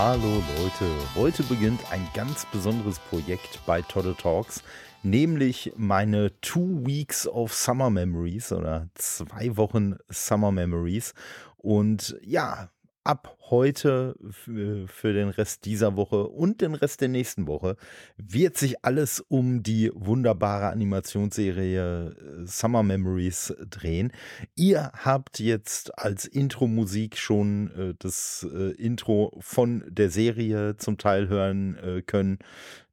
Hallo Leute, heute beginnt ein ganz besonderes Projekt bei Toddle Talks, nämlich meine Two Weeks of Summer Memories oder zwei Wochen Summer Memories. Und ja, ab heute für den Rest dieser Woche und den Rest der nächsten Woche wird sich alles um die wunderbare Animationsserie äh, Summer Memories drehen. Ihr habt jetzt als Intro-Musik schon äh, das äh, Intro von der Serie zum Teil hören können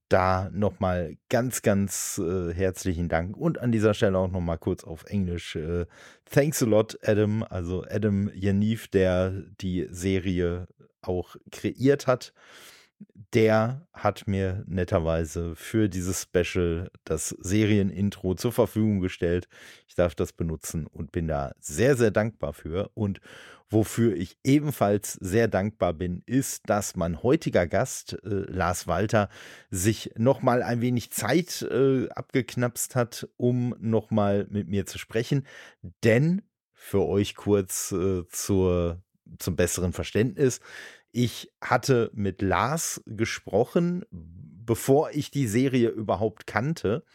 da nochmal ganz, ganz äh, herzlichen Dank und an dieser Stelle auch nochmal kurz auf Englisch. Äh, thanks a lot, Adam. Also Adam Yaniv, der die Serie auch kreiert hat der hat mir netterweise für dieses Special das Serienintro zur Verfügung gestellt. Ich darf das benutzen und bin da sehr, sehr dankbar für. Und wofür ich ebenfalls sehr dankbar bin, ist, dass mein heutiger Gast, äh, Lars Walter, sich nochmal ein wenig Zeit äh, abgeknapst hat, um nochmal mit mir zu sprechen. Denn für euch kurz äh, zur, zum besseren Verständnis. Ich hatte mit Lars gesprochen, bevor ich die Serie überhaupt kannte.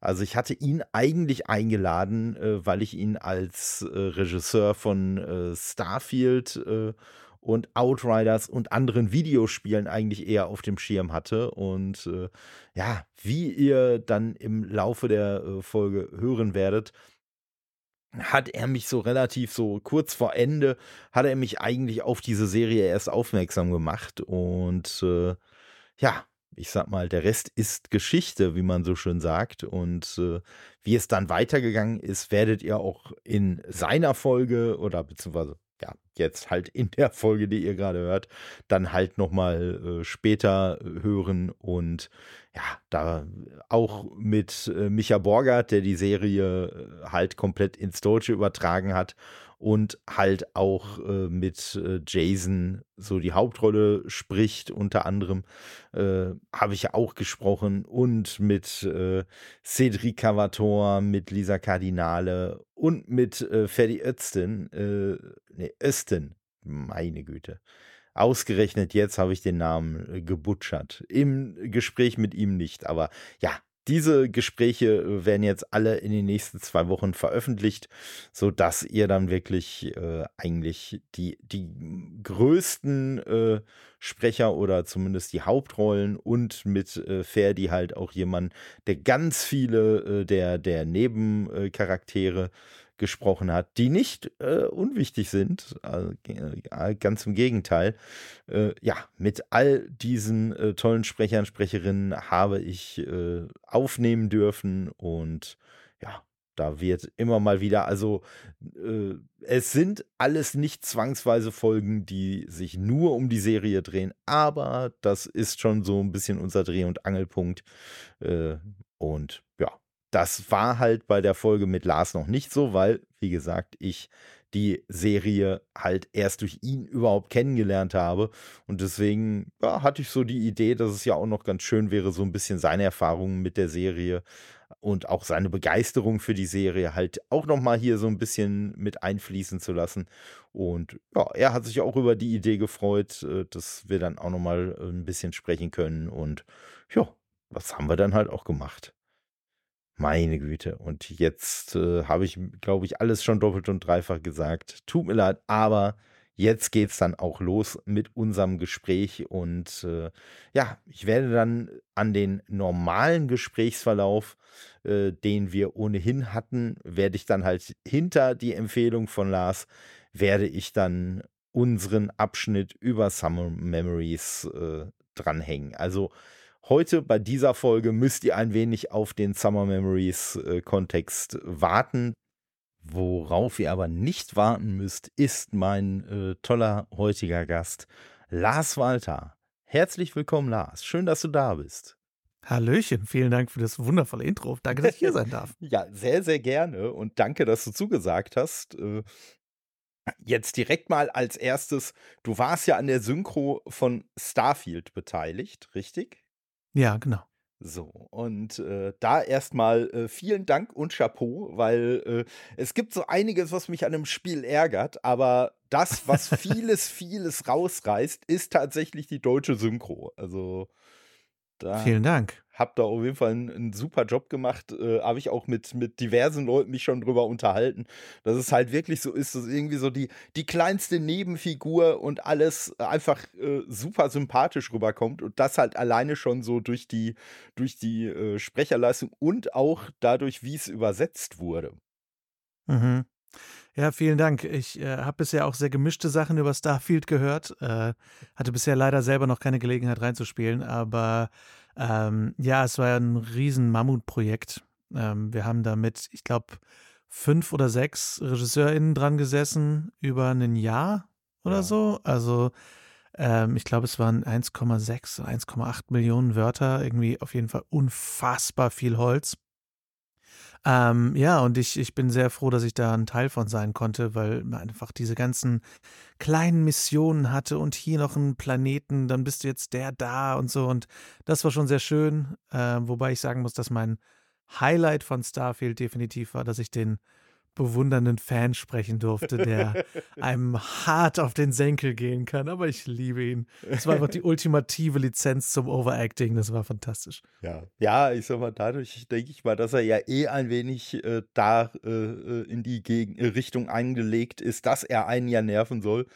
Also ich hatte ihn eigentlich eingeladen, äh, weil ich ihn als äh, Regisseur von äh, Starfield äh, und Outriders und anderen Videospielen eigentlich eher auf dem Schirm hatte. Und äh, ja, wie ihr dann im Laufe der äh, Folge hören werdet, hat er mich so relativ so kurz vor Ende, hat er mich eigentlich auf diese Serie erst aufmerksam gemacht. Und äh, ja, ich sag mal, der Rest ist Geschichte, wie man so schön sagt. Und äh, wie es dann weitergegangen ist, werdet ihr auch in seiner Folge oder beziehungsweise ja, jetzt halt in der Folge, die ihr gerade hört, dann halt nochmal äh, später hören und ja, da auch mit äh, Micha Borgert, der die Serie äh, halt komplett ins Deutsche übertragen hat und halt auch äh, mit äh, Jason so die Hauptrolle spricht, unter anderem äh, habe ich ja auch gesprochen und mit äh, Cedric Cavator, mit Lisa Cardinale und mit äh, Ferdi Östen, äh, nee, Östen, meine Güte. Ausgerechnet jetzt habe ich den Namen äh, gebutschert. Im Gespräch mit ihm nicht, aber ja, diese Gespräche äh, werden jetzt alle in den nächsten zwei Wochen veröffentlicht, sodass ihr dann wirklich äh, eigentlich die, die größten äh, Sprecher oder zumindest die Hauptrollen und mit äh, Ferdi halt auch jemand, der ganz viele äh, der, der Nebencharaktere gesprochen hat, die nicht äh, unwichtig sind, äh, ganz im Gegenteil. Äh, ja, mit all diesen äh, tollen Sprechern, Sprecherinnen habe ich äh, aufnehmen dürfen und ja, da wird immer mal wieder, also äh, es sind alles nicht zwangsweise Folgen, die sich nur um die Serie drehen, aber das ist schon so ein bisschen unser Dreh- und Angelpunkt. Äh, und ja, das war halt bei der Folge mit Lars noch nicht so, weil, wie gesagt, ich die Serie halt erst durch ihn überhaupt kennengelernt habe. Und deswegen ja, hatte ich so die Idee, dass es ja auch noch ganz schön wäre, so ein bisschen seine Erfahrungen mit der Serie und auch seine Begeisterung für die Serie halt auch nochmal hier so ein bisschen mit einfließen zu lassen. Und ja, er hat sich auch über die Idee gefreut, äh, dass wir dann auch nochmal ein bisschen sprechen können. Und ja, was haben wir dann halt auch gemacht. Meine Güte. Und jetzt äh, habe ich, glaube ich, alles schon doppelt und dreifach gesagt. Tut mir leid, aber jetzt geht es dann auch los mit unserem Gespräch. Und äh, ja, ich werde dann an den normalen Gesprächsverlauf, äh, den wir ohnehin hatten, werde ich dann halt hinter die Empfehlung von Lars, werde ich dann unseren Abschnitt über Summer Memories äh, dranhängen. Also Heute bei dieser Folge müsst ihr ein wenig auf den Summer Memories äh, Kontext warten. Worauf ihr aber nicht warten müsst, ist mein äh, toller heutiger Gast, Lars Walter. Herzlich willkommen, Lars. Schön, dass du da bist. Hallöchen, vielen Dank für das wundervolle Intro. Danke, dass ich hier sein darf. ja, sehr, sehr gerne und danke, dass du zugesagt hast. Äh, jetzt direkt mal als erstes, du warst ja an der Synchro von Starfield beteiligt, richtig? Ja, genau. So, und äh, da erstmal äh, vielen Dank und Chapeau, weil äh, es gibt so einiges, was mich an einem Spiel ärgert, aber das, was vieles, vieles rausreißt, ist tatsächlich die deutsche Synchro. Also da Vielen Dank. Habt da auf jeden Fall einen, einen super Job gemacht. Äh, Habe ich auch mit, mit diversen Leuten mich schon drüber unterhalten, dass es halt wirklich so ist, dass irgendwie so die, die kleinste Nebenfigur und alles einfach äh, super sympathisch rüberkommt und das halt alleine schon so durch die, durch die äh, Sprecherleistung und auch dadurch, wie es übersetzt wurde. Mhm. Ja, vielen Dank. Ich äh, habe bisher auch sehr gemischte Sachen über Starfield gehört. Äh, hatte bisher leider selber noch keine Gelegenheit reinzuspielen, aber ähm, ja, es war ein riesen Mammutprojekt. Ähm, wir haben da mit, ich glaube, fünf oder sechs RegisseurInnen dran gesessen über ein Jahr oder ja. so. Also ähm, ich glaube, es waren 1,6, 1,8 Millionen Wörter, irgendwie auf jeden Fall unfassbar viel Holz. Ähm, ja, und ich, ich bin sehr froh, dass ich da ein Teil von sein konnte, weil man einfach diese ganzen kleinen Missionen hatte und hier noch einen Planeten, dann bist du jetzt der da und so. Und das war schon sehr schön. Äh, wobei ich sagen muss, dass mein Highlight von Starfield definitiv war, dass ich den bewundernden Fan sprechen durfte, der einem hart auf den Senkel gehen kann, aber ich liebe ihn. Es war einfach die ultimative Lizenz zum Overacting, das war fantastisch. Ja, ja, ich sag mal, dadurch denke ich mal, dass er ja eh ein wenig äh, da äh, äh in die Geg Richtung eingelegt ist, dass er einen ja nerven soll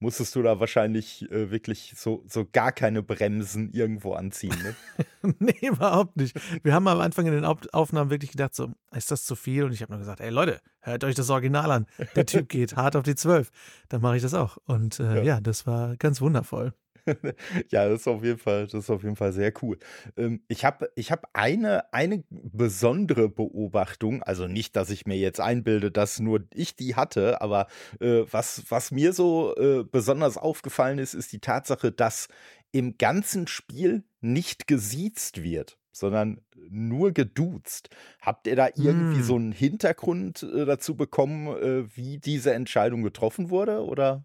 musstest du da wahrscheinlich äh, wirklich so, so gar keine Bremsen irgendwo anziehen. Ne? nee, überhaupt nicht. Wir haben am Anfang in den Aufnahmen wirklich gedacht, so, ist das zu viel? Und ich habe nur gesagt, ey Leute, hört euch das Original an. Der Typ geht hart auf die Zwölf. Dann mache ich das auch. Und äh, ja. ja, das war ganz wundervoll. ja, das ist auf jeden Fall, das ist auf jeden Fall sehr cool. Ähm, ich habe ich hab eine, eine besondere Beobachtung, also nicht, dass ich mir jetzt einbilde, dass nur ich die hatte, aber äh, was, was mir so äh, besonders aufgefallen ist, ist die Tatsache, dass im ganzen Spiel nicht gesiezt wird sondern nur geduzt. Habt ihr da irgendwie mm. so einen Hintergrund äh, dazu bekommen, äh, wie diese Entscheidung getroffen wurde, oder?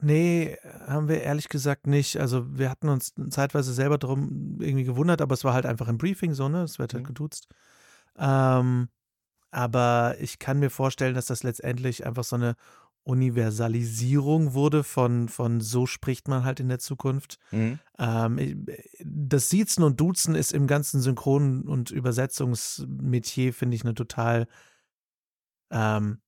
Nee, haben wir ehrlich gesagt nicht. Also wir hatten uns zeitweise selber darum irgendwie gewundert, aber es war halt einfach ein Briefing so, ne? Es wird halt mhm. geduzt. Ähm, aber ich kann mir vorstellen, dass das letztendlich einfach so eine Universalisierung wurde von, von so spricht man halt in der Zukunft. Mhm. Ähm, das Siezen und Duzen ist im ganzen Synchron- und Übersetzungsmetier, finde ich, eine total ähm,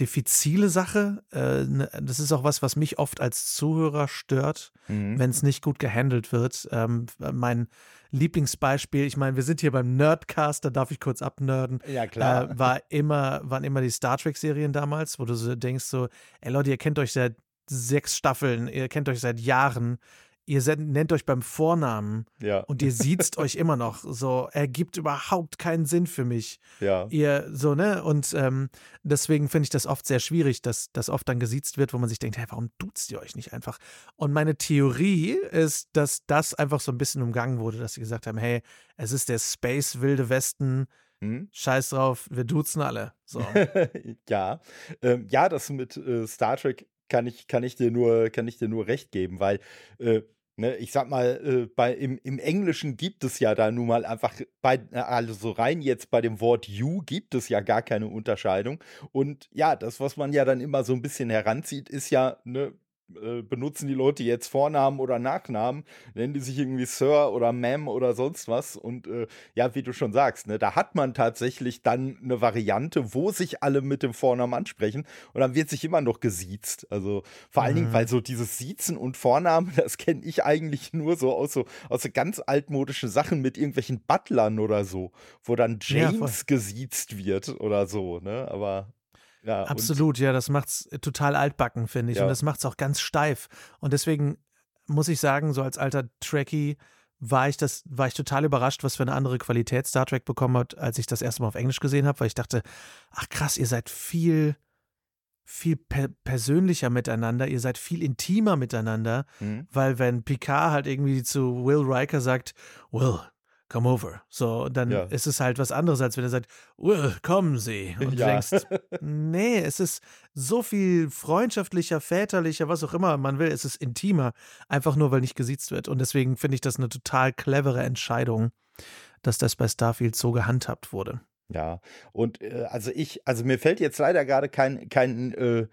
diffizile Sache. Äh, ne, das ist auch was, was mich oft als Zuhörer stört, mhm. wenn es nicht gut gehandelt wird. Ähm, mein Lieblingsbeispiel, ich meine, wir sind hier beim Nerdcast, da darf ich kurz abnörden. Ja, klar. Äh, war immer, waren immer die Star Trek-Serien damals, wo du so denkst, so, ey Leute, ihr kennt euch seit sechs Staffeln, ihr kennt euch seit Jahren ihr nennt euch beim Vornamen ja. und ihr sieht euch immer noch. So, ergibt überhaupt keinen Sinn für mich. Ja. Ihr, so, ne? Und ähm, deswegen finde ich das oft sehr schwierig, dass das oft dann gesiezt wird, wo man sich denkt, hey, warum duzt ihr euch nicht einfach? Und meine Theorie ist, dass das einfach so ein bisschen umgangen wurde, dass sie gesagt haben, hey, es ist der Space Wilde Westen. Hm? Scheiß drauf, wir duzen alle. So. ja. Ähm, ja, das mit äh, Star Trek kann ich, kann ich dir nur, kann ich dir nur recht geben, weil äh, Ne, ich sag mal, äh, bei, im, im Englischen gibt es ja da nun mal einfach, bei, also rein jetzt bei dem Wort you gibt es ja gar keine Unterscheidung. Und ja, das, was man ja dann immer so ein bisschen heranzieht, ist ja, ne, äh, benutzen die Leute jetzt Vornamen oder Nachnamen, nennen die sich irgendwie Sir oder Ma'am oder sonst was. Und äh, ja, wie du schon sagst, ne, da hat man tatsächlich dann eine Variante, wo sich alle mit dem Vornamen ansprechen und dann wird sich immer noch gesiezt. Also vor allen mhm. Dingen, weil so dieses Siezen und Vornamen, das kenne ich eigentlich nur so aus so aus so ganz altmodischen Sachen mit irgendwelchen Butlern oder so, wo dann James ja, gesiezt wird oder so, ne? Aber ja, Absolut, ja, das macht's äh, total altbacken, finde ich. Ja. Und das macht's auch ganz steif. Und deswegen muss ich sagen, so als alter Trekkie war ich das, war ich total überrascht, was für eine andere Qualität Star Trek bekommen hat, als ich das erste Mal auf Englisch gesehen habe, weil ich dachte, ach krass, ihr seid viel, viel per persönlicher miteinander, ihr seid viel intimer miteinander, mhm. weil wenn Picard halt irgendwie zu Will Riker sagt, Will, come over. So, dann ja. ist es halt was anderes, als wenn er sagt, kommen Sie. Und ja. du denkst, nee, es ist so viel freundschaftlicher, väterlicher, was auch immer man will. Es ist intimer, einfach nur, weil nicht gesiezt wird. Und deswegen finde ich das eine total clevere Entscheidung, dass das bei Starfield so gehandhabt wurde. Ja, und äh, also ich, also mir fällt jetzt leider gerade kein, kein äh,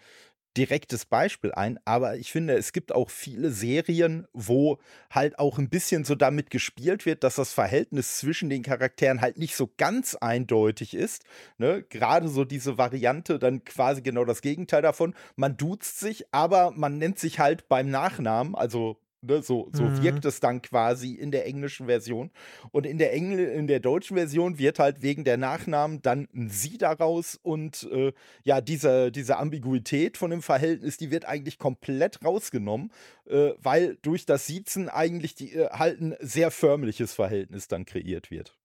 direktes Beispiel ein, aber ich finde, es gibt auch viele Serien, wo halt auch ein bisschen so damit gespielt wird, dass das Verhältnis zwischen den Charakteren halt nicht so ganz eindeutig ist. Ne? Gerade so diese Variante, dann quasi genau das Gegenteil davon. Man duzt sich, aber man nennt sich halt beim Nachnamen, also Ne, so, so mhm. wirkt es dann quasi in der englischen Version. Und in der, Engl in der deutschen Version wird halt wegen der Nachnamen dann ein Sie daraus und äh, ja, diese, diese Ambiguität von dem Verhältnis, die wird eigentlich komplett rausgenommen, äh, weil durch das Siezen eigentlich die, äh, halt ein sehr förmliches Verhältnis dann kreiert wird.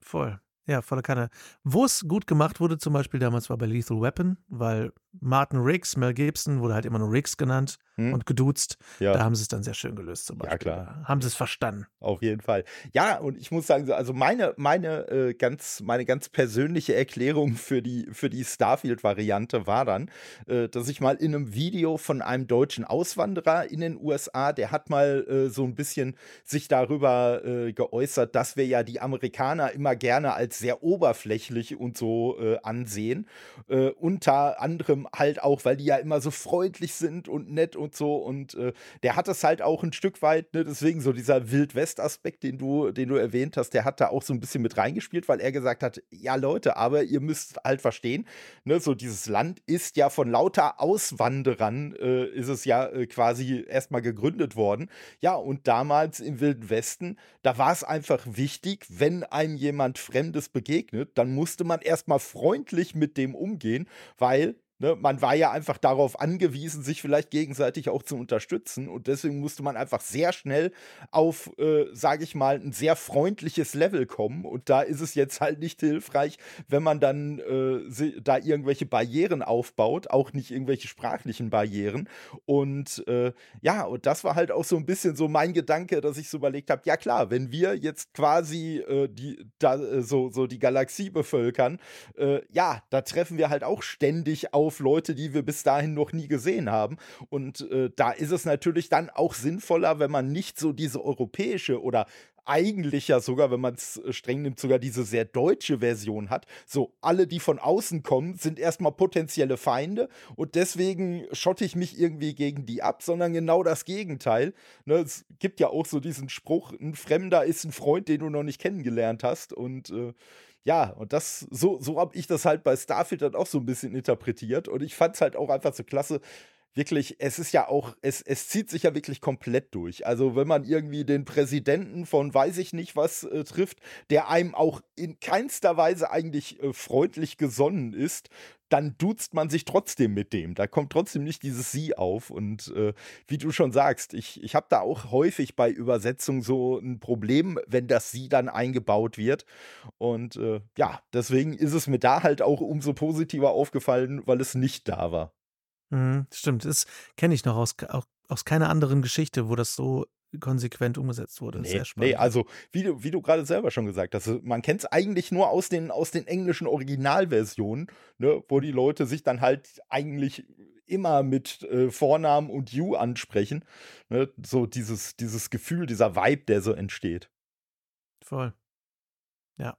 Voll. Ja, volle Kanne. Wo es gut gemacht wurde, zum Beispiel damals war bei Lethal Weapon, weil Martin Riggs, Mel Gibson wurde halt immer nur Riggs genannt hm. und geduzt. Ja. Da haben sie es dann sehr schön gelöst zum Beispiel. Ja, klar. Da haben sie es verstanden. Auf jeden Fall. Ja, und ich muss sagen, also meine, meine, äh, ganz, meine ganz persönliche Erklärung für die, für die Starfield-Variante war dann, äh, dass ich mal in einem Video von einem deutschen Auswanderer in den USA, der hat mal äh, so ein bisschen sich darüber äh, geäußert, dass wir ja die Amerikaner immer gerne als sehr oberflächlich und so äh, ansehen. Äh, unter anderem halt auch, weil die ja immer so freundlich sind und nett und so. Und äh, der hat es halt auch ein Stück weit, ne, deswegen so dieser Wild-West-Aspekt, den du, den du erwähnt hast, der hat da auch so ein bisschen mit reingespielt, weil er gesagt hat, ja Leute, aber ihr müsst halt verstehen, ne, so dieses Land ist ja von lauter Auswanderern, äh, ist es ja äh, quasi erstmal gegründet worden. Ja, und damals im Wilden Westen, da war es einfach wichtig, wenn einem jemand Fremdes begegnet, dann musste man erstmal freundlich mit dem umgehen, weil Ne, man war ja einfach darauf angewiesen, sich vielleicht gegenseitig auch zu unterstützen. Und deswegen musste man einfach sehr schnell auf, äh, sage ich mal, ein sehr freundliches Level kommen. Und da ist es jetzt halt nicht hilfreich, wenn man dann äh, da irgendwelche Barrieren aufbaut, auch nicht irgendwelche sprachlichen Barrieren. Und äh, ja, und das war halt auch so ein bisschen so mein Gedanke, dass ich so überlegt habe, ja klar, wenn wir jetzt quasi äh, die, da, äh, so, so die Galaxie bevölkern, äh, ja, da treffen wir halt auch ständig auf auf Leute, die wir bis dahin noch nie gesehen haben. Und äh, da ist es natürlich dann auch sinnvoller, wenn man nicht so diese europäische oder eigentlich ja sogar, wenn man es äh, streng nimmt, sogar diese sehr deutsche Version hat. So, alle, die von außen kommen, sind erstmal potenzielle Feinde und deswegen schotte ich mich irgendwie gegen die ab, sondern genau das Gegenteil. Ne, es gibt ja auch so diesen Spruch, ein Fremder ist ein Freund, den du noch nicht kennengelernt hast und äh, ja, und das, so, so habe ich das halt bei Starfield dann auch so ein bisschen interpretiert. Und ich fand es halt auch einfach so klasse. Wirklich, es ist ja auch, es, es zieht sich ja wirklich komplett durch. Also, wenn man irgendwie den Präsidenten von weiß ich nicht was äh, trifft, der einem auch in keinster Weise eigentlich äh, freundlich gesonnen ist, dann duzt man sich trotzdem mit dem. Da kommt trotzdem nicht dieses Sie auf. Und äh, wie du schon sagst, ich, ich habe da auch häufig bei Übersetzungen so ein Problem, wenn das Sie dann eingebaut wird. Und äh, ja, deswegen ist es mir da halt auch umso positiver aufgefallen, weil es nicht da war. Mhm, stimmt, das kenne ich noch aus, auch, aus keiner anderen Geschichte, wo das so konsequent umgesetzt wurde. Nee, Sehr spannend. Nee, also wie du, wie du gerade selber schon gesagt hast, man kennt es eigentlich nur aus den, aus den englischen Originalversionen, ne, wo die Leute sich dann halt eigentlich immer mit äh, Vornamen und You ansprechen. Ne, so dieses, dieses Gefühl, dieser Vibe, der so entsteht. Voll. Ja.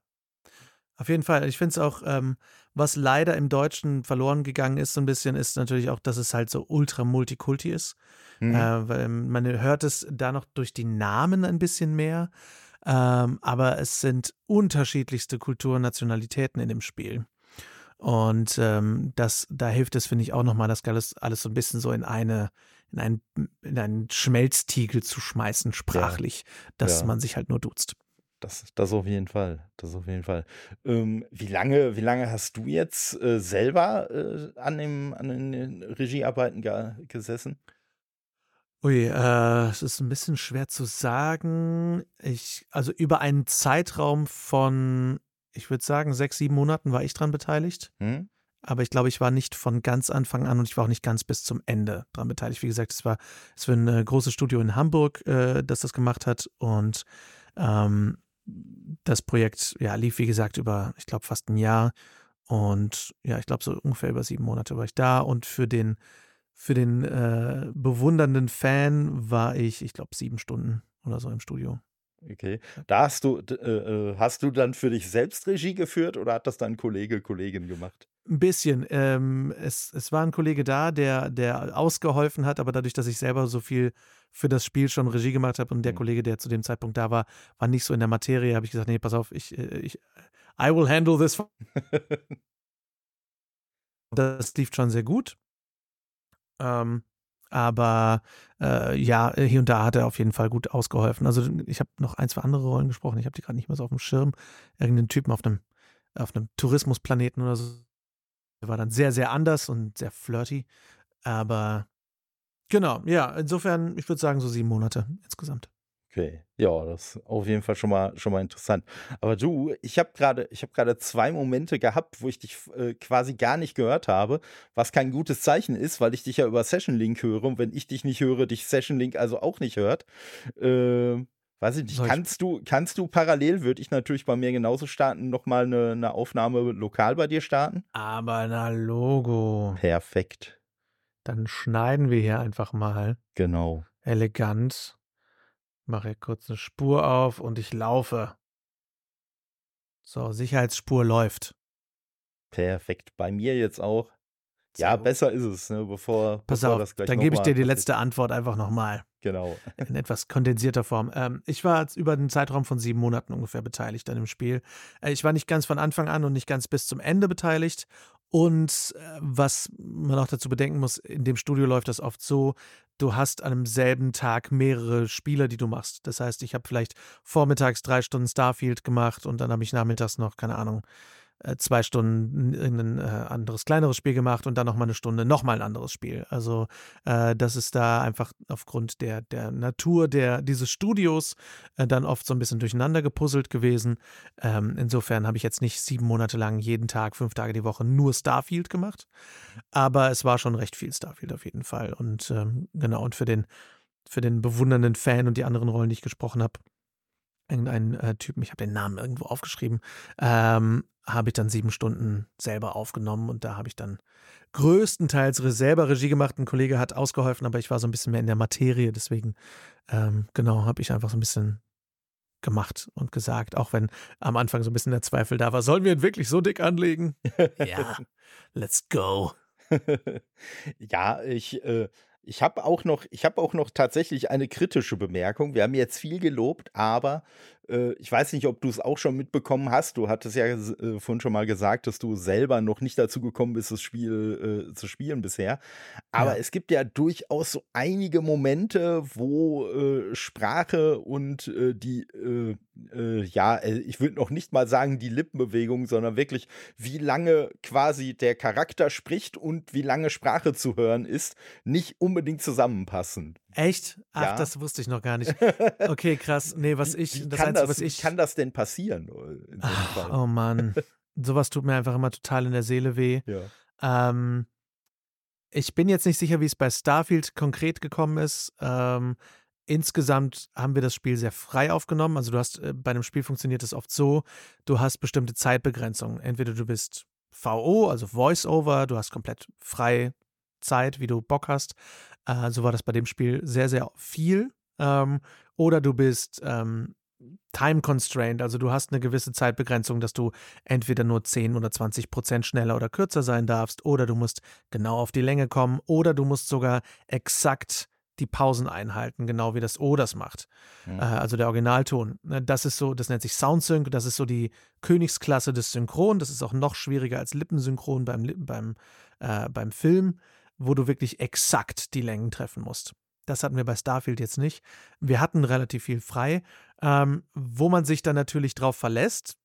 Auf jeden Fall. Ich finde es auch, ähm, was leider im Deutschen verloren gegangen ist, so ein bisschen, ist natürlich auch, dass es halt so ultra multikulti ist. Mhm. Äh, weil man hört es da noch durch die Namen ein bisschen mehr. Ähm, aber es sind unterschiedlichste Kulturen, Nationalitäten in dem Spiel. Und ähm, das, da hilft es, finde ich, auch nochmal, das alles, alles so ein bisschen so in eine, in einen, in einen Schmelztiegel zu schmeißen, sprachlich, ja. dass ja. man sich halt nur duzt. Das, das auf jeden Fall. Das auf jeden Fall. Ähm, wie, lange, wie lange hast du jetzt äh, selber äh, an, dem, an den Regiearbeiten ge gesessen? Ui, äh, es ist ein bisschen schwer zu sagen. Ich, also über einen Zeitraum von, ich würde sagen, sechs, sieben Monaten war ich dran beteiligt. Hm? Aber ich glaube, ich war nicht von ganz Anfang an und ich war auch nicht ganz bis zum Ende dran beteiligt. Wie gesagt, es war, es war ein äh, großes Studio in Hamburg, äh, das das gemacht hat. Und ähm, das Projekt ja, lief, wie gesagt, über, ich glaube, fast ein Jahr. Und ja, ich glaube, so ungefähr über sieben Monate war ich da. Und für den, für den äh, bewundernden Fan war ich, ich glaube, sieben Stunden oder so im Studio. Okay. Da hast du, äh, äh, hast du dann für dich selbst Regie geführt oder hat das dein Kollege, Kollegin gemacht? Ein bisschen. Ähm, es, es war ein Kollege da, der, der ausgeholfen hat, aber dadurch, dass ich selber so viel für das Spiel schon Regie gemacht habe und der mhm. Kollege, der zu dem Zeitpunkt da war, war nicht so in der Materie, habe ich gesagt, nee, pass auf, ich, äh, ich I will handle this. das lief schon sehr gut. Ähm, aber äh, ja, hier und da hat er auf jeden Fall gut ausgeholfen. Also ich habe noch ein, zwei andere Rollen gesprochen. Ich habe die gerade nicht mehr so auf dem Schirm. Irgendeinen Typen auf einem, auf einem Tourismusplaneten oder so. War dann sehr, sehr anders und sehr flirty. Aber genau, ja, insofern, ich würde sagen, so sieben Monate insgesamt. Okay, ja, das ist auf jeden Fall schon mal, schon mal interessant. Aber du, ich habe gerade, ich zwei Momente gehabt, wo ich dich äh, quasi gar nicht gehört habe, was kein gutes Zeichen ist, weil ich dich ja über Session Link höre und wenn ich dich nicht höre, dich Session Link also auch nicht hört. Äh, weiß ich nicht, kannst du, kannst du parallel, würde ich natürlich bei mir genauso starten, nochmal eine, eine Aufnahme lokal bei dir starten? Aber na Logo. Perfekt. Dann schneiden wir hier einfach mal. Genau. Elegant mache kurz eine Spur auf und ich laufe. So, Sicherheitsspur läuft. Perfekt. Bei mir jetzt auch. Ja, besser ist es, ne? bevor, Pass bevor auf, das gleich dann gebe ich dir die letzte Antwort einfach nochmal. Genau. In etwas kondensierter Form. Ähm, ich war über den Zeitraum von sieben Monaten ungefähr beteiligt an dem Spiel. Äh, ich war nicht ganz von Anfang an und nicht ganz bis zum Ende beteiligt. Und äh, was man auch dazu bedenken muss, in dem Studio läuft das oft so, du hast an einem selben Tag mehrere Spiele, die du machst. Das heißt, ich habe vielleicht vormittags drei Stunden Starfield gemacht und dann habe ich nachmittags noch, keine Ahnung, zwei Stunden ein äh, anderes kleineres Spiel gemacht und dann nochmal eine Stunde nochmal ein anderes Spiel. Also äh, das ist da einfach aufgrund der, der Natur der, dieses Studios äh, dann oft so ein bisschen durcheinander gepuzzelt gewesen. Ähm, insofern habe ich jetzt nicht sieben Monate lang jeden Tag, fünf Tage die Woche nur Starfield gemacht. Aber es war schon recht viel Starfield auf jeden Fall. Und ähm, genau, und für den, für den bewundernden Fan und die anderen Rollen, die ich gesprochen habe, irgendeinen äh, Typen, ich habe den Namen irgendwo aufgeschrieben, ähm, habe ich dann sieben Stunden selber aufgenommen und da habe ich dann größtenteils selber Regie gemacht. Ein Kollege hat ausgeholfen, aber ich war so ein bisschen mehr in der Materie, deswegen ähm, genau habe ich einfach so ein bisschen gemacht und gesagt, auch wenn am Anfang so ein bisschen der Zweifel da war, sollen wir ihn wirklich so dick anlegen? ja, let's go. ja, ich äh, ich habe auch noch, ich habe auch noch tatsächlich eine kritische Bemerkung. Wir haben jetzt viel gelobt, aber äh, ich weiß nicht, ob du es auch schon mitbekommen hast. Du hattest ja äh, vorhin schon mal gesagt, dass du selber noch nicht dazu gekommen bist, das Spiel äh, zu spielen bisher. Aber ja. es gibt ja durchaus so einige Momente, wo äh, Sprache und äh, die, ja, ich würde noch nicht mal sagen die Lippenbewegung, sondern wirklich, wie lange quasi der Charakter spricht und wie lange Sprache zu hören ist, nicht unbedingt zusammenpassen. Echt? Ach, ja. das wusste ich noch gar nicht. Okay, krass. Nee, was ich, das Einzige, das, was ich. Wie kann das denn passieren? Äh, Ach, oh Mann. Sowas tut mir einfach immer total in der Seele weh. Ja. Ähm, ich bin jetzt nicht sicher, wie es bei Starfield konkret gekommen ist. Ähm, insgesamt haben wir das Spiel sehr frei aufgenommen. Also du hast, äh, bei einem Spiel funktioniert es oft so, du hast bestimmte Zeitbegrenzungen. Entweder du bist VO, also Voice-Over, du hast komplett frei Zeit, wie du Bock hast. Äh, so war das bei dem Spiel sehr, sehr viel. Ähm, oder du bist ähm, time constrained, also du hast eine gewisse Zeitbegrenzung, dass du entweder nur 10 oder 20 Prozent schneller oder kürzer sein darfst, oder du musst genau auf die Länge kommen, oder du musst sogar exakt die Pausen einhalten, genau wie das O das macht. Mhm. Äh, also der Originalton. Ne, das ist so, das nennt sich Soundsync, das ist so die Königsklasse des Synchron. Das ist auch noch schwieriger als Lippensynchron beim, beim, äh, beim Film wo du wirklich exakt die Längen treffen musst. Das hatten wir bei Starfield jetzt nicht. Wir hatten relativ viel frei, ähm, wo man sich dann natürlich darauf verlässt,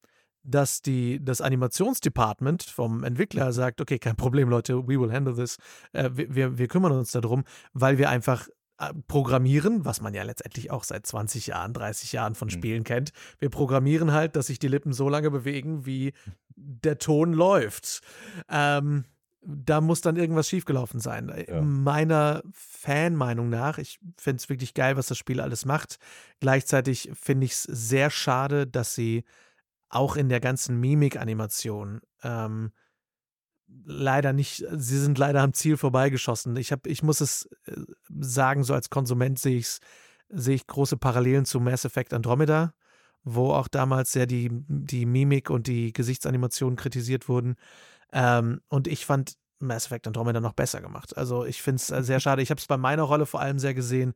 dass die, das Animationsdepartment vom Entwickler sagt, okay, kein Problem, Leute, we will handle this. Äh, wir, wir kümmern uns darum, weil wir einfach äh, programmieren, was man ja letztendlich auch seit 20 Jahren, 30 Jahren von mhm. Spielen mhm. kennt. Wir programmieren halt, dass sich die Lippen so lange bewegen, wie der Ton läuft. Ähm, da muss dann irgendwas schiefgelaufen sein. Äh, ja. Meiner Fanmeinung nach, ich finde es wirklich geil, was das Spiel alles macht. Gleichzeitig finde ich es sehr schade, dass sie auch in der ganzen Mimik-Animation ähm, leider nicht, sie sind leider am Ziel vorbeigeschossen. Ich, hab, ich muss es äh, sagen, so als Konsument sehe ich sehe ich große Parallelen zu Mass Effect Andromeda, wo auch damals sehr die, die Mimik und die Gesichtsanimation kritisiert wurden. Ähm, und ich fand Mass Effect Andromeda noch besser gemacht. Also ich finde es äh, sehr schade. Ich habe es bei meiner Rolle vor allem sehr gesehen.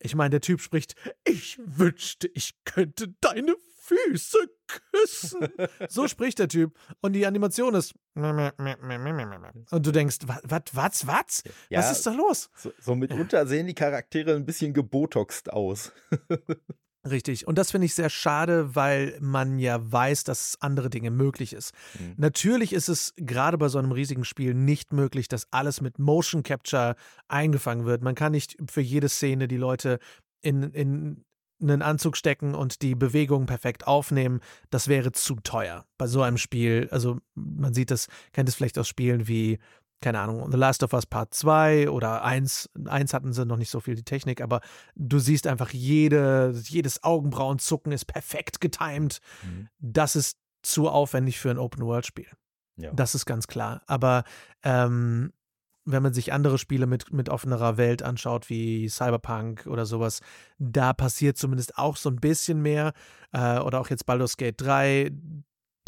Ich meine, der Typ spricht, ich wünschte, ich könnte deine Füße küssen. So spricht der Typ. Und die Animation ist. Und du denkst, was, was, was? Ja, was ist da los? So, so mitunter sehen die Charaktere ein bisschen gebotoxt aus. Richtig. Und das finde ich sehr schade, weil man ja weiß, dass andere Dinge möglich ist. Mhm. Natürlich ist es gerade bei so einem riesigen Spiel nicht möglich, dass alles mit Motion Capture eingefangen wird. Man kann nicht für jede Szene die Leute in, in einen Anzug stecken und die Bewegungen perfekt aufnehmen, das wäre zu teuer bei so einem Spiel. Also man sieht das, kennt es vielleicht aus Spielen wie, keine Ahnung, The Last of Us Part 2 oder 1. 1 hatten sie noch nicht so viel die Technik, aber du siehst einfach jede, jedes Augenbrauenzucken ist perfekt getimed. Mhm. Das ist zu aufwendig für ein Open-World-Spiel. Ja. Das ist ganz klar. Aber ähm, wenn man sich andere Spiele mit, mit offenerer Welt anschaut, wie Cyberpunk oder sowas, da passiert zumindest auch so ein bisschen mehr. Äh, oder auch jetzt Baldur's Gate 3.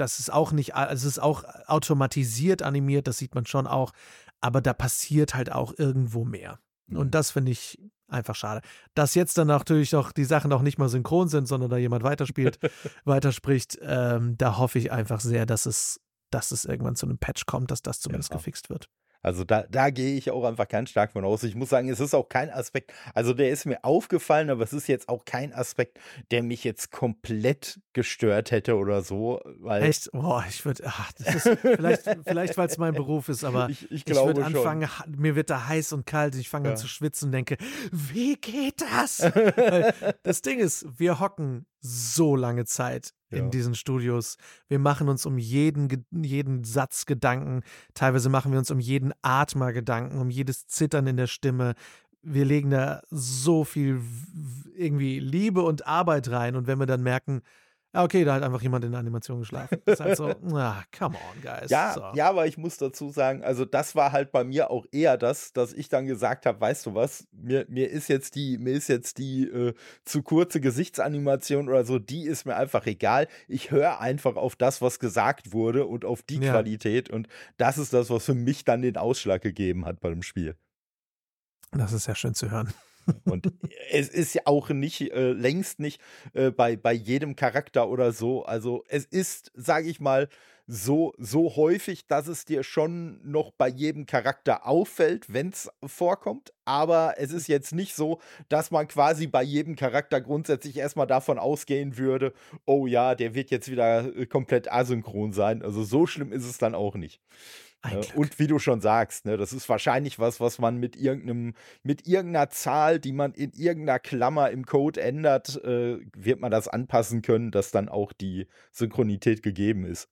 Das ist auch nicht, also es ist auch automatisiert animiert, das sieht man schon auch. Aber da passiert halt auch irgendwo mehr. Mhm. Und das finde ich einfach schade. Dass jetzt dann natürlich noch die Sachen auch nicht mal synchron sind, sondern da jemand weiterspielt, weiterspricht, ähm, da hoffe ich einfach sehr, dass es, dass es irgendwann zu einem Patch kommt, dass das zumindest ja. gefixt wird. Also da, da gehe ich auch einfach ganz stark von aus. Ich muss sagen, es ist auch kein Aspekt, also der ist mir aufgefallen, aber es ist jetzt auch kein Aspekt, der mich jetzt komplett gestört hätte oder so. Weil Echt? Boah, ich würde, vielleicht, vielleicht weil es mein Beruf ist, aber ich, ich, ich würde anfangen, mir wird da heiß und kalt, ich fange ja. an zu schwitzen und denke, wie geht das? das Ding ist, wir hocken so lange Zeit in ja. diesen Studios. Wir machen uns um jeden, jeden Satz Gedanken. Teilweise machen wir uns um jeden Atmer Gedanken, um jedes Zittern in der Stimme. Wir legen da so viel irgendwie Liebe und Arbeit rein. Und wenn wir dann merken, ja, okay, da hat einfach jemand in der Animation geschlafen. Das ist halt so, ah, come on, guys. Ja, so. ja, aber ich muss dazu sagen, also das war halt bei mir auch eher das, dass ich dann gesagt habe, weißt du was, mir, mir ist jetzt die, mir ist jetzt die äh, zu kurze Gesichtsanimation oder so, die ist mir einfach egal. Ich höre einfach auf das, was gesagt wurde und auf die ja. Qualität. Und das ist das, was für mich dann den Ausschlag gegeben hat bei dem Spiel. Das ist ja schön zu hören. Und es ist ja auch nicht, äh, längst nicht äh, bei, bei jedem Charakter oder so. Also es ist, sage ich mal, so, so häufig, dass es dir schon noch bei jedem Charakter auffällt, wenn es vorkommt. Aber es ist jetzt nicht so, dass man quasi bei jedem Charakter grundsätzlich erstmal davon ausgehen würde, oh ja, der wird jetzt wieder äh, komplett asynchron sein. Also so schlimm ist es dann auch nicht. Äh, und wie du schon sagst, ne, das ist wahrscheinlich was, was man mit irgendeinem, mit irgendeiner Zahl, die man in irgendeiner Klammer im Code ändert, äh, wird man das anpassen können, dass dann auch die Synchronität gegeben ist.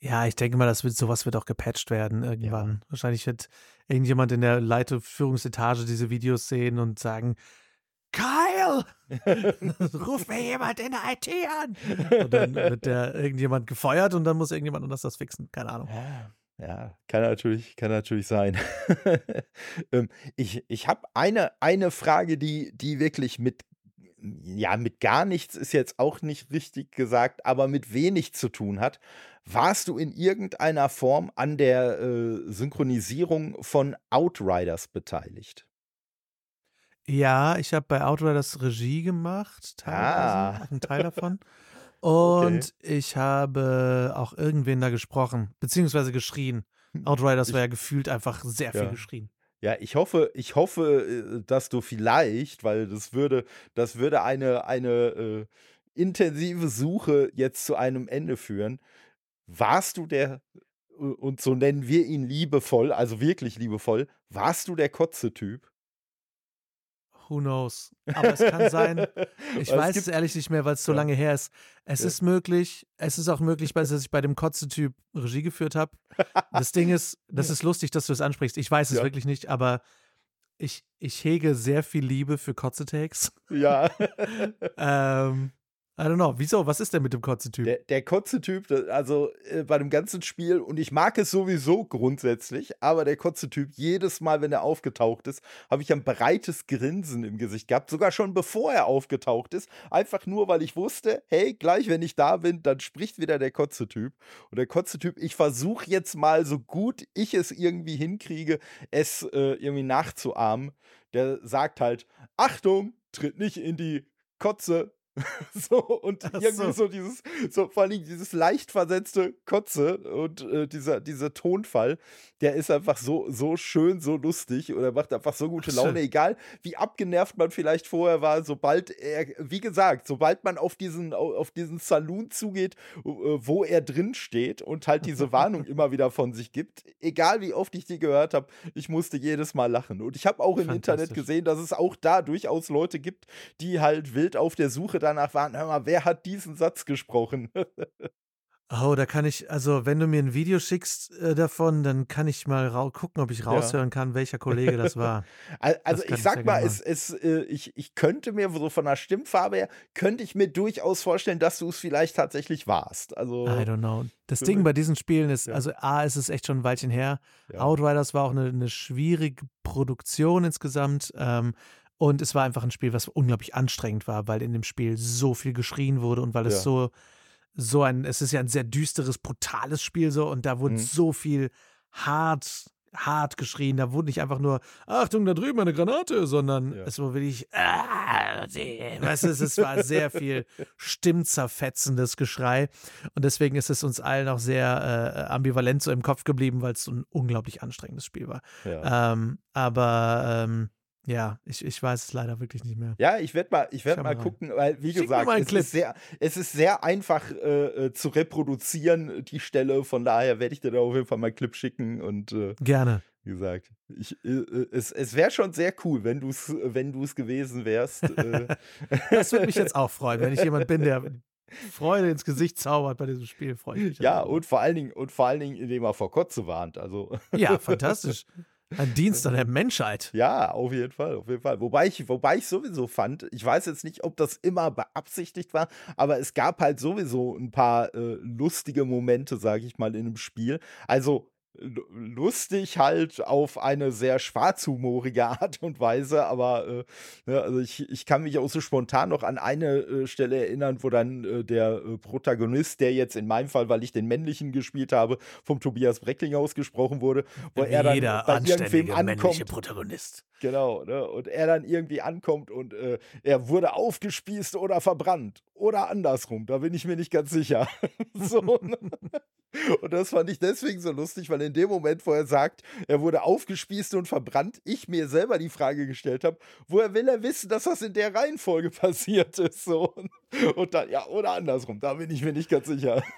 Ja, ich denke mal, das wird, sowas wird auch gepatcht werden irgendwann. Ja. Wahrscheinlich wird irgendjemand in der Leitführungsetage diese Videos sehen und sagen, Kyle, ruf mir jemand in der IT an. Und dann wird der irgendjemand gefeuert und dann muss irgendjemand anders das fixen. Keine Ahnung. Ja. Ja, kann natürlich, kann natürlich sein. ähm, ich ich habe eine, eine Frage, die, die wirklich mit, ja, mit gar nichts ist jetzt auch nicht richtig gesagt, aber mit wenig zu tun hat. Warst du in irgendeiner Form an der äh, Synchronisierung von Outriders beteiligt? Ja, ich habe bei Outriders Regie gemacht, teilweise, ah. einen Teil davon. Und okay. ich habe auch irgendwen da gesprochen, beziehungsweise geschrien. Outriders war ja gefühlt einfach sehr viel ja. geschrien. Ja, ich hoffe, ich hoffe, äh, dass du vielleicht, weil das würde, das würde eine, eine äh, intensive Suche jetzt zu einem Ende führen. Warst du der, äh, und so nennen wir ihn liebevoll, also wirklich liebevoll, warst du der Kotze-Typ? Who knows? Aber es kann sein. Ich weiß es ehrlich nicht mehr, weil es so ja. lange her ist. Es ja. ist möglich. Es ist auch möglich, dass ich bei dem Kotze-Typ Regie geführt habe. Das Ding ist, das ist lustig, dass du es ansprichst. Ich weiß es ja. wirklich nicht, aber ich, ich hege sehr viel Liebe für Kotze-Takes. Ja. ähm, I don't know. Wieso? Was ist denn mit dem Kotze-Typ? Der, der Kotze-Typ, also äh, bei dem ganzen Spiel, und ich mag es sowieso grundsätzlich, aber der Kotze-Typ, jedes Mal, wenn er aufgetaucht ist, habe ich ein breites Grinsen im Gesicht gehabt. Sogar schon bevor er aufgetaucht ist. Einfach nur, weil ich wusste, hey, gleich, wenn ich da bin, dann spricht wieder der Kotze-Typ. Und der Kotze-Typ, ich versuche jetzt mal, so gut ich es irgendwie hinkriege, es äh, irgendwie nachzuahmen. Der sagt halt: Achtung, tritt nicht in die Kotze so, und Ach irgendwie so. so. dieses, so vor allem dieses leicht versetzte Kotze und äh, dieser, dieser Tonfall, der ist einfach so, so schön, so lustig oder macht einfach so gute Laune, egal wie abgenervt man vielleicht vorher war, sobald er, wie gesagt, sobald man auf diesen, auf diesen Saloon zugeht, äh, wo er drin steht und halt diese Warnung immer wieder von sich gibt, egal wie oft ich die gehört habe, ich musste jedes Mal lachen. Und ich habe auch im Internet gesehen, dass es auch da durchaus Leute gibt, die halt wild auf der Suche danach waren, hör mal, wer hat diesen Satz gesprochen? Oh, da kann ich, also wenn du mir ein Video schickst äh, davon, dann kann ich mal gucken, ob ich raushören ja. kann, welcher Kollege das war. also ich sag mal, es, es, äh, ich, ich könnte mir so von der Stimmfarbe her, könnte ich mir durchaus vorstellen, dass du es vielleicht tatsächlich warst. Also, I don't know. Das Ding bei diesen Spielen ist, ja. also A, ist es echt schon ein Weilchen her. Ja. Outriders war auch eine, eine schwierige Produktion insgesamt. Ähm, und es war einfach ein Spiel, was unglaublich anstrengend war, weil in dem Spiel so viel geschrien wurde und weil ja. es so, so ein, es ist ja ein sehr düsteres, brutales Spiel so und da wurde mhm. so viel hart, hart geschrien. Da wurde nicht einfach nur, Achtung, da drüben eine Granate, sondern ja. es war wirklich, ah, weißt du, es war sehr viel stimmzerfetzendes Geschrei. Und deswegen ist es uns allen auch sehr äh, ambivalent so im Kopf geblieben, weil es so ein unglaublich anstrengendes Spiel war. Ja. Ähm, aber ähm, ja, ich, ich weiß es leider wirklich nicht mehr. Ja, ich werde mal, ich werd mal gucken, weil, wie Schick gesagt, es ist, sehr, es ist sehr einfach äh, äh, zu reproduzieren, die Stelle. Von daher werde ich dir da auf jeden Fall mal einen Clip schicken und äh, gerne. Wie gesagt, ich, äh, äh es, es wäre schon sehr cool, wenn du es wenn gewesen wärst. Äh. das würde mich jetzt auch freuen, wenn ich jemand bin, der Freude ins Gesicht zaubert bei diesem Spiel, freue ich mich. Ja, und vor allen Dingen, und vor allen Dingen, indem er vor Kotze warnt. Also. Ja, fantastisch. Ein Dienst an der Menschheit. Ja, auf jeden Fall, auf jeden Fall. Wobei ich, wobei ich sowieso fand, ich weiß jetzt nicht, ob das immer beabsichtigt war, aber es gab halt sowieso ein paar äh, lustige Momente, sage ich mal, in dem Spiel. Also lustig halt auf eine sehr schwarzhumorige Art und Weise, aber äh, ne, also ich, ich kann mich auch so spontan noch an eine äh, Stelle erinnern, wo dann äh, der äh, Protagonist, der jetzt in meinem Fall, weil ich den männlichen gespielt habe, vom Tobias Breckling ausgesprochen wurde, wo er dann Jeder bei irgendwem ankommt. Protagonist. Genau, ne, und er dann irgendwie ankommt und äh, er wurde aufgespießt oder verbrannt oder andersrum, da bin ich mir nicht ganz sicher. so, ne? Und das fand ich deswegen so lustig, weil in dem Moment, wo er sagt, er wurde aufgespießt und verbrannt, ich mir selber die Frage gestellt habe, woher will er wissen, dass das in der Reihenfolge passiert ist? So. Und dann, ja, oder andersrum, da bin ich mir nicht ganz sicher.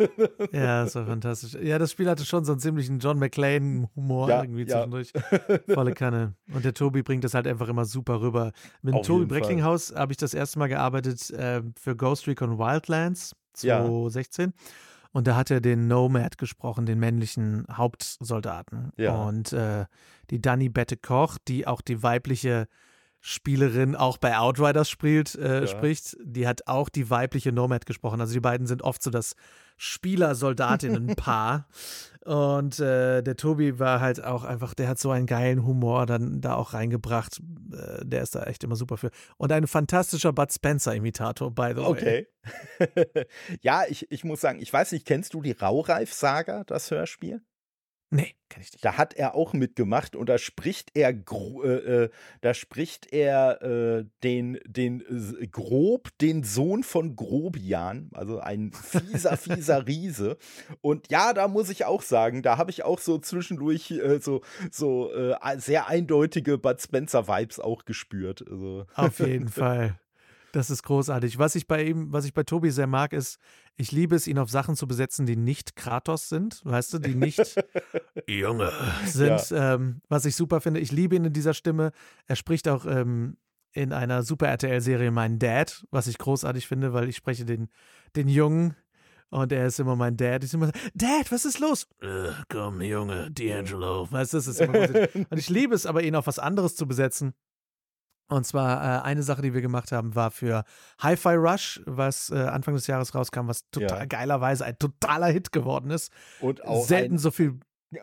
Ja, das war fantastisch. Ja, das Spiel hatte schon so einen ziemlichen John McClane-Humor ja, irgendwie ja. zwischendurch. Volle Kanne. Und der Tobi bringt das halt einfach immer super rüber. Mit dem Tobi Brecklinghaus habe ich das erste Mal gearbeitet äh, für Ghost Recon Wildlands 2016. Ja. Und da hat er den Nomad gesprochen, den männlichen Hauptsoldaten. Ja. Und äh, die Dani Bette Koch, die auch die weibliche Spielerin auch bei Outriders spielt, äh, ja. spricht, die hat auch die weibliche Nomad gesprochen. Also die beiden sind oft so das Spieler-Soldatinnen-Paar. Und äh, der Tobi war halt auch einfach, der hat so einen geilen Humor dann da auch reingebracht. Äh, der ist da echt immer super für. Und ein fantastischer Bud Spencer-Imitator, by the way. Okay. ja, ich, ich muss sagen, ich weiß nicht, kennst du die Raureif-Saga, das Hörspiel? Nee, kenn ich nicht. Da hat er auch mitgemacht und da spricht er, äh, äh, da spricht er äh, den, den äh, Grob, den Sohn von Grobian, also ein fieser, fieser Riese. Und ja, da muss ich auch sagen, da habe ich auch so zwischendurch äh, so, so äh, sehr eindeutige Bud Spencer-Vibes auch gespürt. Also. Auf jeden Fall. Das ist großartig. Was ich bei ihm, was ich bei Tobi sehr mag, ist, ich liebe es, ihn auf Sachen zu besetzen, die nicht Kratos sind, weißt du, die nicht Junge sind. Ja. Ähm, was ich super finde. Ich liebe ihn in dieser Stimme. Er spricht auch ähm, in einer Super RTL-Serie Mein Dad, was ich großartig finde, weil ich spreche den, den Jungen und er ist immer mein Dad. Ich immer, Dad, was ist los? Äh, komm, Junge, D'Angelo. Weißt du, das ist immer Und ich liebe es aber, ihn auf was anderes zu besetzen Und zwar äh, eine Sache, die wir gemacht haben, war für Hi-Fi Rush, was äh, Anfang des Jahres rauskam, was total ja. geilerweise ein totaler Hit geworden ist. Und auch selten so viel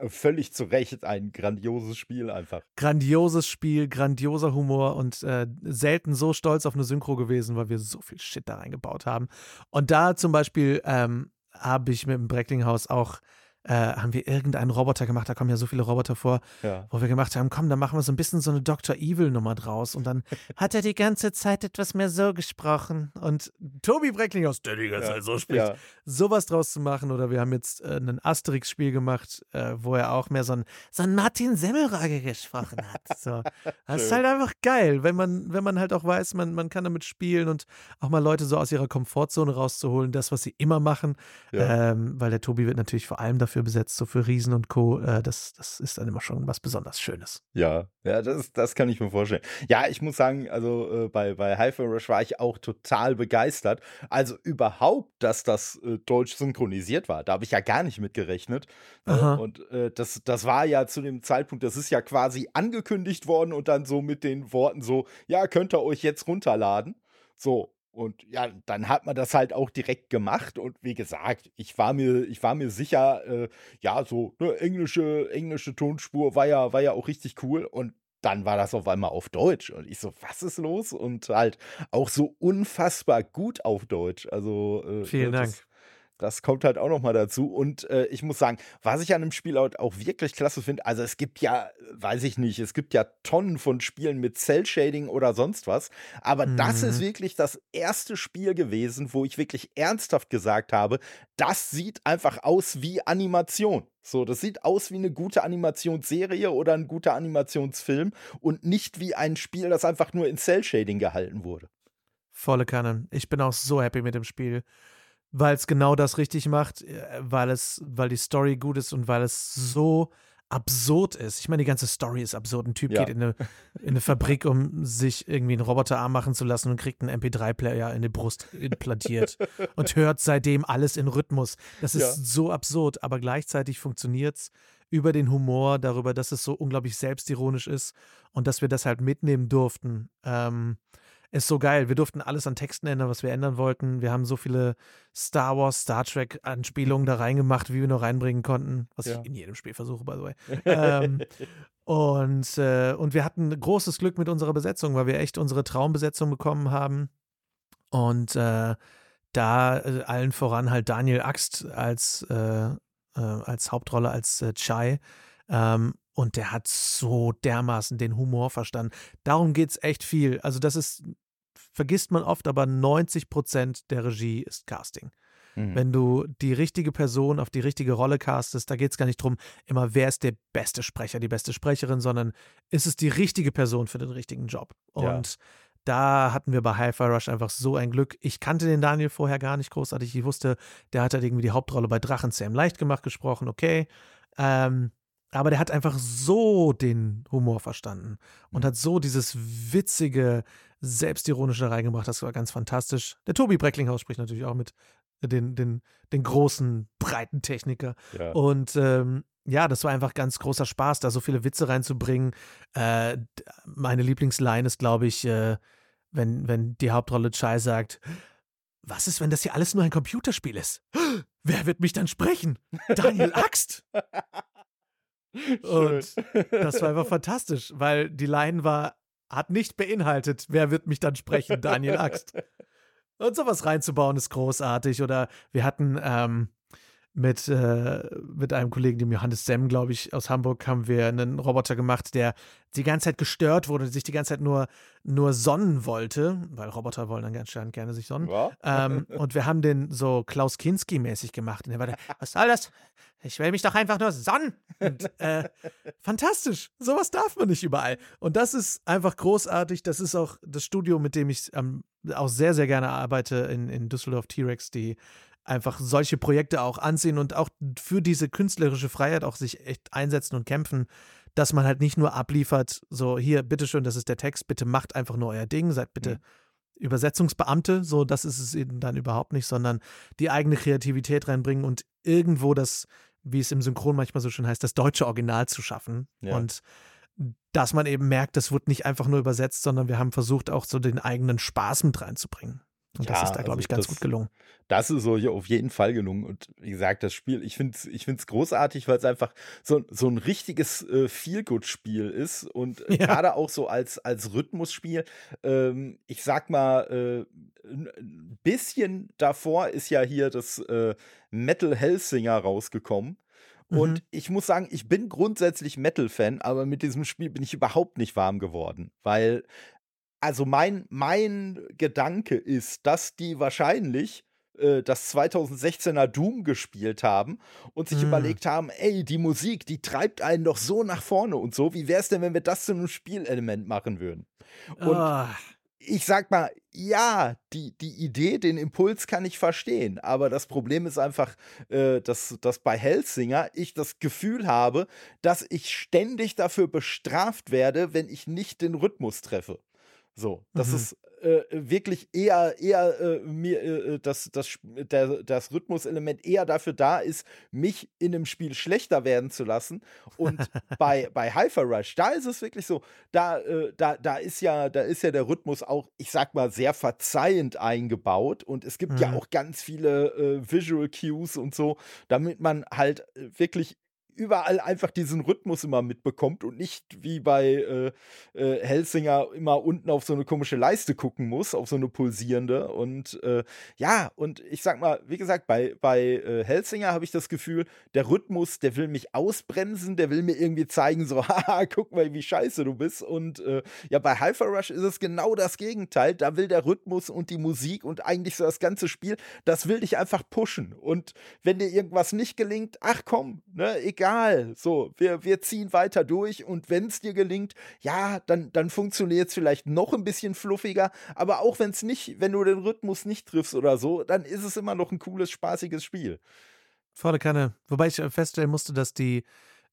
völlig zu Recht ein grandioses Spiel einfach. Grandioses Spiel, grandioser Humor und äh, selten so stolz auf eine Synchro gewesen, weil wir so viel Shit da reingebaut haben. Und da zum Beispiel ähm, habe ich mit dem Brecklinghaus auch äh, haben wir irgendeinen Roboter gemacht, da kommen ja so viele Roboter vor, ja. wo wir gemacht haben, komm, dann machen wir so ein bisschen so eine Dr. Evil-Nummer draus. Und dann hat er die ganze Zeit etwas mehr so gesprochen. Und Tobi Brecklinghaus, der die ganze ja. Zeit so spricht, ja. sowas draus zu machen. Oder wir haben jetzt äh, ein Asterix-Spiel gemacht, äh, wo er auch mehr so ein, so ein Martin Semmelrage gesprochen hat. So. Das ist halt einfach geil, wenn man, wenn man halt auch weiß, man, man kann damit spielen und auch mal Leute so aus ihrer Komfortzone rauszuholen, das, was sie immer machen. Ähm, weil der Tobi wird natürlich vor allem dafür dafür besetzt, so für Riesen und Co. Äh, das, das ist dann immer schon was besonders Schönes. Ja, ja, das, das kann ich mir vorstellen. Ja, ich muss sagen, also äh, bei, bei Hyper Rush war ich auch total begeistert. Also überhaupt, dass das äh, deutsch synchronisiert war, da habe ich ja gar nicht mit gerechnet. Ne? und äh, das, das war ja zu dem Zeitpunkt, das ist ja quasi angekündigt worden und dann so mit den Worten so, ja, könnt ihr euch jetzt runterladen. So, und ja, dann hat man das halt auch direkt gemacht. Und wie gesagt, ich war mir, ich war mir sicher, äh, ja, so ne, englische, englische Tonspur war ja, war ja auch richtig cool. Und dann war das auf einmal auf Deutsch. Und ich so, was ist los? Und halt auch so unfassbar gut auf Deutsch. Also äh, vielen Dank. Das kommt halt auch noch mal dazu. Und äh, ich muss sagen, was ich an dem Spiel auch wirklich klasse finde, also es gibt ja, weiß ich nicht, es gibt ja Tonnen von Spielen mit Cell-Shading oder sonst was. Aber mhm. das ist mhm. wirklich das erste Spiel gewesen, wo ich wirklich ernsthaft gesagt habe, das sieht einfach aus wie Animation. So, das sieht aus wie eine gute Animationsserie oder ein guter Animationsfilm und nicht wie ein Spiel, das einfach nur in Cell-Shading gehalten wurde. Volle Kanne. Ich bin auch so happy mit dem Spiel weil es genau das richtig macht, äh, weil es, weil die Story gut ist und weil es so absurd ist. Ich meine, die ganze Story ist absurd. Ein Typ ja. geht in eine, in eine Fabrik, um sich irgendwie einen Roboterarm machen zu lassen und kriegt einen MP3-Player in die Brust implantiert und hört seitdem alles in Rhythmus. Das ist ja. so absurd, aber gleichzeitig funktioniert es über den Humor, darüber, dass es so unglaublich selbstironisch ist und dass wir das halt mitnehmen durften. Ähm, ist so geil. Wir durften alles an Texten ändern, was wir ändern wollten. Wir haben so viele Star Wars, Star Trek Anspielungen da reingemacht, wie wir nur reinbringen konnten, was ja. ich in jedem Spiel versuche, by the way. ähm, und, äh, und wir hatten großes Glück mit unserer Besetzung, weil wir echt unsere Traumbesetzung bekommen haben. Und äh, da äh, allen voran halt Daniel Axt als, äh, äh, als Hauptrolle, als äh, Chai. Ähm, und der hat so dermaßen den Humor verstanden. Darum geht es echt viel. Also, das ist, vergisst man oft, aber 90 Prozent der Regie ist Casting. Mhm. Wenn du die richtige Person auf die richtige Rolle castest, da geht es gar nicht darum, immer wer ist der beste Sprecher, die beste Sprecherin, sondern ist es die richtige Person für den richtigen Job. Und ja. da hatten wir bei Hi-Fi Rush einfach so ein Glück. Ich kannte den Daniel vorher gar nicht großartig. Ich wusste, der hat halt irgendwie die Hauptrolle bei Drachenzähm leicht gemacht gesprochen, okay. Ähm, aber der hat einfach so den Humor verstanden und mhm. hat so dieses witzige, selbstironische reingebracht. Das war ganz fantastisch. Der Tobi Brecklinghaus spricht natürlich auch mit den, den, den großen, breiten Techniker. Ja. Und ähm, ja, das war einfach ganz großer Spaß, da so viele Witze reinzubringen. Äh, meine Lieblingsline ist, glaube ich, äh, wenn, wenn die Hauptrolle Chai sagt, was ist, wenn das hier alles nur ein Computerspiel ist? Wer wird mich dann sprechen? Daniel Axt! Und das war einfach fantastisch, weil die Line war, hat nicht beinhaltet, wer wird mich dann sprechen, Daniel Axt. Und sowas reinzubauen ist großartig. Oder wir hatten ähm, mit, äh, mit einem Kollegen, dem Johannes Semm, glaube ich, aus Hamburg, haben wir einen Roboter gemacht, der die ganze Zeit gestört wurde, sich die ganze Zeit nur, nur sonnen wollte, weil Roboter wollen dann ganz gerne sich sonnen. Ja. Ähm, und wir haben den so Klaus Kinski-mäßig gemacht. Und er war da, was soll das? Ich will mich doch einfach nur sonnen. Und, äh, fantastisch. Sowas darf man nicht überall. Und das ist einfach großartig. Das ist auch das Studio, mit dem ich ähm, auch sehr, sehr gerne arbeite in, in Düsseldorf T-Rex, die einfach solche Projekte auch ansehen und auch für diese künstlerische Freiheit auch sich echt einsetzen und kämpfen, dass man halt nicht nur abliefert, so hier, bitteschön, das ist der Text, bitte macht einfach nur euer Ding, seid bitte mhm. Übersetzungsbeamte, so das ist es eben dann überhaupt nicht, sondern die eigene Kreativität reinbringen und irgendwo das, wie es im Synchron manchmal so schön heißt, das deutsche Original zu schaffen. Ja. Und dass man eben merkt, das wird nicht einfach nur übersetzt, sondern wir haben versucht, auch so den eigenen Spaß mit reinzubringen. Und ja, das ist da, glaube also ich, ganz das, gut gelungen. Das ist so auf jeden Fall gelungen. Und wie gesagt, das Spiel, ich finde es ich find's großartig, weil es einfach so, so ein richtiges äh, Feel-Good-Spiel ist. Und ja. gerade auch so als, als Rhythmusspiel. Ähm, ich sag mal, äh, ein bisschen davor ist ja hier das äh, Metal Hellsinger rausgekommen. Und mhm. ich muss sagen, ich bin grundsätzlich Metal-Fan, aber mit diesem Spiel bin ich überhaupt nicht warm geworden, weil also mein, mein Gedanke ist, dass die wahrscheinlich äh, das 2016er Doom gespielt haben und sich mm. überlegt haben, ey, die Musik, die treibt einen doch so nach vorne und so. Wie wäre es denn, wenn wir das zu einem Spielelement machen würden? Und oh. ich sag mal, ja, die, die Idee, den Impuls kann ich verstehen, aber das Problem ist einfach, äh, dass, dass bei Hellsinger ich das Gefühl habe, dass ich ständig dafür bestraft werde, wenn ich nicht den Rhythmus treffe. So, das mhm. ist äh, wirklich eher, eher äh, mir, äh, das, das, der, das Rhythmuselement eher dafür da ist, mich in einem Spiel schlechter werden zu lassen. Und bei, bei Hyper Rush, da ist es wirklich so, da, äh, da, da ist ja, da ist ja der Rhythmus auch, ich sag mal, sehr verzeihend eingebaut. Und es gibt mhm. ja auch ganz viele äh, Visual Cues und so, damit man halt äh, wirklich überall einfach diesen Rhythmus immer mitbekommt und nicht wie bei äh, äh, Helsinger immer unten auf so eine komische Leiste gucken muss, auf so eine pulsierende. Und äh, ja, und ich sag mal, wie gesagt, bei, bei äh, Helsinger habe ich das Gefühl, der Rhythmus, der will mich ausbremsen, der will mir irgendwie zeigen, so, haha, guck mal, wie scheiße du bist. Und äh, ja, bei Hyper Rush ist es genau das Gegenteil. Da will der Rhythmus und die Musik und eigentlich so das ganze Spiel, das will dich einfach pushen. Und wenn dir irgendwas nicht gelingt, ach komm, ne, egal egal. So, wir, wir ziehen weiter durch und wenn es dir gelingt, ja, dann, dann funktioniert es vielleicht noch ein bisschen fluffiger. Aber auch wenn es nicht, wenn du den Rhythmus nicht triffst oder so, dann ist es immer noch ein cooles, spaßiges Spiel. Volle Kanne. Wobei ich feststellen musste, dass die,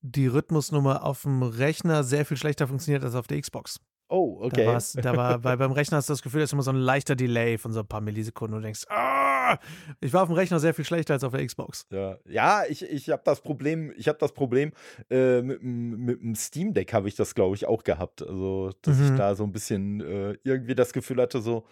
die Rhythmusnummer auf dem Rechner sehr viel schlechter funktioniert als auf der Xbox. Oh, okay. Da, da war, weil beim Rechner hast du das Gefühl, da ist immer so ein leichter Delay von so ein paar Millisekunden und du denkst, ah, ich war auf dem Rechner sehr viel schlechter als auf der Xbox. Ja, ja ich, ich habe das Problem, ich habe das Problem, äh, mit, mit dem Steam Deck habe ich das, glaube ich, auch gehabt. Also, dass mhm. ich da so ein bisschen äh, irgendwie das Gefühl hatte, so,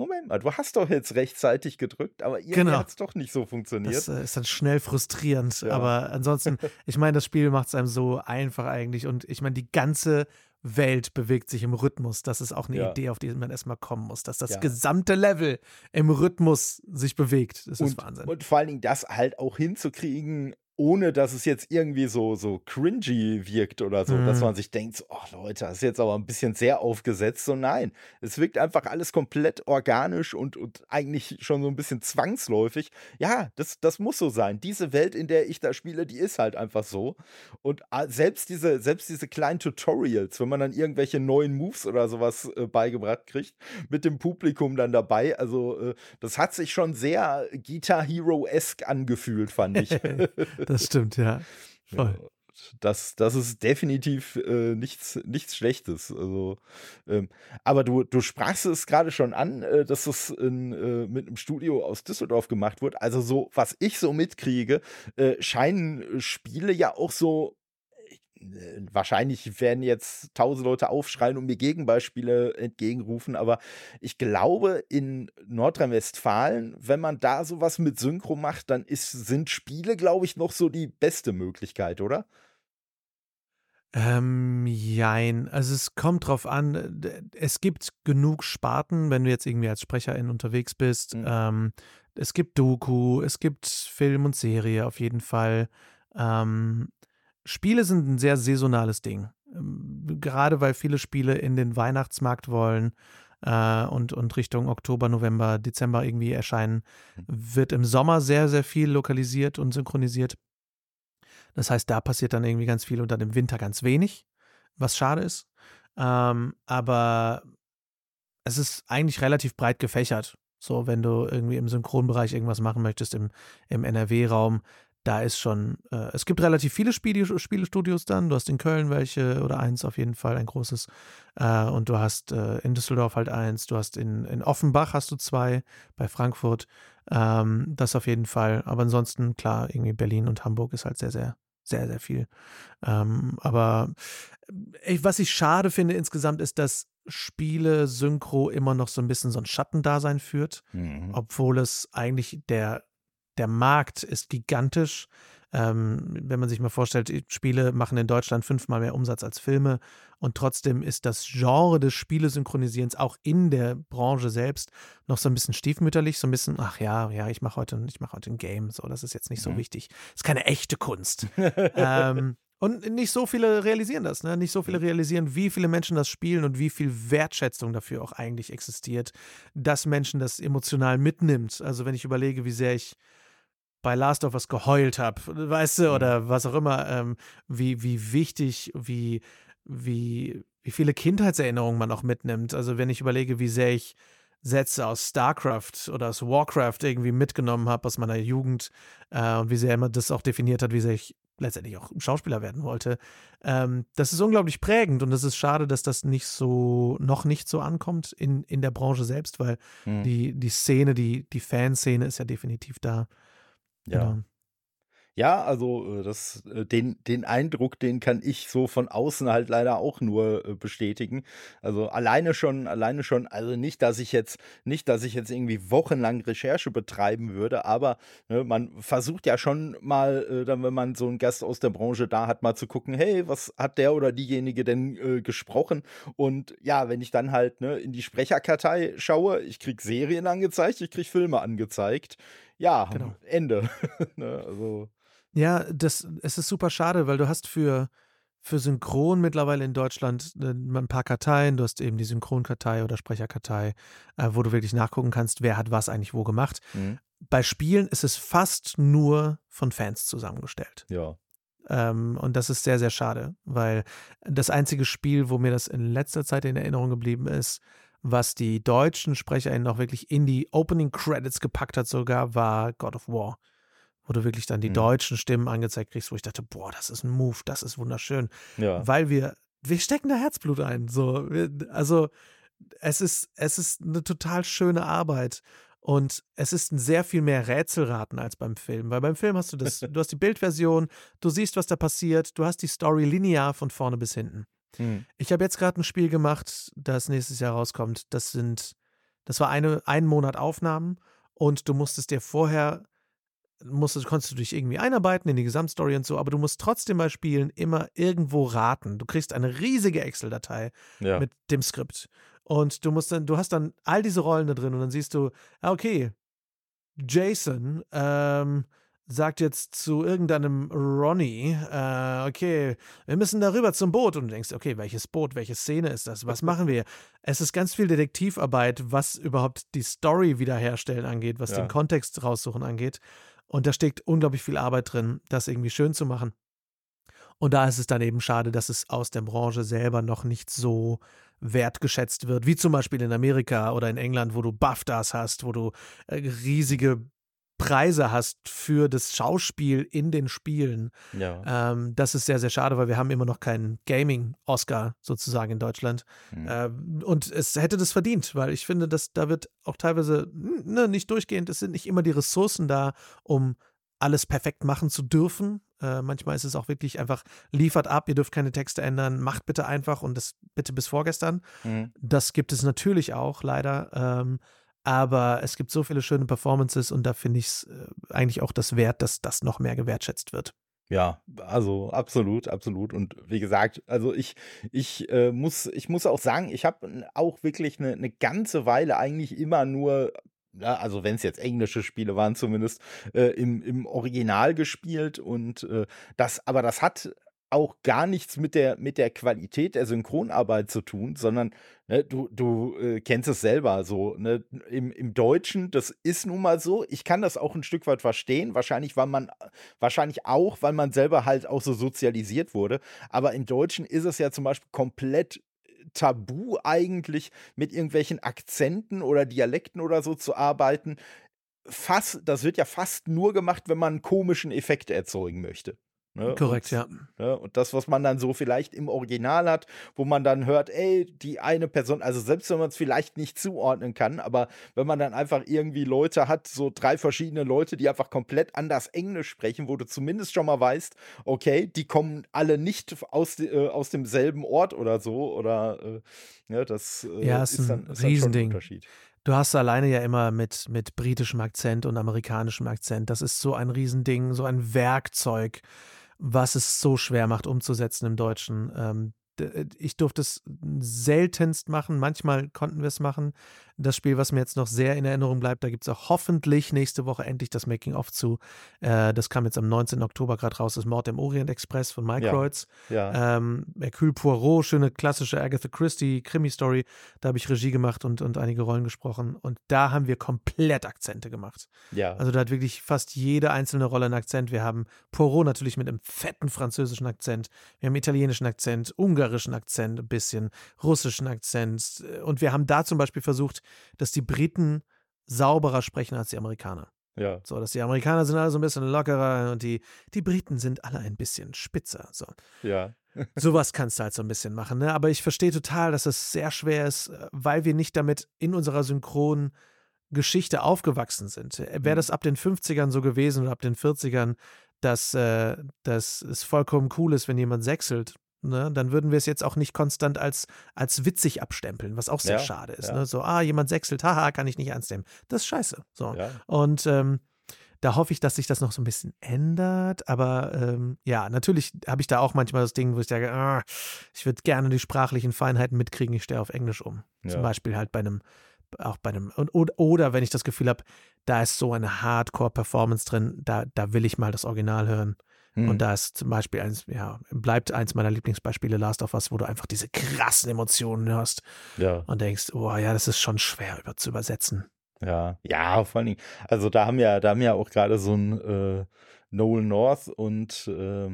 Moment mal, du hast doch jetzt rechtzeitig gedrückt, aber irgendwie genau. hat es doch nicht so funktioniert. Das äh, ist dann schnell frustrierend. Ja. Aber ansonsten, ich meine, das Spiel macht es einem so einfach eigentlich. Und ich meine, die ganze Welt bewegt sich im Rhythmus. Das ist auch eine ja. Idee, auf die man erstmal kommen muss, dass das ja. gesamte Level im Rhythmus sich bewegt. Das ist und, Wahnsinn. Und vor allen Dingen das halt auch hinzukriegen, ohne dass es jetzt irgendwie so, so cringy wirkt oder so, mhm. dass man sich denkt, oh Leute, das ist jetzt aber ein bisschen sehr aufgesetzt. So nein, es wirkt einfach alles komplett organisch und, und eigentlich schon so ein bisschen zwangsläufig. Ja, das, das muss so sein. Diese Welt, in der ich da spiele, die ist halt einfach so. Und ah, selbst diese, selbst diese kleinen Tutorials, wenn man dann irgendwelche neuen Moves oder sowas äh, beigebracht kriegt, mit dem Publikum dann dabei, also äh, das hat sich schon sehr Guitar Hero-esque angefühlt, fand ich. Das stimmt, ja. Voll. Ja, das, das ist definitiv äh, nichts, nichts Schlechtes. Also, ähm, aber du, du sprachst es gerade schon an, äh, dass das in, äh, mit einem Studio aus Düsseldorf gemacht wird. Also so, was ich so mitkriege, äh, scheinen Spiele ja auch so wahrscheinlich werden jetzt tausend Leute aufschreien und mir Gegenbeispiele entgegenrufen, aber ich glaube, in Nordrhein-Westfalen, wenn man da sowas mit Synchro macht, dann ist, sind Spiele, glaube ich, noch so die beste Möglichkeit, oder? Ähm, jein. Also es kommt drauf an. Es gibt genug Sparten, wenn du jetzt irgendwie als Sprecherin unterwegs bist. Mhm. Ähm, es gibt Doku, es gibt Film und Serie auf jeden Fall. Ähm, Spiele sind ein sehr saisonales Ding. Ähm, gerade weil viele Spiele in den Weihnachtsmarkt wollen äh, und, und Richtung Oktober, November, Dezember irgendwie erscheinen, mhm. wird im Sommer sehr, sehr viel lokalisiert und synchronisiert. Das heißt, da passiert dann irgendwie ganz viel und dann im Winter ganz wenig, was schade ist. Ähm, aber es ist eigentlich relativ breit gefächert. So, wenn du irgendwie im Synchronbereich irgendwas machen möchtest, im, im NRW-Raum, da ist schon, äh, es gibt relativ viele Spiele, Spielestudios dann. Du hast in Köln welche oder eins auf jeden Fall, ein großes. Äh, und du hast äh, in Düsseldorf halt eins. Du hast in, in Offenbach hast du zwei, bei Frankfurt. Ähm, das auf jeden Fall. Aber ansonsten, klar, irgendwie Berlin und Hamburg ist halt sehr, sehr, sehr, sehr viel. Ähm, aber äh, ich, was ich schade finde insgesamt ist, dass Spiele Synchro immer noch so ein bisschen so ein Schattendasein führt, mhm. obwohl es eigentlich der, der Markt ist gigantisch. Ähm, wenn man sich mal vorstellt, Spiele machen in Deutschland fünfmal mehr Umsatz als Filme und trotzdem ist das Genre des Spielesynchronisierens auch in der Branche selbst noch so ein bisschen stiefmütterlich, so ein bisschen, ach ja, ja, ich mache heute, ich mache heute ein Game, so, das ist jetzt nicht so mhm. wichtig. Das ist keine echte Kunst. ähm, und nicht so viele realisieren das, ne? Nicht so viele realisieren, wie viele Menschen das spielen und wie viel Wertschätzung dafür auch eigentlich existiert, dass Menschen das emotional mitnimmt. Also wenn ich überlege, wie sehr ich bei Last of Us geheult habe, weißt du, oder mhm. was auch immer, ähm, wie, wie wichtig, wie, wie, wie viele Kindheitserinnerungen man auch mitnimmt. Also wenn ich überlege, wie sehr ich Sätze aus StarCraft oder aus Warcraft irgendwie mitgenommen habe aus meiner Jugend äh, und wie sehr immer das auch definiert hat, wie sehr ich letztendlich auch Schauspieler werden wollte. Ähm, das ist unglaublich prägend und es ist schade, dass das nicht so, noch nicht so ankommt in, in der Branche selbst, weil mhm. die, die Szene, die, die Fanszene ist ja definitiv da. Ja. Genau. Ja, also äh, das, äh, den, den Eindruck, den kann ich so von außen halt leider auch nur äh, bestätigen. Also alleine schon, alleine schon, also nicht, dass ich jetzt, nicht, dass ich jetzt irgendwie wochenlang Recherche betreiben würde, aber ne, man versucht ja schon mal, dann, wenn man so einen Gast aus der Branche da hat, mal zu gucken, hey, was hat der oder diejenige denn äh, gesprochen? Und ja, wenn ich dann halt ne, in die Sprecherkartei schaue, ich krieg Serien angezeigt, ich krieg Filme angezeigt. Ja, genau. Ende. ne, also. Ja, das, es ist super schade, weil du hast für, für Synchron mittlerweile in Deutschland äh, ein paar Karteien. Du hast eben die Synchronkartei oder Sprecherkartei, äh, wo du wirklich nachgucken kannst, wer hat was eigentlich wo gemacht. Mhm. Bei Spielen ist es fast nur von Fans zusammengestellt. Ja. Ähm, und das ist sehr, sehr schade, weil das einzige Spiel, wo mir das in letzter Zeit in Erinnerung geblieben ist, was die deutschen SprecherInnen noch wirklich in die Opening Credits gepackt hat, sogar, war God of War wo du wirklich dann die mhm. deutschen Stimmen angezeigt kriegst, wo ich dachte, boah, das ist ein Move, das ist wunderschön. Ja. Weil wir, wir stecken da Herzblut ein. So, also es ist, es ist eine total schöne Arbeit. Und es ist ein sehr viel mehr Rätselraten als beim Film. Weil beim Film hast du das, du hast die Bildversion, du siehst, was da passiert, du hast die Story linear von vorne bis hinten. Hm. Ich habe jetzt gerade ein Spiel gemacht, das nächstes Jahr rauskommt. Das sind, das war eine, ein Monat Aufnahmen und du musstest dir vorher musstest, konntest du dich irgendwie einarbeiten in die Gesamtstory und so, aber du musst trotzdem bei Spielen immer irgendwo raten. Du kriegst eine riesige Excel-Datei ja. mit dem Skript. Und du musst dann, du hast dann all diese Rollen da drin und dann siehst du, ah, okay, Jason ähm, sagt jetzt zu irgendeinem Ronnie, äh, okay, wir müssen darüber zum Boot. Und du denkst, okay, welches Boot, welche Szene ist das? Was machen wir? Es ist ganz viel Detektivarbeit, was überhaupt die Story wiederherstellen angeht, was ja. den Kontext raussuchen angeht. Und da steckt unglaublich viel Arbeit drin, das irgendwie schön zu machen. Und da ist es dann eben schade, dass es aus der Branche selber noch nicht so wertgeschätzt wird, wie zum Beispiel in Amerika oder in England, wo du BAFTAs hast, wo du äh, riesige Preise hast für das Schauspiel in den Spielen. Ja. Ähm, das ist sehr, sehr schade, weil wir haben immer noch keinen Gaming-Oscar sozusagen in Deutschland. Mhm. Ähm, und es hätte das verdient, weil ich finde, dass da wird auch teilweise ne, nicht durchgehend, es sind nicht immer die Ressourcen da, um alles perfekt machen zu dürfen. Äh, manchmal ist es auch wirklich einfach, liefert ab, ihr dürft keine Texte ändern, macht bitte einfach und das bitte bis vorgestern. Mhm. Das gibt es natürlich auch, leider. Ähm, aber es gibt so viele schöne Performances und da finde ich es äh, eigentlich auch das wert, dass das noch mehr gewertschätzt wird. Ja, also absolut, absolut. Und wie gesagt, also ich, ich äh, muss, ich muss auch sagen, ich habe auch wirklich eine, eine ganze Weile eigentlich immer nur ja, also wenn es jetzt englische Spiele waren, zumindest äh, im, im Original gespielt und äh, das, aber das hat auch gar nichts mit der, mit der Qualität der Synchronarbeit zu tun, sondern ne, du, du äh, kennst es selber so. Ne, im, Im Deutschen, das ist nun mal so. Ich kann das auch ein Stück weit verstehen. Wahrscheinlich, weil man, wahrscheinlich auch, weil man selber halt auch so sozialisiert wurde. Aber im Deutschen ist es ja zum Beispiel komplett tabu eigentlich mit irgendwelchen Akzenten oder Dialekten oder so zu arbeiten. Fast, das wird ja fast nur gemacht, wenn man einen komischen Effekt erzeugen möchte. Ne? Korrekt, und, ja. Ne? Und das, was man dann so vielleicht im Original hat, wo man dann hört, ey, die eine Person, also selbst wenn man es vielleicht nicht zuordnen kann, aber wenn man dann einfach irgendwie Leute hat, so drei verschiedene Leute, die einfach komplett anders Englisch sprechen, wo du zumindest schon mal weißt, okay, die kommen alle nicht aus, äh, aus demselben Ort oder so, oder äh, ja, das äh, ja, ist, ist, dann, ist dann schon ein Unterschied. Du hast alleine ja immer mit, mit britischem Akzent und amerikanischem Akzent. Das ist so ein Riesending, so ein Werkzeug was es so schwer macht umzusetzen im Deutschen. Ähm, äh, ich durfte es seltenst machen. Manchmal konnten wir es machen. Das Spiel, was mir jetzt noch sehr in Erinnerung bleibt, da gibt es auch hoffentlich nächste Woche endlich das Making-of zu. Äh, das kam jetzt am 19. Oktober gerade raus, das Mord im Orient Express von Mike ja. Kreuz. Ja. Ähm, Hercule Poirot, schöne klassische Agatha Christie Krimi-Story. Da habe ich Regie gemacht und, und einige Rollen gesprochen. Und da haben wir komplett Akzente gemacht. Ja. Also da hat wirklich fast jede einzelne Rolle einen Akzent. Wir haben Poirot natürlich mit einem fetten französischen Akzent. Wir haben italienischen Akzent, ungarischen Akzent ein bisschen, russischen Akzent. Und wir haben da zum Beispiel versucht, dass die Briten sauberer sprechen als die Amerikaner. Ja. So, dass die Amerikaner sind alle so ein bisschen lockerer und die, die Briten sind alle ein bisschen spitzer. So. Ja. Sowas kannst du halt so ein bisschen machen, ne? Aber ich verstehe total, dass es sehr schwer ist, äh, weil wir nicht damit in unserer synchronen Geschichte aufgewachsen sind. Äh, wäre mhm. das ab den 50ern so gewesen oder ab den 40ern, dass, äh, dass es vollkommen cool ist, wenn jemand sechselt, Ne, dann würden wir es jetzt auch nicht konstant als, als witzig abstempeln, was auch sehr ja, schade ist. Ja. Ne? So, ah, jemand sechselt, haha, kann ich nicht ernst nehmen. Das ist scheiße. So. Ja. Und ähm, da hoffe ich, dass sich das noch so ein bisschen ändert. Aber ähm, ja, natürlich habe ich da auch manchmal das Ding, wo ich sage, ah, ich würde gerne die sprachlichen Feinheiten mitkriegen, ich stehe auf Englisch um. Zum Beispiel halt bei einem, auch bei einem, und, oder, oder wenn ich das Gefühl habe, da ist so eine Hardcore-Performance drin, da, da will ich mal das Original hören. Mhm. Und da ist zum Beispiel eins, ja, bleibt eins meiner Lieblingsbeispiele Last of Us, wo du einfach diese krassen Emotionen hörst ja. und denkst, oh ja, das ist schon schwer über, zu übersetzen. Ja, ja, vor allen Dingen, also da haben ja, da haben ja auch gerade so ein äh, Noel North und äh,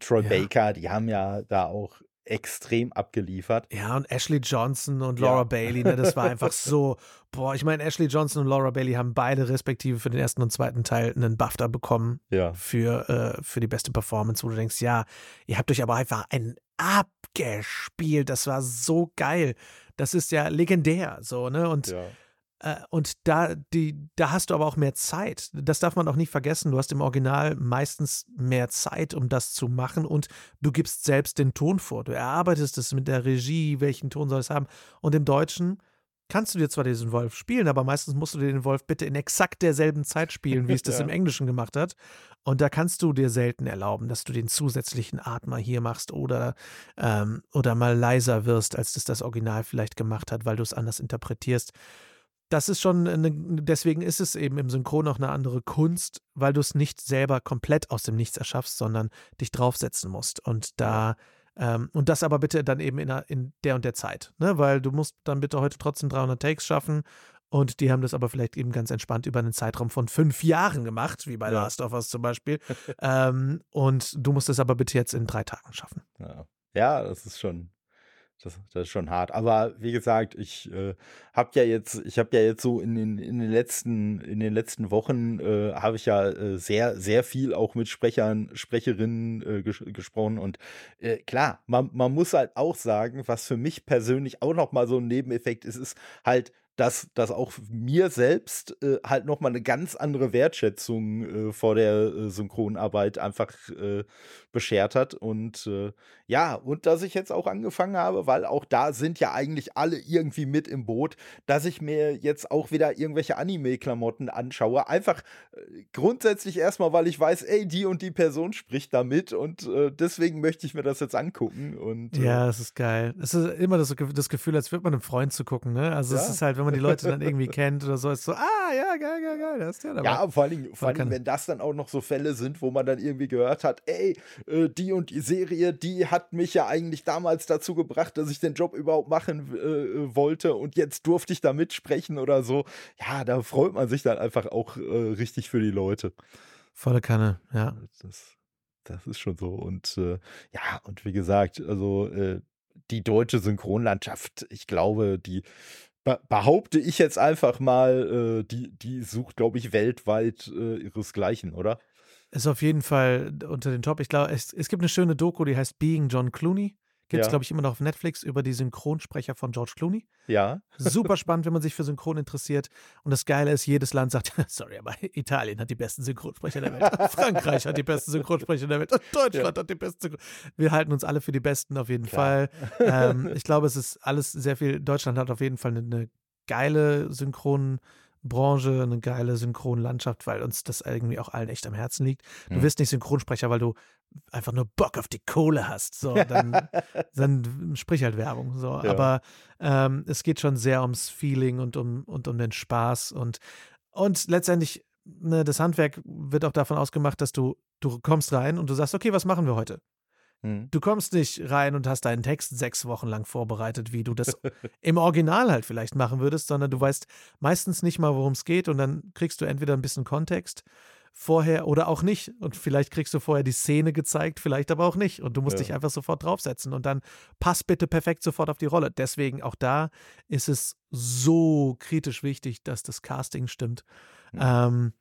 Troy ja. Baker, die haben ja da auch extrem abgeliefert. Ja, und Ashley Johnson und Laura ja. Bailey, ne, das war einfach so, boah, ich meine, Ashley Johnson und Laura Bailey haben beide respektive für den ersten und zweiten Teil einen BAFTA bekommen ja. für, äh, für die beste Performance, wo du denkst, ja, ihr habt euch aber einfach einen abgespielt, das war so geil. Das ist ja legendär, so, ne, und ja und da, die, da hast du aber auch mehr Zeit. Das darf man auch nicht vergessen. Du hast im Original meistens mehr Zeit, um das zu machen und du gibst selbst den Ton vor. Du erarbeitest es mit der Regie, welchen Ton soll es haben. Und im Deutschen kannst du dir zwar diesen Wolf spielen, aber meistens musst du dir den Wolf bitte in exakt derselben Zeit spielen, wie es das ja. im Englischen gemacht hat. Und da kannst du dir selten erlauben, dass du den zusätzlichen Atmer hier machst oder, ähm, oder mal leiser wirst, als das das Original vielleicht gemacht hat, weil du es anders interpretierst das ist schon, eine, deswegen ist es eben im Synchron auch eine andere Kunst, weil du es nicht selber komplett aus dem Nichts erschaffst, sondern dich draufsetzen musst. Und da, ähm, und das aber bitte dann eben in, in der und der Zeit, ne? Weil du musst dann bitte heute trotzdem 300 Takes schaffen und die haben das aber vielleicht eben ganz entspannt über einen Zeitraum von fünf Jahren gemacht, wie bei ja. Last of Us zum Beispiel. ähm, und du musst es aber bitte jetzt in drei Tagen schaffen. Ja, ja das ist schon, das, das, ist schon hart. Aber wie gesagt, ich äh, habe ja jetzt, ich habe ja jetzt so in den, in den letzten, in den letzten Wochen äh, habe ich ja äh, sehr, sehr viel auch mit Sprechern, Sprecherinnen äh, ges gesprochen. Und äh, klar, man, man muss halt auch sagen, was für mich persönlich auch nochmal so ein Nebeneffekt ist, ist halt, dass das auch mir selbst äh, halt nochmal eine ganz andere Wertschätzung äh, vor der äh, Synchronarbeit einfach äh, beschert hat. Und äh, ja, und dass ich jetzt auch angefangen habe, weil auch da sind ja eigentlich alle irgendwie mit im Boot, dass ich mir jetzt auch wieder irgendwelche Anime-Klamotten anschaue. Einfach äh, grundsätzlich erstmal, weil ich weiß, ey, die und die Person spricht damit und deswegen möchte ich mir das jetzt angucken. Und, ja, das ist geil. Es ist immer das, das Gefühl, als würde man einem Freund zugucken, ne? Also ja. es ist halt, wenn man die Leute dann irgendwie kennt oder so, ist so, ah, ja, geil, geil, geil, das ist der dabei. Ja, vor allem, vor allem wenn das dann auch noch so Fälle sind, wo man dann irgendwie gehört hat, ey, äh, die und die Serie, die hat mich ja eigentlich damals dazu gebracht, dass ich den Job überhaupt machen äh, wollte und jetzt durfte ich da mitsprechen oder so. Ja, da freut man sich dann einfach auch äh, richtig für die Leute. Volle Kanne, ja. Das, das ist schon so. Und äh, ja, und wie gesagt, also äh, die deutsche Synchronlandschaft, ich glaube, die behaupte ich jetzt einfach mal, äh, die, die sucht, glaube ich, weltweit äh, ihresgleichen, oder? Ist auf jeden Fall unter den Top. Ich glaube, es, es gibt eine schöne Doku, die heißt Being John Clooney. Gibt es, ja. glaube ich, immer noch auf Netflix über die Synchronsprecher von George Clooney. Ja. Super spannend, wenn man sich für Synchron interessiert. Und das Geile ist, jedes Land sagt, sorry, aber Italien hat die besten Synchronsprecher der Welt. Frankreich hat die besten Synchronsprecher der Welt. Deutschland ja. hat die besten Synchronsprecher. Wir halten uns alle für die Besten auf jeden Klar. Fall. Ähm, ich glaube, es ist alles sehr viel. Deutschland hat auf jeden Fall eine, eine geile Synchron- Branche, eine geile Synchronlandschaft, weil uns das irgendwie auch allen echt am Herzen liegt. Du hm. wirst nicht Synchronsprecher, weil du einfach nur Bock auf die Kohle hast. So, dann, dann sprich halt Werbung. So. Ja. Aber ähm, es geht schon sehr ums Feeling und um, und um den Spaß und, und letztendlich, ne, das Handwerk wird auch davon ausgemacht, dass du, du kommst rein und du sagst, okay, was machen wir heute? Hm. Du kommst nicht rein und hast deinen Text sechs Wochen lang vorbereitet, wie du das im Original halt vielleicht machen würdest, sondern du weißt meistens nicht mal, worum es geht und dann kriegst du entweder ein bisschen Kontext vorher oder auch nicht. Und vielleicht kriegst du vorher die Szene gezeigt, vielleicht aber auch nicht. Und du musst ja. dich einfach sofort draufsetzen und dann pass bitte perfekt sofort auf die Rolle. Deswegen auch da ist es so kritisch wichtig, dass das Casting stimmt. Mhm. Ähm,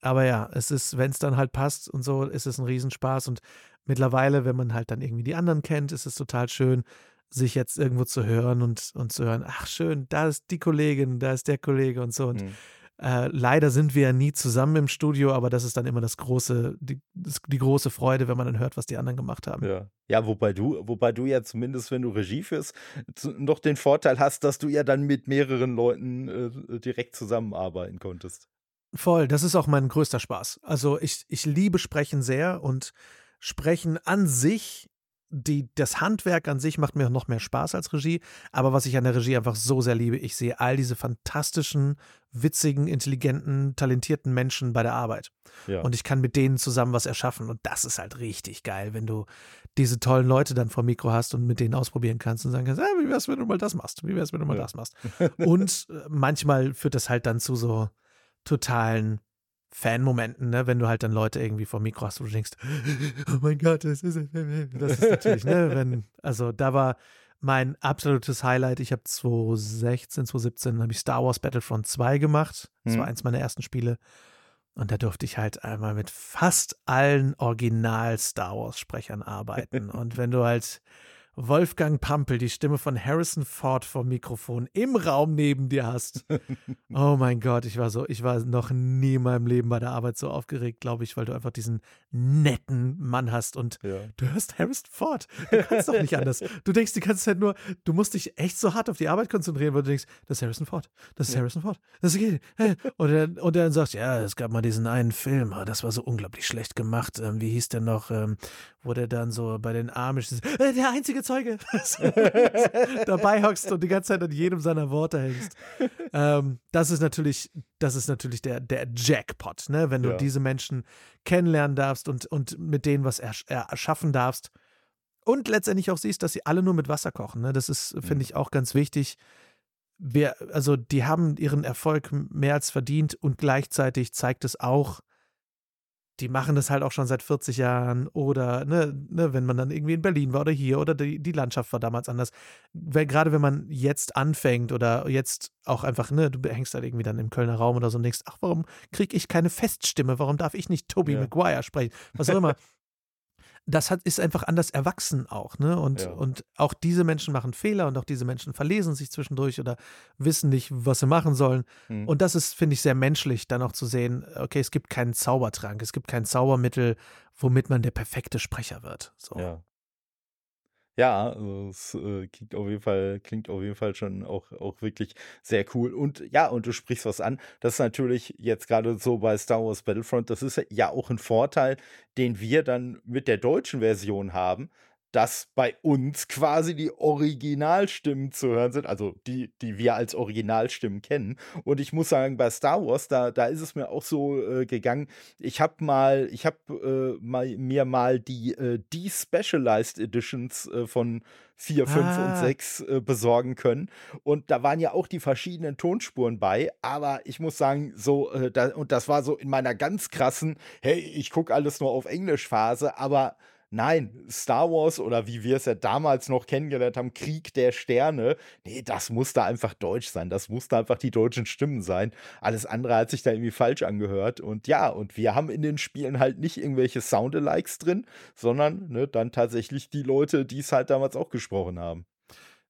aber ja, es ist, wenn es dann halt passt und so, ist es ein Riesenspaß. Und mittlerweile, wenn man halt dann irgendwie die anderen kennt, ist es total schön, sich jetzt irgendwo zu hören und, und zu hören, ach schön, da ist die Kollegin, da ist der Kollege und so. Und mhm. äh, leider sind wir ja nie zusammen im Studio, aber das ist dann immer das große, die, das, die große Freude, wenn man dann hört, was die anderen gemacht haben. Ja. Ja, wobei du, wobei du ja zumindest, wenn du Regie führst, noch den Vorteil hast, dass du ja dann mit mehreren Leuten äh, direkt zusammenarbeiten konntest. Voll, das ist auch mein größter Spaß. Also ich, ich liebe Sprechen sehr und Sprechen an sich, die, das Handwerk an sich macht mir noch mehr Spaß als Regie. Aber was ich an der Regie einfach so sehr liebe, ich sehe all diese fantastischen, witzigen, intelligenten, talentierten Menschen bei der Arbeit. Ja. Und ich kann mit denen zusammen was erschaffen. Und das ist halt richtig geil, wenn du diese tollen Leute dann vor Mikro hast und mit denen ausprobieren kannst und sagen kannst, ah, wie wär's, wenn du mal das machst? Wie wär's, wenn du mal ja. das machst? und äh, manchmal führt das halt dann zu so totalen Fan-Momenten, ne, wenn du halt dann Leute irgendwie vor Mikro hast, wo du denkst, oh mein Gott, das ist, das ist natürlich, ne, wenn, also da war mein absolutes Highlight, ich habe 2016, 2017 habe ich Star Wars Battlefront 2 gemacht, das mhm. war eins meiner ersten Spiele. Und da durfte ich halt einmal mit fast allen Original Star Wars Sprechern arbeiten. Und wenn du halt Wolfgang Pampel, die Stimme von Harrison Ford vom Mikrofon im Raum neben dir hast. Oh mein Gott, ich war so, ich war noch nie in meinem Leben bei der Arbeit so aufgeregt, glaube ich, weil du einfach diesen netten Mann hast und ja. du hörst Harrison Ford. Du kannst doch nicht anders. Du denkst die ganze Zeit nur, du musst dich echt so hart auf die Arbeit konzentrieren, weil du denkst, das ist Harrison Ford, das ist ja. Harrison Ford, das ist und dann, und dann sagst, ja, es gab mal diesen einen Film, ah, das war so unglaublich schlecht gemacht. Ähm, wie hieß der noch, ähm, wo der dann so bei den Amish, äh, der einzige Zeuge, dabei hockst und die ganze Zeit an jedem seiner Worte hängst. Ähm, das ist natürlich, das ist natürlich der, der Jackpot, ne? wenn du ja. diese Menschen kennenlernen darfst und, und mit denen was ersch erschaffen darfst. Und letztendlich auch siehst, dass sie alle nur mit Wasser kochen. Ne? Das ist, finde ich, auch ganz wichtig. Wer, also die haben ihren Erfolg mehr als verdient und gleichzeitig zeigt es auch, die machen das halt auch schon seit 40 Jahren oder ne, ne, wenn man dann irgendwie in Berlin war oder hier oder die, die Landschaft war damals anders. Weil, gerade wenn man jetzt anfängt oder jetzt auch einfach, ne, du hängst halt irgendwie dann im Kölner Raum oder so und denkst, ach, warum kriege ich keine Feststimme? Warum darf ich nicht Toby ja. Maguire sprechen? Was auch immer das hat, ist einfach anders erwachsen auch, ne? Und, ja. und auch diese Menschen machen Fehler und auch diese Menschen verlesen sich zwischendurch oder wissen nicht, was sie machen sollen. Mhm. Und das ist, finde ich, sehr menschlich, dann auch zu sehen, okay, es gibt keinen Zaubertrank, es gibt kein Zaubermittel, womit man der perfekte Sprecher wird. So. Ja. Ja, also es äh, klingt auf jeden Fall, klingt auf jeden Fall schon auch, auch wirklich sehr cool. Und ja, und du sprichst was an. Das ist natürlich jetzt gerade so bei Star Wars Battlefront, das ist ja auch ein Vorteil, den wir dann mit der deutschen Version haben, dass bei uns quasi die Originalstimmen zu hören sind, also die, die wir als Originalstimmen kennen. Und ich muss sagen, bei Star Wars, da, da ist es mir auch so äh, gegangen. Ich habe mal, ich habe äh, mal, mir mal die äh, Despecialized Editions äh, von 4, 5 ah. und 6 äh, besorgen können. Und da waren ja auch die verschiedenen Tonspuren bei. Aber ich muss sagen, so, äh, da, und das war so in meiner ganz krassen, hey, ich gucke alles nur auf Englisch Phase, aber Nein, Star Wars oder wie wir es ja damals noch kennengelernt haben, Krieg der Sterne. Nee, das musste einfach deutsch sein. Das musste einfach die deutschen Stimmen sein. Alles andere hat sich da irgendwie falsch angehört. Und ja, und wir haben in den Spielen halt nicht irgendwelche Soundalikes drin, sondern ne, dann tatsächlich die Leute, die es halt damals auch gesprochen haben.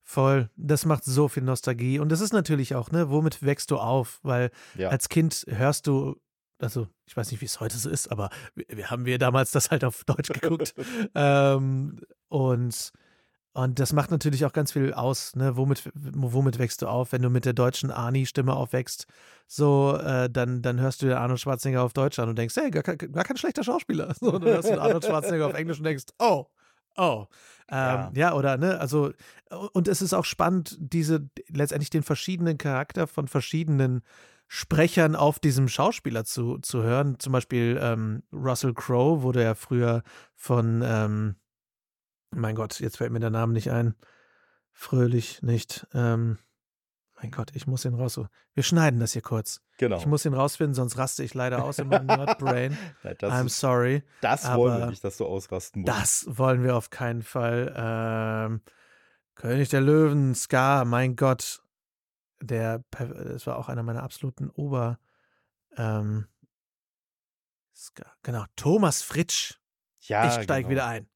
Voll, das macht so viel Nostalgie. Und das ist natürlich auch, ne, womit wächst du auf? Weil ja. als Kind hörst du also ich weiß nicht, wie es heute so ist, aber wir, wir haben wir damals das halt auf Deutsch geguckt. ähm, und, und das macht natürlich auch ganz viel aus, ne? Womit, womit wächst du auf? Wenn du mit der deutschen Arnie-Stimme aufwächst, so, äh, dann, dann hörst du den Arnold Schwarzenegger auf Deutsch an und denkst, hey, gar, gar kein schlechter Schauspieler. So, dann hörst du den Arnold Schwarzenegger auf Englisch und denkst, oh, Oh. Ähm, ja. ja. oder ne, also, und es ist auch spannend, diese letztendlich den verschiedenen Charakter von verschiedenen Sprechern auf diesem Schauspieler zu, zu hören. Zum Beispiel ähm, Russell Crowe wurde ja früher von, ähm, mein Gott, jetzt fällt mir der Name nicht ein. Fröhlich nicht. Ähm, mein Gott, ich muss ihn raus. Wir schneiden das hier kurz. Genau. Ich muss ihn rausfinden, sonst raste ich leider aus in meinem Nerdbrain. I'm sorry. Das wollen wir nicht, dass du ausrasten musst. Das wollen wir auf keinen Fall. Ähm, König der Löwen, Scar, mein Gott der, das war auch einer meiner absoluten Ober, ähm, genau, Thomas Fritsch. Ja, ich steige genau. wieder ein.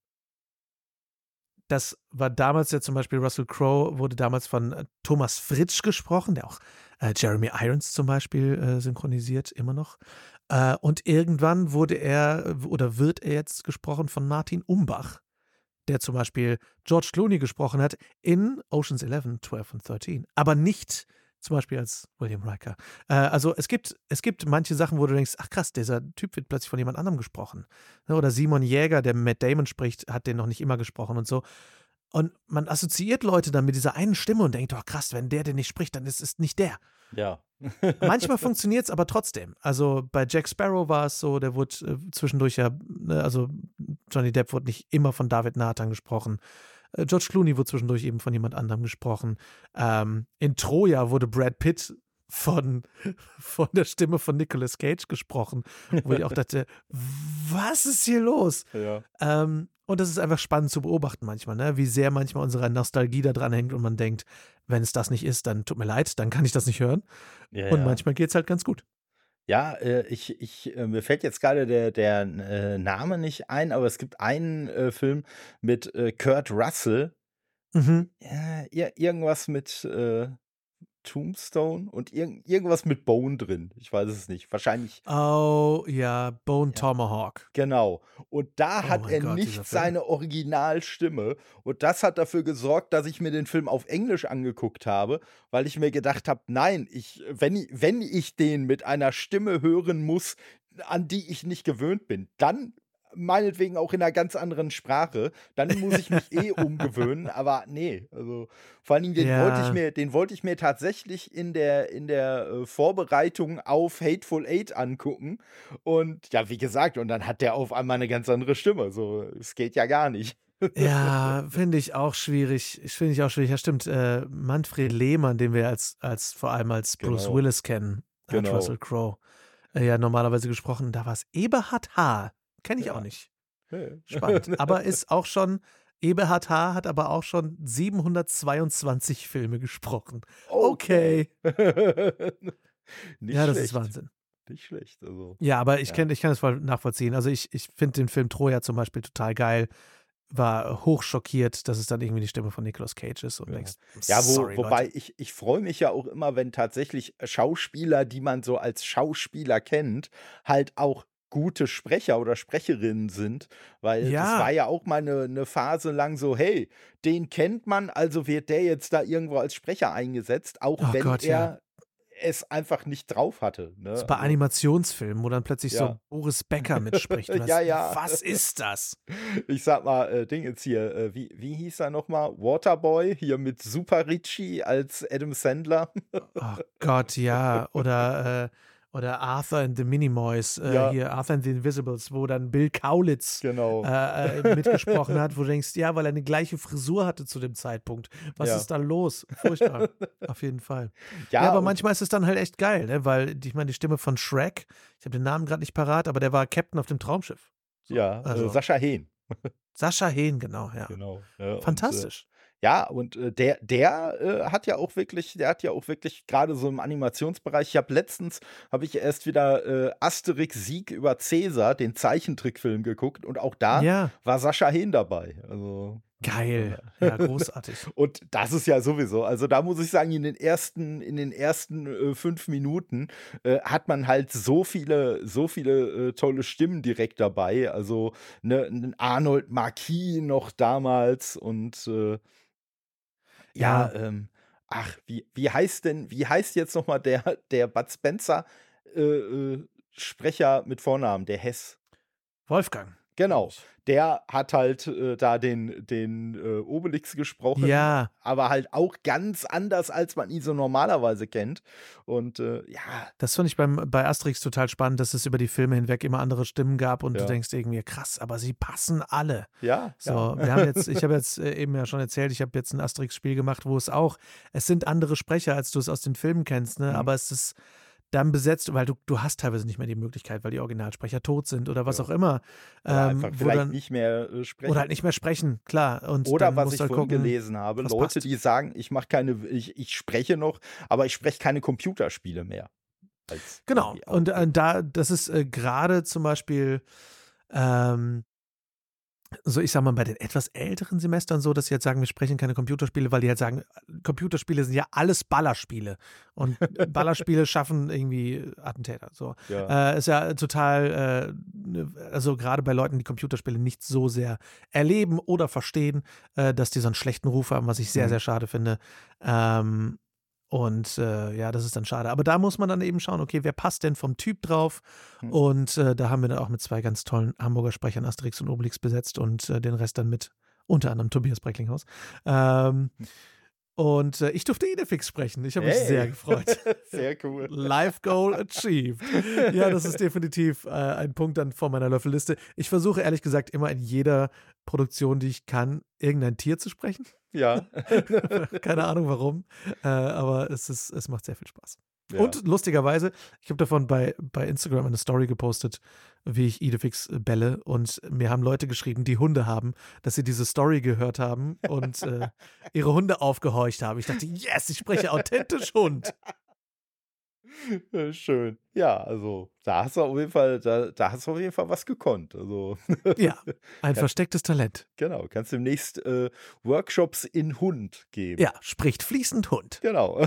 Das war damals ja zum Beispiel Russell Crowe, wurde damals von äh, Thomas Fritsch gesprochen, der auch äh, Jeremy Irons zum Beispiel äh, synchronisiert, immer noch. Äh, und irgendwann wurde er oder wird er jetzt gesprochen von Martin Umbach der zum Beispiel George Clooney gesprochen hat in Oceans 11, 12 und 13, aber nicht zum Beispiel als William Riker. Äh, also es gibt, es gibt manche Sachen, wo du denkst, ach krass, dieser Typ wird plötzlich von jemand anderem gesprochen. Ne, oder Simon Jäger, der Matt Damon spricht, hat den noch nicht immer gesprochen und so. Und man assoziiert Leute dann mit dieser einen Stimme und denkt, oh krass, wenn der den nicht spricht, dann ist es nicht der. Ja. Manchmal funktioniert es aber trotzdem. Also bei Jack Sparrow war es so, der wurde äh, zwischendurch ja, ne, also Johnny Depp wurde nicht immer von David Nathan gesprochen. Äh, George Clooney wurde zwischendurch eben von jemand anderem gesprochen. Ähm, in Troja wurde Brad Pitt von, von der Stimme von Nicolas Cage gesprochen, wo ich auch dachte, was ist hier los? Ja. Ähm, und das ist einfach spannend zu beobachten manchmal, ne? wie sehr manchmal unsere Nostalgie da dran hängt und man denkt, wenn es das nicht ist, dann tut mir leid, dann kann ich das nicht hören. Ja, und ja. manchmal geht es halt ganz gut. Ja, äh, ich, ich, äh, mir fällt jetzt gerade der, der äh, Name nicht ein, aber es gibt einen Film mit Kurt Russell. Mhm. Ja, irgendwas mit äh, Tombstone und ir irgendwas mit Bone drin. Ich weiß es nicht. Wahrscheinlich. Oh ja, Bone ja. Tomahawk. Genau. Und da oh hat er Gott, nicht seine Originalstimme. Und das hat dafür gesorgt, dass ich mir den Film auf Englisch angeguckt habe, weil ich mir gedacht habe, nein, ich, wenn, wenn ich den mit einer Stimme hören muss, an die ich nicht gewöhnt bin, dann meinetwegen auch in einer ganz anderen Sprache, dann muss ich mich eh umgewöhnen. Aber nee, also vor allen Dingen, den ja. wollte ich mir, den wollte ich mir tatsächlich in der, in der äh, Vorbereitung auf Hateful Eight angucken. Und ja, wie gesagt, und dann hat der auf einmal eine ganz andere Stimme. So, es geht ja gar nicht. Ja, finde ich auch schwierig. Finde ich auch schwierig. Ja, stimmt. Äh, Manfred Lehmann, den wir als, als vor allem als Bruce genau. Willis kennen, genau. Russell Crowe, äh, ja normalerweise gesprochen. Da war es Eberhard H Kenne ich ja. auch nicht. Spannend. aber ist auch schon, Eberhard H. hat aber auch schon 722 Filme gesprochen. Okay. ja, das schlecht. ist Wahnsinn. Nicht schlecht. Also, ja, aber ich, ja. Kenn, ich kann es voll nachvollziehen. Also ich, ich finde den Film Troja zum Beispiel total geil. War hochschockiert, dass es dann irgendwie die Stimme von Nicolas Cage ist und ja. denkst, ja, wo, sorry, wobei Leute. ich, ich freue mich ja auch immer, wenn tatsächlich Schauspieler, die man so als Schauspieler kennt, halt auch gute Sprecher oder Sprecherinnen sind, weil ja. das war ja auch mal eine, eine, Phase lang so, hey, den kennt man, also wird der jetzt da irgendwo als Sprecher eingesetzt, auch oh wenn Gott, er ja. es einfach nicht drauf hatte. Ne? Das ist bei also Animationsfilmen, wo dann plötzlich ja. so Boris Becker mitspricht. Was, ja, ja. Was ist das? Ich sag mal, äh, Ding jetzt hier, äh, wie, wie hieß er nochmal? Waterboy, hier mit Super Richie als Adam Sandler. oh Gott, ja. Oder äh, oder Arthur and the Minimoys, äh, ja. hier Arthur and the Invisibles, wo dann Bill Kaulitz genau. äh, äh, mitgesprochen hat, wo du denkst, ja, weil er eine gleiche Frisur hatte zu dem Zeitpunkt. Was ja. ist da los? Furchtbar. Auf jeden Fall. Ja, ja aber manchmal ist es dann halt echt geil, ne? weil ich meine, die Stimme von Shrek, ich habe den Namen gerade nicht parat, aber der war Captain auf dem Traumschiff. So, ja, also Sascha Hehn. Sascha Hehn, genau, ja. Genau. Ja, Fantastisch. Und, äh, ja, und äh, der, der äh, hat ja auch wirklich, der hat ja auch wirklich gerade so im Animationsbereich. Ich habe letztens habe ich erst wieder äh, Asterix Sieg über Cäsar, den Zeichentrickfilm geguckt und auch da Ja, war Sascha Hehn dabei. Also geil. Ja, großartig. und das ist ja sowieso, also da muss ich sagen, in den ersten, in den ersten äh, fünf Minuten äh, hat man halt so viele, so viele äh, tolle Stimmen direkt dabei. Also ne, Arnold Marquis noch damals und äh, ja, Ja. ähm, ach, wie, wie heißt denn, wie heißt jetzt nochmal der, der Bud Spencer äh, äh, Sprecher mit Vornamen, der Hess? Wolfgang. Genau, der hat halt äh, da den, den äh, Obelix gesprochen, Ja, aber halt auch ganz anders, als man ihn so normalerweise kennt. Und äh, ja, das fand ich beim, bei Asterix total spannend, dass es über die Filme hinweg immer andere Stimmen gab und Ja. du denkst irgendwie, krass, aber sie passen alle. ja, So, ja. wir haben jetzt, ich habe jetzt äh, eben ja schon erzählt, ich habe jetzt ein Asterix-Spiel gemacht, wo es auch, es sind andere Sprecher, als du es aus den Filmen kennst, ne? Mhm. aber es ist dann besetzt, weil du, du hast teilweise nicht mehr die Möglichkeit, weil die Originalsprecher tot sind oder was Ja. auch immer. Oder ähm, einfach vielleicht dann, nicht mehr äh, sprechen. oder halt nicht mehr sprechen, klar. Und Oder was ich halt vorhin gucken, gelesen habe, Leute, passt. die sagen, ich mache keine, ich, ich spreche noch, aber ich spreche keine Computerspiele mehr. Als Genau. Und äh, da, das ist äh, gerade zum Beispiel, ähm, so ich sag mal, bei den etwas älteren Semestern so, dass sie jetzt sagen, wir sprechen keine Computerspiele, weil die halt sagen, Computerspiele sind ja alles Ballerspiele. Und Ballerspiele schaffen irgendwie Attentäter. So. ja. Äh, ist ja total, äh, also gerade bei Leuten, die Computerspiele nicht so sehr erleben oder verstehen, äh, dass die so einen schlechten Ruf haben, was ich sehr, Mhm. sehr schade finde. Ähm, und äh, ja, das ist dann schade. Aber da muss man dann eben schauen, okay, wer passt denn vom Typ drauf? Mhm. Und äh, da haben wir dann auch mit zwei ganz tollen Hamburger Sprechern Asterix und Obelix besetzt und äh, den Rest dann mit unter anderem Tobias Brecklinghaus. Ähm, und äh, ich durfte Idefix sprechen. Ich habe mich Hey. sehr gefreut. Sehr cool. Life Goal achieved. Ja, das ist definitiv äh, ein Punkt dann vor meiner Löffelliste. Ich versuche ehrlich gesagt immer in jeder Produktion, die ich kann, irgendein Tier zu sprechen. Ja. Keine Ahnung warum, äh, aber es, ist, es macht sehr viel Spaß. ja. Und lustigerweise, ich habe davon bei, bei Instagram eine Story gepostet, wie ich Idefix bälle. Und mir haben Leute geschrieben, die Hunde haben, dass sie diese Story gehört haben und äh, ihre Hunde aufgehorcht haben. Ich dachte, yes, ich spreche authentisch Hund. Schön. Ja, also da hast du auf jeden Fall, da, da hast du auf jeden Fall was gekonnt. Also Ja, ein Ja. verstecktes Talent. genau, kannst demnächst äh, Workshops in Hund geben. Ja, spricht fließend Hund. Genau.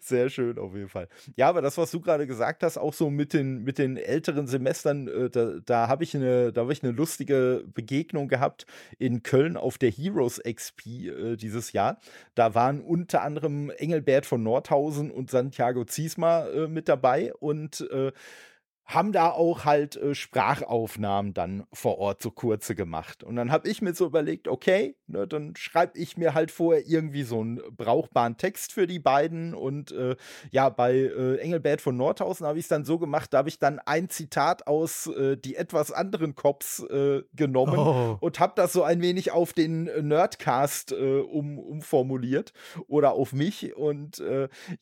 Sehr schön auf jeden Fall. Ja, aber das, was du gerade gesagt hast, auch so mit den, mit den älteren Semestern, äh, da, da habe ich eine, ich eine lustige Begegnung gehabt in Köln auf der Heroes XP äh, dieses Jahr. Da waren unter anderem Engelbert von Nordhausen und Santiago Ziesma äh, mit dabei und äh, haben da auch halt äh, Sprachaufnahmen dann vor Ort so kurze gemacht. Und dann habe ich mir so überlegt, okay, ne, dann schreibe ich mir halt vorher irgendwie so einen brauchbaren Text für die beiden. Und äh, ja, bei äh, Engelbert von Nordhausen habe ich es dann so gemacht, da habe ich dann ein Zitat aus äh, die etwas anderen Cops äh, genommen Oh, und habe das so ein wenig auf den äh, Nerdcast um, umformuliert oder auf mich und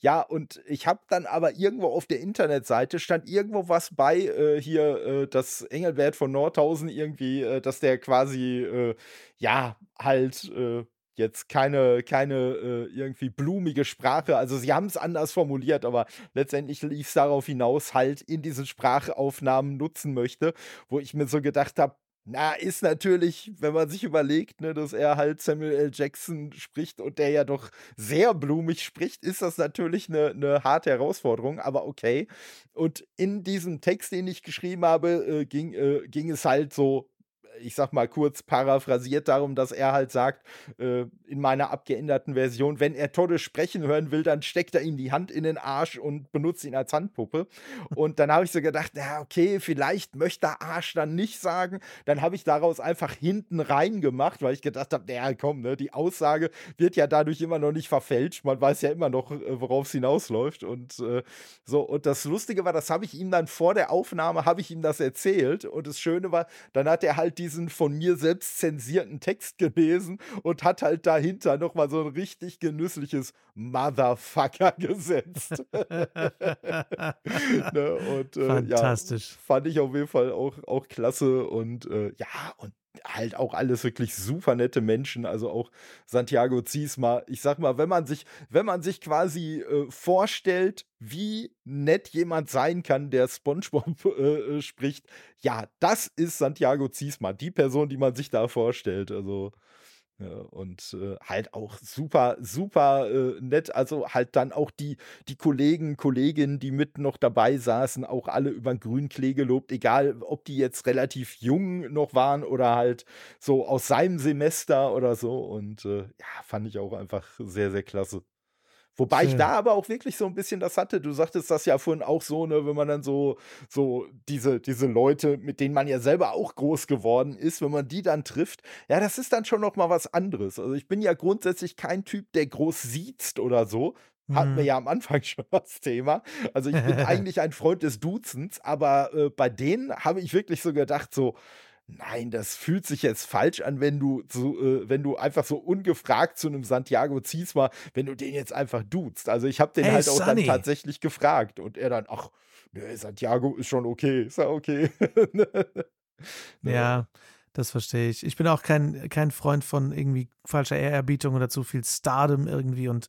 ja und ich habe dann aber irgendwo auf der Internetseite stand irgendwo was bei äh, hier äh, dass Engelbert von Nordhausen irgendwie äh, dass der quasi äh, ja halt äh, jetzt keine, keine äh, irgendwie blumige Sprache. Also sie haben es anders formuliert, aber letztendlich lief es darauf hinaus, halt in diesen Sprachaufnahmen nutzen möchte, wo ich mir so gedacht habe, na, ist natürlich, wenn man sich überlegt, ne, dass er halt Samuel L. Jackson spricht und der ja doch sehr blumig spricht, ist das natürlich eine, eine harte Herausforderung, aber okay. Und in diesem Text, den ich geschrieben habe, äh, ging, äh, ging es halt so, ich sag mal kurz paraphrasiert darum, dass er halt sagt, äh, in meiner abgeänderten Version, wenn er Todde sprechen hören will, dann steckt er ihm die Hand in den Arsch und benutzt ihn als Handpuppe. Und dann habe ich so gedacht, na okay, vielleicht möchte Arsch dann nicht sagen. Dann habe ich daraus einfach hinten rein gemacht, weil ich gedacht habe, naja, komm, ne, die Aussage wird ja dadurch immer noch nicht verfälscht. Man weiß ja immer noch, äh, worauf es hinausläuft. Und äh, so, und das Lustige war, das habe ich ihm dann vor der Aufnahme, habe ich ihm das erzählt. Und das Schöne war, dann hat er halt diesen diesen von mir selbst zensierten Text gelesen und hat halt dahinter nochmal so ein richtig genüssliches Motherfucker gesetzt. ne? Und äh, Fantastisch. Ja, fand ich auf jeden Fall auch, auch klasse und äh, ja, und halt auch alles wirklich super nette Menschen, also auch Santiago Ziesma. Ich sag mal, wenn man sich, wenn man sich quasi äh, vorstellt, wie nett jemand sein kann, der SpongeBob äh, äh, spricht, ja, das ist Santiago Ziesma, die Person, die man sich da vorstellt. Also und äh, halt auch super, super äh, nett. Also halt dann auch die, die Kollegen, Kolleginnen, die mit noch dabei saßen, auch alle über den Grünklee gelobt, egal ob die jetzt relativ jung noch waren oder halt so aus seinem Semester oder so. Und äh, ja, fand ich auch einfach sehr, sehr klasse. Wobei ich da aber auch wirklich so ein bisschen das hatte. Du sagtest das ja vorhin auch so, ne, wenn man dann so, so diese, diese Leute, mit denen man ja selber auch groß geworden ist, wenn man die dann trifft, ja, das ist dann schon noch mal was anderes. Also ich bin ja grundsätzlich kein Typ, der groß sieht oder so. Hatten wir mhm. ja am Anfang schon das Thema. Also ich bin eigentlich ein Freund des Duzens, aber äh, bei denen habe ich wirklich so gedacht, so, Nein, das fühlt sich jetzt falsch an, wenn du so, äh, wenn du einfach so ungefragt zu einem Santiago ziehst, mal, wenn du den jetzt einfach duzt. Also ich habe den hey, halt auch Sunny. dann tatsächlich gefragt und er dann, ach, nö, Santiago ist schon okay, ist ja okay. ja, das verstehe ich. Ich bin auch kein, kein Freund von irgendwie falscher Ehrerbietung oder zu viel Stardom irgendwie und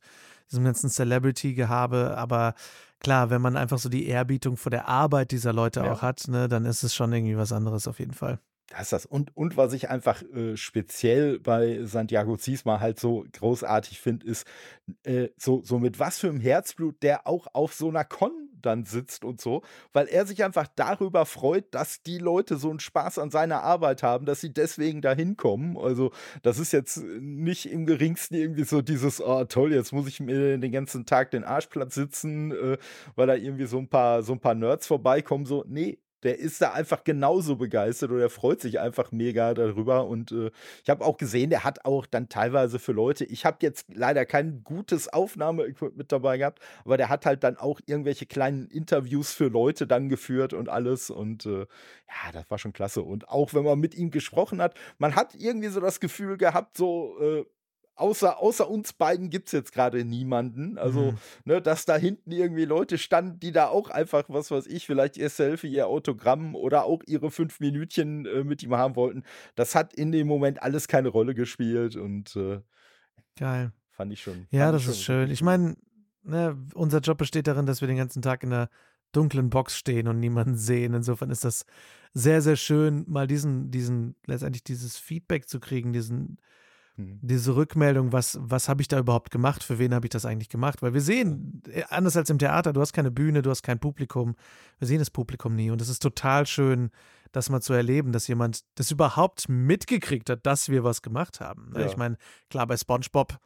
diesem ganzen Celebrity-Gehabe, aber klar, wenn man einfach so die Ehrbietung vor der Arbeit dieser Leute ja. auch hat, ne, dann ist es schon irgendwie was anderes auf jeden Fall. Das ist das. Und, und was ich einfach äh, speziell bei Santiago Ziesma halt so großartig finde, ist äh, so, so mit was für einem Herzblut der auch auf so einer Con dann sitzt und so, weil er sich einfach darüber freut, dass die Leute so einen Spaß an seiner Arbeit haben, dass sie deswegen da hinkommen. Also, das ist jetzt nicht im geringsten irgendwie so dieses, oh toll, jetzt muss ich mir den ganzen Tag den Arschplatz sitzen, äh, weil da irgendwie so ein paar, so ein paar Nerds vorbeikommen. So, nee, der ist da einfach genauso begeistert oder er freut sich einfach mega darüber. Und äh, ich habe auch gesehen, der hat auch dann teilweise für Leute, ich habe jetzt leider kein gutes Aufnahmeequipment dabei gehabt, aber der hat halt dann auch irgendwelche kleinen Interviews für Leute dann geführt und alles. Und äh, ja, das war schon klasse. Und auch wenn man mit ihm gesprochen hat, man hat irgendwie so das Gefühl gehabt, so, äh, außer, außer uns beiden gibt es jetzt gerade niemanden. Also, mhm. ne, dass da hinten irgendwie Leute standen, die da auch einfach, was weiß ich, vielleicht ihr Selfie, ihr Autogramm oder auch ihre fünf Minütchen äh, mit ihm haben wollten. Das hat in dem Moment alles keine Rolle gespielt und äh, geil. Fand ich schon. Ja, das ist schön. Ich meine, ne, unser Job besteht darin, dass wir den ganzen Tag in der dunklen Box stehen und niemanden sehen. Insofern ist das sehr, sehr schön, mal diesen, diesen, letztendlich dieses Feedback zu kriegen, diesen Mhm. Diese Rückmeldung, was, was habe ich da überhaupt gemacht, für wen habe ich das eigentlich gemacht? Weil wir sehen, äh, anders als im Theater, du hast keine Bühne, du hast kein Publikum, wir sehen das Publikum nie. Und es ist total schön, das mal zu erleben, dass jemand das überhaupt mitgekriegt hat, dass wir was gemacht haben. Ne? Ja. Ich meine, klar, bei SpongeBob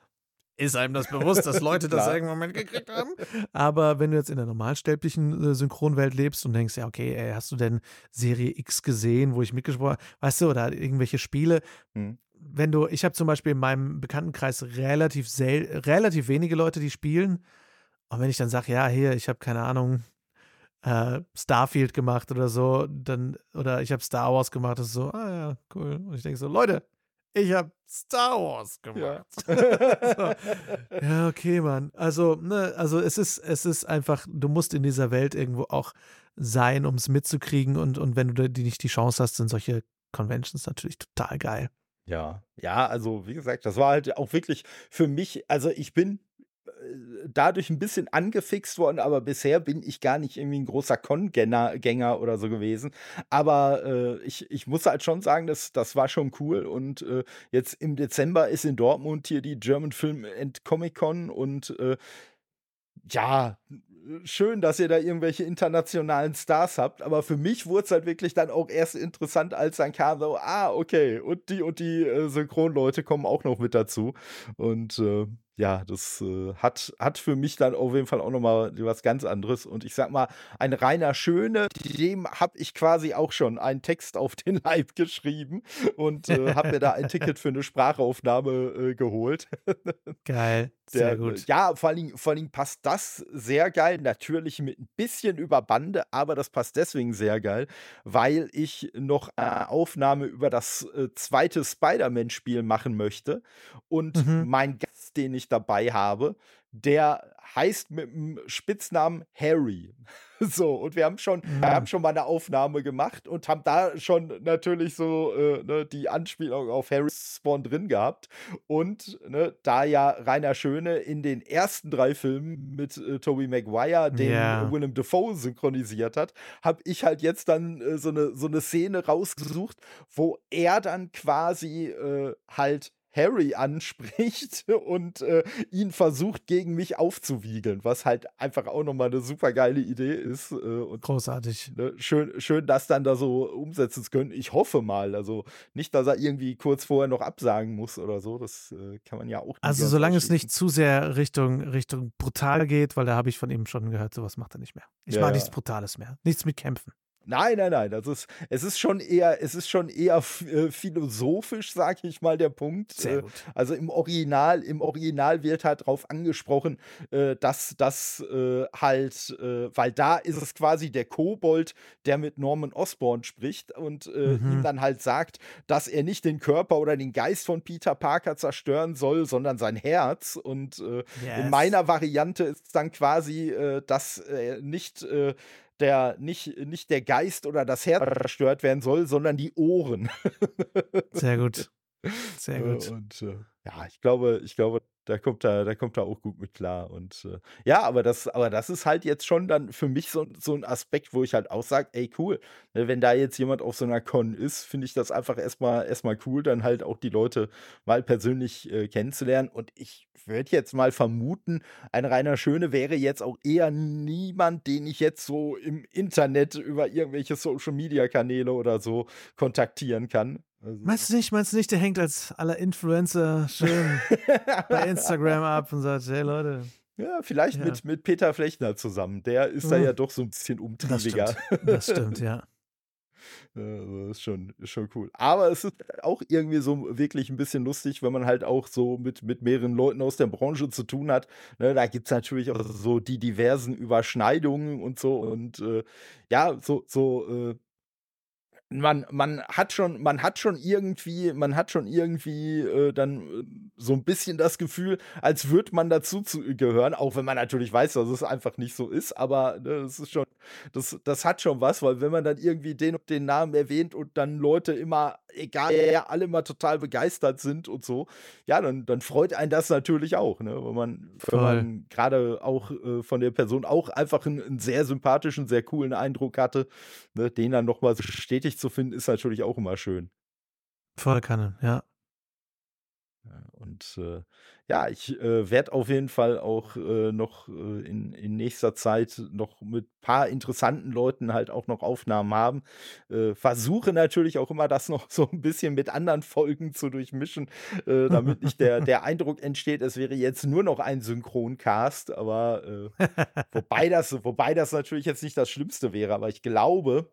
ist einem das bewusst, dass Leute das irgendwann mitgekriegt haben. Aber wenn du jetzt in der normalsterblichen äh, Synchronwelt lebst und denkst, ja, okay, ey, hast du denn Serie X gesehen, wo ich mitgesprochen habe, weißt du, oder irgendwelche Spiele, hm wenn du, ich habe zum Beispiel in meinem Bekanntenkreis relativ, sel relativ wenige Leute, die spielen. Und wenn ich dann sage, ja, hier, ich habe keine Ahnung, äh, Starfield gemacht oder so, dann, oder ich habe Star Wars gemacht, das ist so, ah ja, cool. Und ich denke so, Leute, ich habe Star Wars gemacht. Ja. so. ja, okay, Mann. Also, ne, also es ist, es ist einfach, du musst in dieser Welt irgendwo auch sein, um es mitzukriegen. Und, und wenn du die nicht die Chance hast, sind solche Conventions natürlich total geil. Ja, ja, also wie gesagt, das war halt auch wirklich für mich, also ich bin äh, dadurch ein bisschen angefixt worden, aber bisher bin ich gar nicht irgendwie ein großer Con-Gänger oder so gewesen. Aber äh, ich, ich muss halt schon sagen, das, das war schon cool. Und äh, jetzt im Dezember ist in Dortmund hier die German Film and Comic Con und äh, ja, schön, dass ihr da irgendwelche internationalen Stars habt, aber für mich wurde es halt wirklich dann auch erst interessant, als dann kam so, ah, okay, und die und die äh, Synchronleute kommen auch noch mit dazu. Und äh, ja, das äh, hat, hat für mich dann auf jeden Fall auch nochmal was ganz anderes. Und ich sag mal, ein reiner Schöne, dem habe ich quasi auch schon einen Text auf den Leib geschrieben und äh, habe mir da ein Ticket für eine Sprachaufnahme äh, geholt. Geil. Sehr Der, gut. Ja, vor allen, Dingen, vor allen Dingen passt das sehr geil. Natürlich mit ein bisschen über Bande, aber das passt deswegen sehr geil, weil ich noch eine Aufnahme über das äh, zweite Spider-Man-Spiel machen möchte. Und mhm. mein den ich dabei habe, der heißt mit dem Spitznamen Harry. So, und wir haben schon, ja. wir haben schon mal eine Aufnahme gemacht und haben da schon natürlich so äh, ne, die Anspielung auf Harry Spawn drin gehabt. Und ne, da ja Rainer Schöne in den ersten drei Filmen mit äh, Tobey Maguire den yeah. Willem Dafoe synchronisiert hat, habe ich halt jetzt dann äh, so, eine, so eine Szene rausgesucht, wo er dann quasi äh, halt Harry anspricht und äh, ihn versucht, gegen mich aufzuwiegeln, was halt einfach auch nochmal eine super geile Idee ist. Äh, und, Großartig. Ne, schön, schön, das dann da so umsetzen zu können. Ich hoffe mal. Also nicht, dass er irgendwie kurz vorher noch absagen muss oder so. Das äh, kann man ja auch. Also solange es nicht zu sehr Richtung, Richtung brutal geht, weil da habe ich von ihm schon gehört, sowas macht er nicht mehr. Ich ja, mag nichts Brutales mehr. Nichts mit Kämpfen. Nein, nein, nein. Das ist, es ist schon eher, es ist schon eher äh, philosophisch, sag ich mal, der Punkt. Sehr äh, gut. also im Original, im Original wird halt darauf angesprochen, äh, dass das halt, weil da ist es quasi der Kobold, der mit Norman Osborn spricht und mhm. ihm dann halt sagt, dass er nicht den Körper oder den Geist von Peter Parker zerstören soll, sondern sein Herz. Und yes. in meiner Variante ist dann quasi, dass er nicht der nicht, nicht der Geist oder das Herz zerstört werden soll, sondern die Ohren. Sehr gut. Sehr gut. Und äh, ja, ich glaube, ich glaube, da kommt er, da kommt er auch gut mit klar. Und äh, ja, aber das, aber das ist halt jetzt schon dann für mich so, so ein Aspekt, wo ich halt auch sage, ey, cool, ne, wenn da jetzt jemand auf so einer Con ist, finde ich das einfach erstmal erstmal cool, dann halt auch die Leute mal persönlich äh, kennenzulernen. Und ich würde jetzt mal vermuten, ein reiner Schöne wäre jetzt auch eher niemand, den ich jetzt so im Internet über irgendwelche Social Media Kanäle oder so kontaktieren kann. Also meinst du nicht, meinst du nicht, der hängt als aller Influencer schön bei Instagram ab und sagt, hey Leute. Ja, vielleicht ja. Mit, mit Peter Flechner zusammen. Der ist mhm. da ja doch so ein bisschen umtriebiger. Das stimmt, das stimmt ja. Also das ist schon, ist schon cool. Aber es ist auch irgendwie so wirklich ein bisschen lustig, wenn man halt auch so mit, mit mehreren Leuten aus der Branche zu tun hat. Ne, da gibt es natürlich auch so die diversen Überschneidungen und so. Und äh, ja, so, so äh, man, man hat schon, man hat schon irgendwie, man hat schon irgendwie äh, dann äh, so ein bisschen das Gefühl, als würde man dazu zu, gehören, auch wenn man natürlich weiß, dass es einfach nicht so ist, aber ne, das ist schon, das, das hat schon was, weil wenn man dann irgendwie den und den Namen erwähnt und dann Leute immer, egal, ja, alle mal total begeistert sind und so, ja, dann, dann freut einen das natürlich auch, ne? Wenn man, wenn man gerade auch äh, von der Person auch einfach einen, einen, sehr sympathischen, sehr coolen Eindruck hatte, ne? den dann nochmal bestätigt zu finden, ist natürlich auch immer schön. Voll Kanne, ja. Und äh, ja, ich äh, werde auf jeden Fall auch äh, noch äh, in, in nächster Zeit noch mit ein paar interessanten Leuten halt auch noch Aufnahmen haben. Äh, versuche natürlich auch immer das noch so ein bisschen mit anderen Folgen zu durchmischen, äh, damit nicht der, der Eindruck entsteht, es wäre jetzt nur noch ein Synchroncast. Aber wobei, das, wobei das natürlich jetzt nicht das Schlimmste wäre, aber ich glaube,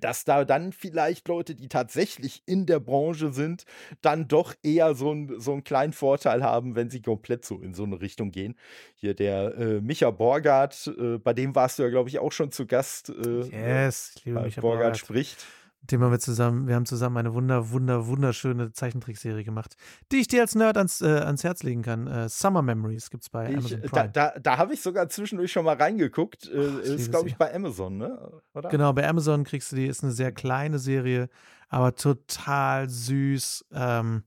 dass da dann vielleicht Leute, die tatsächlich in der Branche sind, dann doch eher so, ein, so einen kleinen Vorteil haben, wenn sie komplett so in so eine Richtung gehen. Hier der äh, Micha Borgard, äh, bei dem warst du ja, glaube ich, auch schon zu Gast. Äh, yes, ich liebe Micha Borgard. Borgard spricht dem haben wir zusammen, wir haben zusammen eine wunder, wunder, wunderschöne Zeichentrickserie gemacht, die ich dir als Nerd ans, äh, ans Herz legen kann. Äh, Summer Memories gibt es bei ich, Amazon Prime. Da, da, da habe ich sogar zwischendurch schon mal reingeguckt. Äh, Ach, ist, glaube ich, bei Amazon, ne? Oder? Genau, bei Amazon kriegst du die, ist eine sehr kleine Serie, aber total süß. Ähm,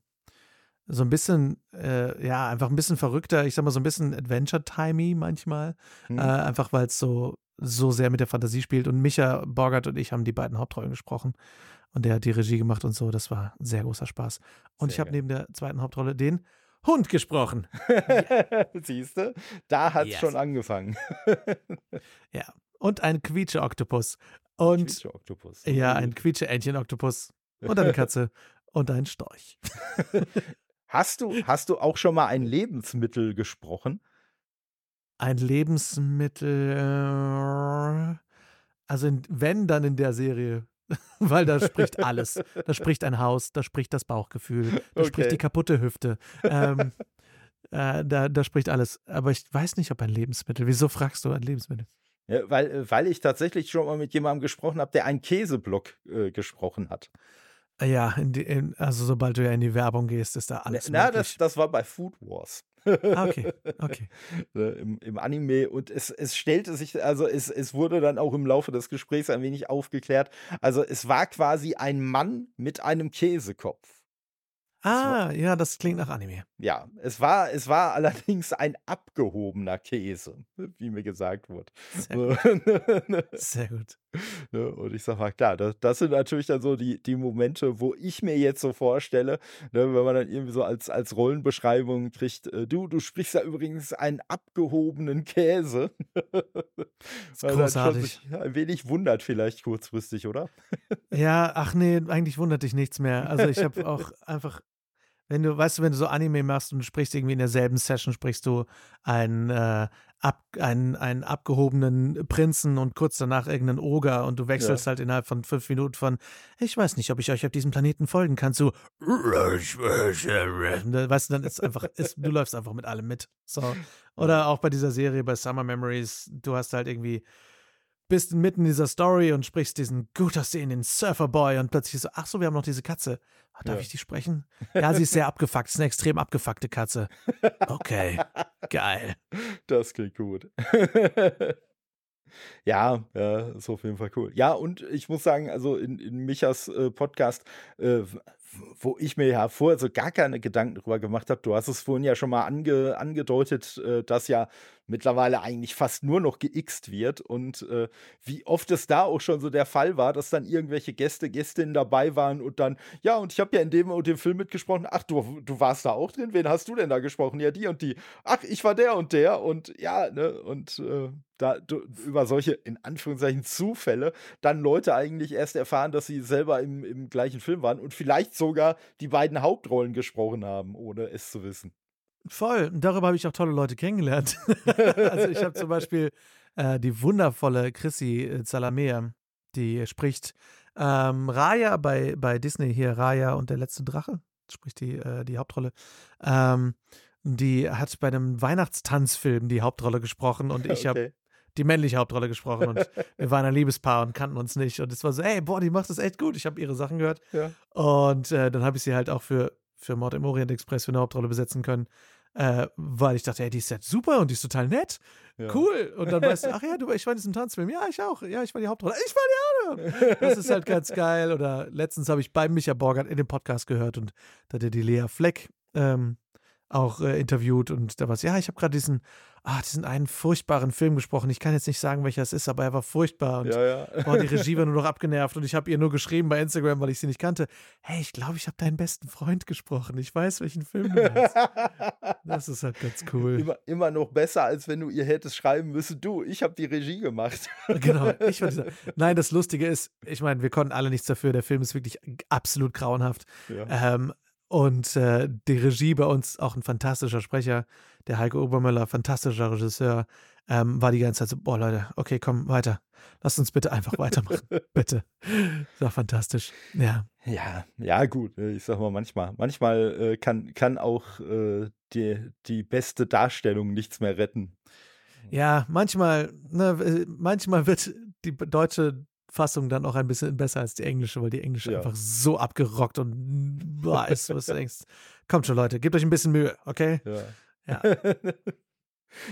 so ein bisschen, äh, ja, einfach ein bisschen verrückter, ich sag mal so ein bisschen Adventure-Timey manchmal. Hm. Äh, einfach weil es so so sehr mit der Fantasie spielt. Und Micha Borgert und ich haben die beiden Hauptrollen gesprochen. Und der hat die Regie gemacht und so. Das war sehr großer Spaß. Und sehr ich habe neben der zweiten Hauptrolle den Hund gesprochen. Siehst du? Da hat es yes. schon angefangen. ja. Und ein Quietsche-Oktopus. Und Quietsche-Oktopus. Ja, ein Quietsche-Entchen-Oktopus. Und eine Katze. und ein Storch. Hast du, hast du auch schon mal ein Lebensmittel gesprochen? Ein Lebensmittel, äh, also in, wenn, dann in der Serie. Weil da spricht alles. Da spricht ein Haus, da spricht das Bauchgefühl, da okay. spricht die kaputte Hüfte. Ähm, äh, da, da spricht alles. Aber ich weiß nicht, ob ein Lebensmittel. Wieso fragst du ein Lebensmittel? Ja, weil, äh, weil ich tatsächlich schon mal mit jemandem gesprochen habe, der einen Käseblock äh, gesprochen hat. Ja, in die, in, also sobald du ja in die Werbung gehst, ist da alles. Na, das, das war bei Food Wars. Ah, okay, okay. Ne, Im, Im, Anime und es, es stellte sich, also es, es wurde dann auch im Laufe des Gesprächs ein wenig aufgeklärt. Also es war quasi ein Mann mit einem Käsekopf. Ah, ja, das klingt nach Anime. Ja, es war, es war allerdings ein abgehobener Käse, wie mir gesagt wurde. Sehr gut. Sehr gut. Ne, und ich sag mal, klar, das, das sind natürlich dann so die, die Momente, wo ich mir jetzt so vorstelle, ne, wenn man dann irgendwie so als, als Rollenbeschreibung kriegt, äh, du, du sprichst ja übrigens einen abgehobenen Käse. Das ist großartig. ein wenig wundert vielleicht kurzfristig, oder? ja, ach nee, eigentlich wundert dich nichts mehr. Also ich habe auch einfach wenn du, weißt du, wenn du so Anime machst und du sprichst irgendwie in derselben Session, sprichst du einen, äh, ab, einen, einen abgehobenen Prinzen und kurz danach irgendeinen Oger und du wechselst ja. halt innerhalb von fünf Minuten von, ich weiß nicht, ob ich euch auf diesem Planeten folgen kann, zu, weißt du, dann ist einfach, ist, du läufst einfach mit allem mit. So. Oder auch bei dieser Serie, bei Summer Memories, du hast halt irgendwie bist mitten in dieser Story und sprichst diesen gut aussehenden Surferboy und plötzlich so, ach so, wir haben noch diese Katze. Oh, darf ja. ich die sprechen? Ja, sie ist sehr abgefuckt. ist eine extrem abgefuckte Katze. Okay, geil. Das klingt gut. Ja, ja, ist auf jeden Fall cool. Ja, und ich muss sagen, also in, in Michas äh, Podcast, äh, wo ich mir ja vorher so gar keine Gedanken drüber gemacht habe, du hast es vorhin ja schon mal ange, angedeutet, äh, dass ja mittlerweile eigentlich fast nur noch geixt wird und äh, wie oft es da auch schon so der Fall war, dass dann irgendwelche Gäste, Gästinnen dabei waren und dann, ja, und ich habe ja in dem und dem Film mitgesprochen, ach, du, du warst da auch drin, wen hast du denn da gesprochen? Ja, die und die. Ach, ich war der und der und ja, ne, und äh, da du, über solche, in Anführungszeichen, Zufälle dann Leute eigentlich erst erfahren, dass sie selber im, im gleichen Film waren und vielleicht sogar die beiden Hauptrollen gesprochen haben, ohne es zu wissen. Voll. Darüber habe ich auch tolle Leute kennengelernt. also ich habe zum Beispiel äh, die wundervolle Chrissy äh, Zalamea, die spricht ähm, Raya bei, bei Disney hier, Raya und der letzte Drache, spricht die, äh, die Hauptrolle. Ähm, die hat bei einem Weihnachtstanzfilm die Hauptrolle gesprochen und ich okay. habe die männliche Hauptrolle gesprochen und wir waren ein Liebespaar und kannten uns nicht und es war so, ey, boah, die macht das echt gut. Ich habe ihre Sachen gehört ja. und äh, dann habe ich sie halt auch für, für Mord im Orient Express für eine Hauptrolle besetzen können äh, weil ich dachte, ey, die ist jetzt super und die ist total nett. Ja. Cool. Und dann weißt du, ach ja, du, ich war in diesem Tanzfilm. Ja, ich auch. Ja, ich war die Hauptrolle. Ich war die andere. Das ist halt ganz geil. Oder letztens habe ich bei Micha Borgert in dem Podcast gehört und da hat er die Lea Fleck ähm, auch äh, interviewt und da war es, ja, ich habe gerade diesen, ah, diesen einen furchtbaren Film gesprochen. Ich kann jetzt nicht sagen, welcher es ist, aber er war furchtbar und ja, ja. Boah, die Regie war nur noch abgenervt und ich habe ihr nur geschrieben bei Instagram, weil ich sie nicht kannte. Hey, ich glaube, ich habe deinen besten Freund gesprochen. Ich weiß, welchen Film du meinst. das ist halt ganz cool. Immer, immer noch besser, als wenn du ihr hättest schreiben müssen, du, ich habe die Regie gemacht. genau, ich war dieser. Nein, das Lustige ist, ich meine, wir konnten alle nichts dafür. Der Film ist wirklich absolut grauenhaft. Ja. Ähm, und äh, die Regie bei uns, auch ein fantastischer Sprecher, der Heike Obermöller, fantastischer Regisseur, ähm, war die ganze Zeit so, boah Leute, okay, komm, weiter. Lasst uns bitte einfach weitermachen. bitte. Das war fantastisch. Ja. Ja, ja, gut. Ich sag mal, manchmal, manchmal äh, kann, kann auch äh, die, die beste Darstellung nichts mehr retten. Ja, manchmal, ne, manchmal wird die deutsche Fassung dann auch ein bisschen besser als die englische, weil die englische ja. einfach so abgerockt und boah, ist, was du denkst. Kommt schon, Leute, gebt euch ein bisschen Mühe, okay? Ja. Ja.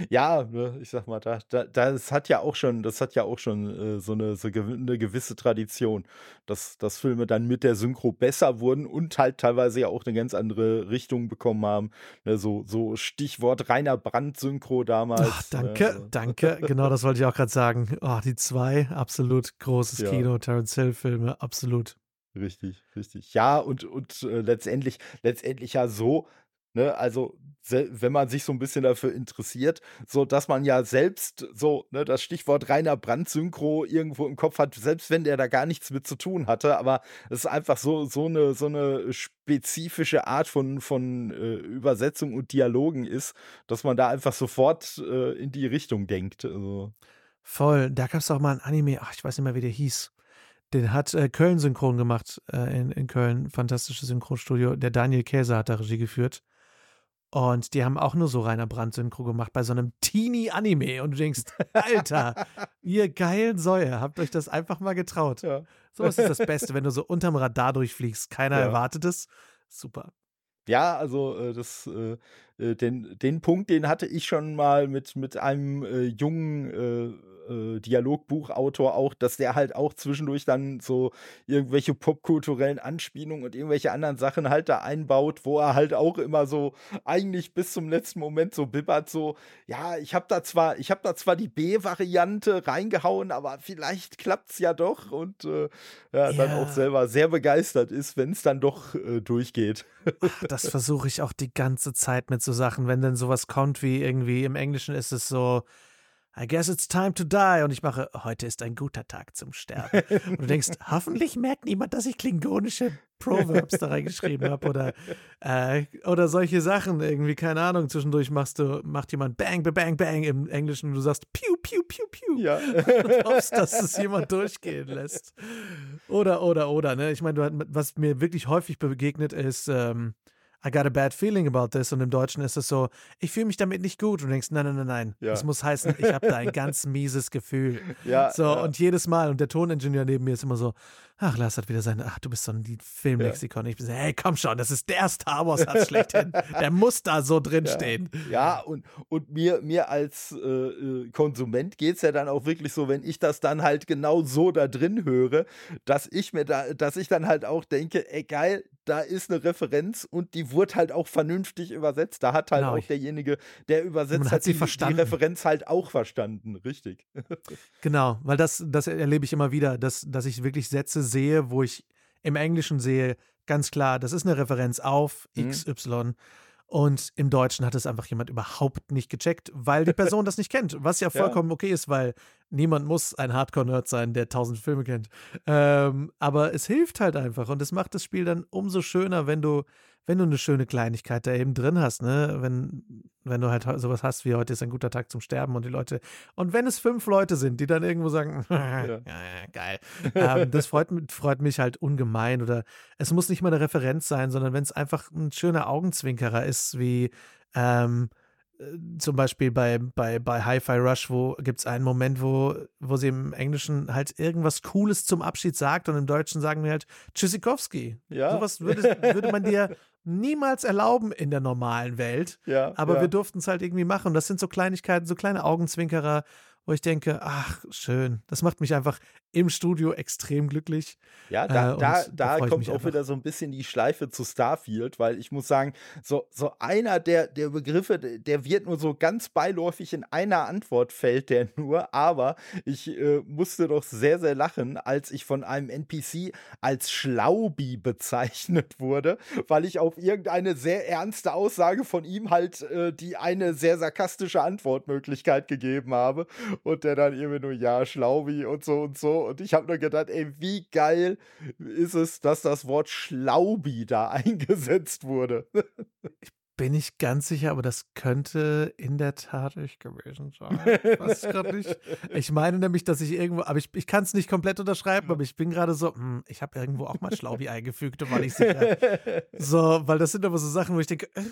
Ja, ne, ich sag mal, da, da, das hat ja auch schon, das hat ja auch schon äh, so, eine, so eine gewisse Tradition, dass, dass Filme dann mit der Synchro besser wurden und halt teilweise ja auch eine ganz andere Richtung bekommen haben. Ne, so, so Stichwort reiner Brand-Synchro damals. Ach, danke, ne, danke. Genau, das wollte ich auch gerade sagen. Oh, die zwei, absolut großes ja. Kino, Terence Hill-Filme, absolut. Richtig, richtig. Ja, und, und äh, letztendlich, letztendlich ja so Ne, also wenn man sich so ein bisschen dafür interessiert, so dass man ja selbst so, ne, das Stichwort reiner Brandsynchro irgendwo im Kopf hat, selbst wenn der da gar nichts mit zu tun hatte, aber es ist einfach so, so eine, so eine spezifische Art von, von äh, Übersetzung und Dialogen ist, dass man da einfach sofort äh, in die Richtung denkt. Also. Voll, da gab es auch mal ein Anime, ach, ich weiß nicht mehr, wie der hieß. Den hat äh, Köln synchron gemacht, äh, in, in Köln, fantastisches Synchronstudio. Der Daniel Käser hat da Regie geführt. Und die haben auch nur so reiner Brand-Synchro gemacht bei so einem Teenie-Anime. Und du denkst, Alter, ihr geilen Säue, habt euch das einfach mal getraut. Ja. was ist das Beste, wenn du so unterm Radar durchfliegst. Keiner ja. erwartet es. Super. Ja, also äh, das, äh, äh, den, den Punkt, den hatte ich schon mal mit, mit einem äh, jungen äh, Dialogbuchautor auch, dass der halt auch zwischendurch dann so irgendwelche popkulturellen Anspielungen und irgendwelche anderen Sachen halt da einbaut, wo er halt auch immer so eigentlich bis zum letzten Moment so bibbert, so, ja, ich habe da zwar, ich habe da zwar die B-Variante reingehauen, aber vielleicht klappt's ja doch und äh, ja, ja, dann auch selber sehr begeistert ist, wenn es dann doch äh, durchgeht. Ach, das versuche ich auch die ganze Zeit mit so Sachen, wenn dann sowas kommt wie irgendwie im Englischen ist es so, I guess it's time to die. Und ich mache, heute ist ein guter Tag zum Sterben. Und du denkst, hoffentlich merkt niemand, dass ich klingonische Proverbs da reingeschrieben habe oder, äh, oder solche Sachen. Irgendwie, keine Ahnung, zwischendurch machst du, macht jemand Bang, Bang, Bang im Englischen und du sagst Piu, Piu, Piu, Piu. Ja. Und hoffst, dass es jemand durchgehen lässt. Oder, oder, oder, ne? Ich meine, was mir wirklich häufig begegnet ist, ähm, I got a bad feeling about this. Und im Deutschen ist es so, ich fühle mich damit nicht gut. Und du denkst, nein, nein, nein, nein. Ja. Das muss heißen, ich habe da ein ganz mieses Gefühl. Ja, so, ja. und jedes Mal, und der Toningenieur neben mir ist immer so, ach, Lars hat wieder sein, ach, du bist so ein Filmlexikon. Ja. Ich bin so, hey, komm schon, das ist der Star Wars Satz schlechthin. der muss da so drinstehen. Ja, ja und, und mir, mir als äh, äh Konsument geht es ja dann auch wirklich so, wenn ich das dann halt genau so da drin höre, dass ich mir da, dass ich dann halt auch denke, ey, geil, da ist eine Referenz und die wurde halt auch vernünftig übersetzt. Da hat halt genau. auch derjenige, der übersetzt hat, die, die, Referenz halt auch verstanden. Richtig. genau, weil das, das erlebe ich immer wieder, dass, dass ich wirklich Sätze sehe, wo ich im Englischen sehe, ganz klar, das ist eine Referenz auf XY. Mhm. Und im Deutschen hat es einfach jemand überhaupt nicht gecheckt, weil die Person das nicht kennt. Was ja vollkommen ja. okay ist, weil niemand muss ein Hardcore-Nerd sein, der tausend Filme kennt. Ähm, aber es hilft halt einfach und es macht das Spiel dann umso schöner, wenn du wenn du eine schöne Kleinigkeit da eben drin hast, ne? Wenn, wenn du halt sowas hast wie heute ist ein guter Tag zum Sterben und die Leute, und wenn es fünf Leute sind, die dann irgendwo sagen, ja. ja, geil, ähm, das freut, freut mich halt ungemein. Oder es muss nicht mal eine Referenz sein, sondern wenn es einfach ein schöner Augenzwinkerer ist, wie ähm, äh, zum Beispiel bei, bei, bei Hi-Fi Rush, wo gibt es einen Moment, wo, wo sie im Englischen halt irgendwas Cooles zum Abschied sagt und im Deutschen sagen wir halt Tschüssikowski. Ja. Sowas würde, würde man dir niemals erlauben in der normalen Welt. Ja, aber ja. wir durften es halt irgendwie machen. Und das sind so Kleinigkeiten, so kleine Augenzwinkerer, wo ich denke, ach, schön. Das macht mich einfach im Studio extrem glücklich. Ja, da, äh, da, da kommt auch einfach. wieder so ein bisschen die Schleife zu Starfield, weil ich muss sagen, so, so einer der, der Begriffe, der wird nur so ganz beiläufig in einer Antwort fällt der nur, aber ich äh, musste doch sehr, sehr lachen, als ich von einem NPC als Schlaubi bezeichnet wurde, weil ich auf irgendeine sehr ernste Aussage von ihm halt äh, die eine sehr sarkastische Antwortmöglichkeit gegeben habe und der dann irgendwie nur, ja, Schlaubi und so und so. Und ich habe nur gedacht, ey, wie geil ist es, dass das Wort Schlaubi da eingesetzt wurde. ich bin ich ganz sicher, aber das könnte in der Tat ich gewesen sein. Weiß ich nicht. Ich meine nämlich, dass ich irgendwo, aber ich, ich kann es nicht komplett unterschreiben, aber ich bin gerade so, hm, ich habe irgendwo auch mal Schlaubi eingefügt, war ich sicher. So, weil das sind aber so Sachen, wo ich denke, äh,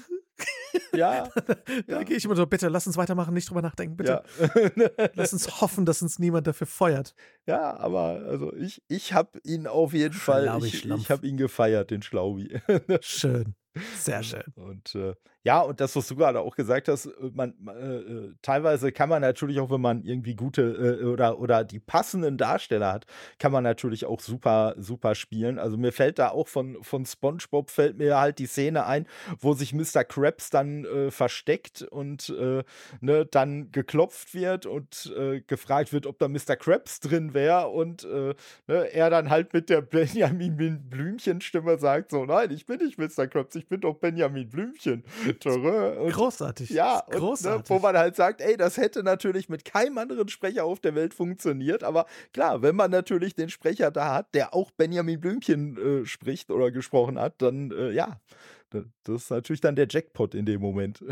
ja. da ja. gehe ich immer so, bitte, lass uns weitermachen, nicht drüber nachdenken, bitte. Ja. lass uns hoffen, dass uns niemand dafür feuert. Ja, aber also ich, ich habe ihn auf jeden Fall, ich, ich habe ihn gefeiert, den Schlaubi. Schön. Sehr schön. Und äh, ja, und das, was du gerade auch gesagt hast, äh, man, äh, äh, teilweise kann man natürlich auch, wenn man irgendwie gute äh, oder, oder die passenden Darsteller hat, kann man natürlich auch super, super spielen. Also mir fällt da auch von, von SpongeBob fällt mir halt die Szene ein, wo sich Mr. Krabs dann äh, versteckt und äh, ne, dann geklopft wird und gefragt wird, ob da Mr. Krabs drin wäre und ne, er dann halt mit der Benjamin Blümchen-Stimme sagt so, nein, ich bin nicht Mr. Krabs, ich bin doch Benjamin Blümchen großartig. Ja, und, großartig. Ne, wo man halt sagt, ey, das hätte natürlich mit keinem anderen Sprecher auf der Welt funktioniert. Aber klar, wenn man natürlich den Sprecher da hat, der auch Benjamin Blümchen äh, spricht oder gesprochen hat, dann äh, ja, das ist natürlich dann der Jackpot in dem Moment.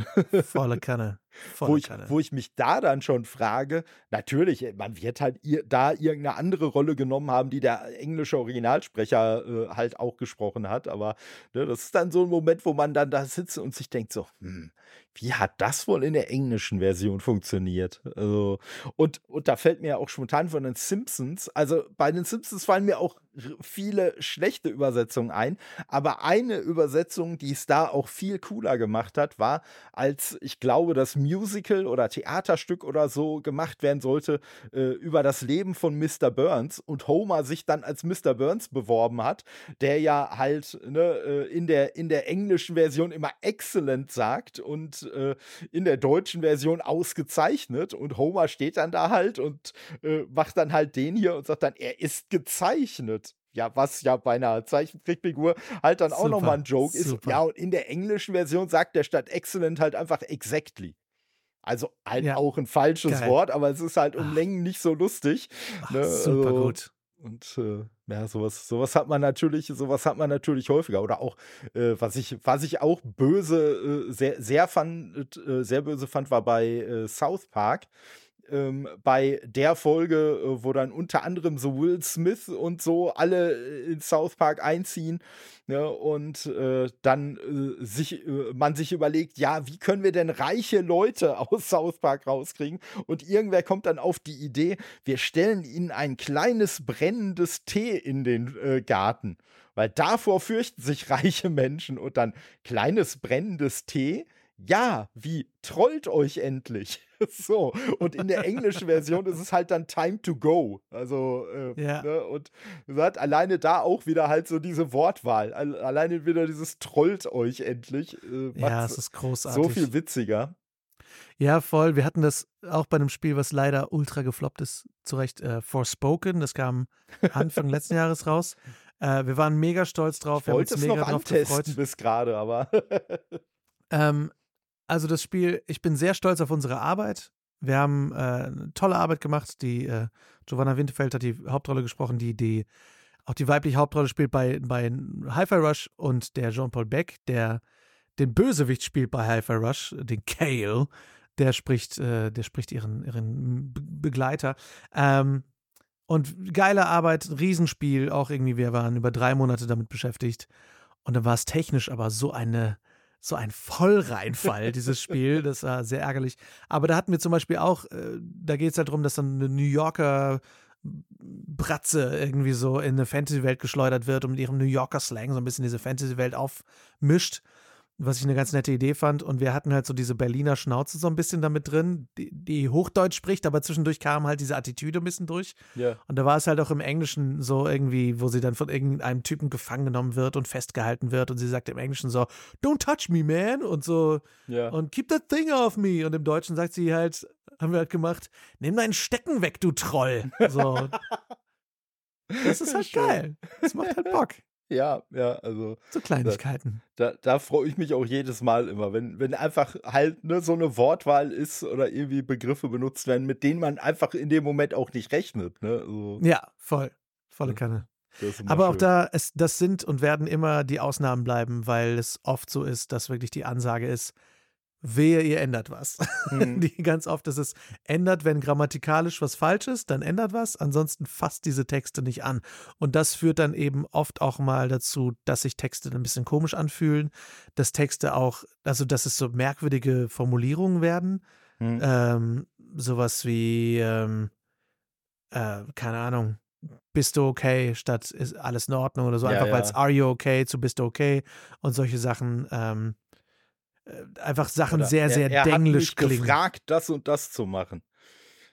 Volle Kanne. Wo, ich, Kanne. wo ich mich da dann schon frage, natürlich, äh, man wird halt da irgendeine andere Rolle genommen haben, die der englische Originalsprecher äh, halt auch gesprochen hat. Aber ne, das ist dann so ein Moment, wo man dann da sitzt und sich denkt so, hm, wie hat das wohl in der englischen Version funktioniert? Also, und, und da fällt mir auch spontan von den Simpsons, also bei den Simpsons fallen mir auch viele schlechte Übersetzungen ein, aber eine Übersetzung, die es da auch viel cooler gemacht hat, war, als ich glaube, das Musical oder Theaterstück oder so gemacht werden sollte äh, über das Leben von Mr. Burns und Homer sich dann als Mr. Burns beworben hat, der ja halt ne, äh, in, der, in der englischen Version immer excellent sagt und äh, in der deutschen Version ausgezeichnet und Homer steht dann da halt und äh, macht dann halt den hier und sagt dann, er ist gezeichnet ja, was ja bei einer Zeichentrickfigur halt dann auch nochmal ein Joke super. ist. Ja, und in der englischen Version sagt der statt excellent halt einfach exactly. Also halt ja. auch ein falsches Geil. Wort, aber es ist halt um Ach. Längen nicht so lustig. Ach, ne? Super also, gut. Und äh, ja, sowas, sowas hat man natürlich, sowas hat man natürlich häufiger. Oder auch, äh, was ich, was ich auch böse, äh, sehr, sehr fand, äh, sehr böse fand, war bei äh, South Park ähm, bei der Folge, äh, wo dann unter anderem so Will Smith und so alle äh, in South Park einziehen ne, und äh, dann äh, sich, äh, man sich überlegt, ja, wie können wir denn reiche Leute aus South Park rauskriegen? Und irgendwer kommt dann auf die Idee, wir stellen ihnen ein kleines brennendes Tee in den äh, Garten, weil davor fürchten sich reiche Menschen und dann kleines brennendes Tee. Ja, wie trollt euch endlich. so, und in der englischen Version ist es halt dann Time to Go. Also, äh, ja. ne, und gesagt, alleine da auch wieder halt so diese Wortwahl. Alleine wieder dieses trollt euch endlich. Äh, ja, es ist großartig. So viel witziger. Ja, voll. Wir hatten das auch bei einem Spiel, was leider ultra gefloppt ist, zu Recht, äh, Forspoken. Das kam Anfang letzten Jahres raus. Äh, wir waren mega stolz drauf. Ich wir wollte es mega noch antesten bis gerade, aber. ähm, also das Spiel, ich bin sehr stolz auf unsere Arbeit. Wir haben äh, eine tolle Arbeit gemacht. Die äh, Giovanna Winterfeld hat die Hauptrolle gesprochen, die, die auch die weibliche Hauptrolle spielt bei, bei Hi-Fi Rush und der Jean-Paul Beck, der den Bösewicht spielt bei Hi-Fi Rush, den Kale, der spricht, äh, der spricht ihren, ihren Begleiter. Ähm, und geile Arbeit, Riesenspiel, auch irgendwie, wir waren über drei Monate damit beschäftigt. Und dann war es technisch aber so eine so ein Vollreinfall, dieses Spiel. Das war sehr ärgerlich. Aber da hatten wir zum Beispiel auch, äh, da geht es halt darum, dass dann eine New Yorker Bratze irgendwie so in eine Fantasy-Welt geschleudert wird und mit ihrem New Yorker Slang so ein bisschen diese Fantasy-Welt aufmischt was ich eine ganz nette Idee fand. Und wir hatten halt so diese Berliner Schnauze so ein bisschen damit drin, die, die Hochdeutsch spricht, aber zwischendurch kam halt diese Attitüde ein bisschen durch. Ja. Und da war es halt auch im Englischen so irgendwie, wo sie dann von irgendeinem Typen gefangen genommen wird und festgehalten wird. Und sie sagt im Englischen so, Don't touch me, man. Und so, ja. und keep that thing off me. Und im Deutschen sagt sie halt, haben wir halt gemacht, nimm deinen Stecken weg, du Troll. So. das ist halt Schön. geil. Das macht halt Bock. Ja, ja, also. So Kleinigkeiten. Da, da, da freue ich mich auch jedes Mal immer, wenn, wenn einfach halt ne, so eine Wortwahl ist oder irgendwie Begriffe benutzt werden, mit denen man einfach in dem Moment auch nicht rechnet. Ne? Also, ja, voll. Volle Kanne. Aber schön. auch da, es, das sind und werden immer die Ausnahmen bleiben, weil es oft so ist, dass wirklich die Ansage ist, wehe, ihr ändert was. Mhm. Die ganz oft ist es, ändert, wenn grammatikalisch was falsch ist, dann ändert was, ansonsten fasst diese Texte nicht an. Und das führt dann eben oft auch mal dazu, dass sich Texte ein bisschen komisch anfühlen, dass Texte auch, also dass es so merkwürdige Formulierungen werden. Mhm. Ähm, sowas wie, ähm, äh, keine Ahnung, bist du okay statt ist alles in Ordnung oder so, ja, einfach ja. weil es are you okay zu bist du okay und solche Sachen. Ähm, äh, einfach Sachen Oder sehr, sehr er, er denglisch hat mich klingen. gefragt, das und das zu machen.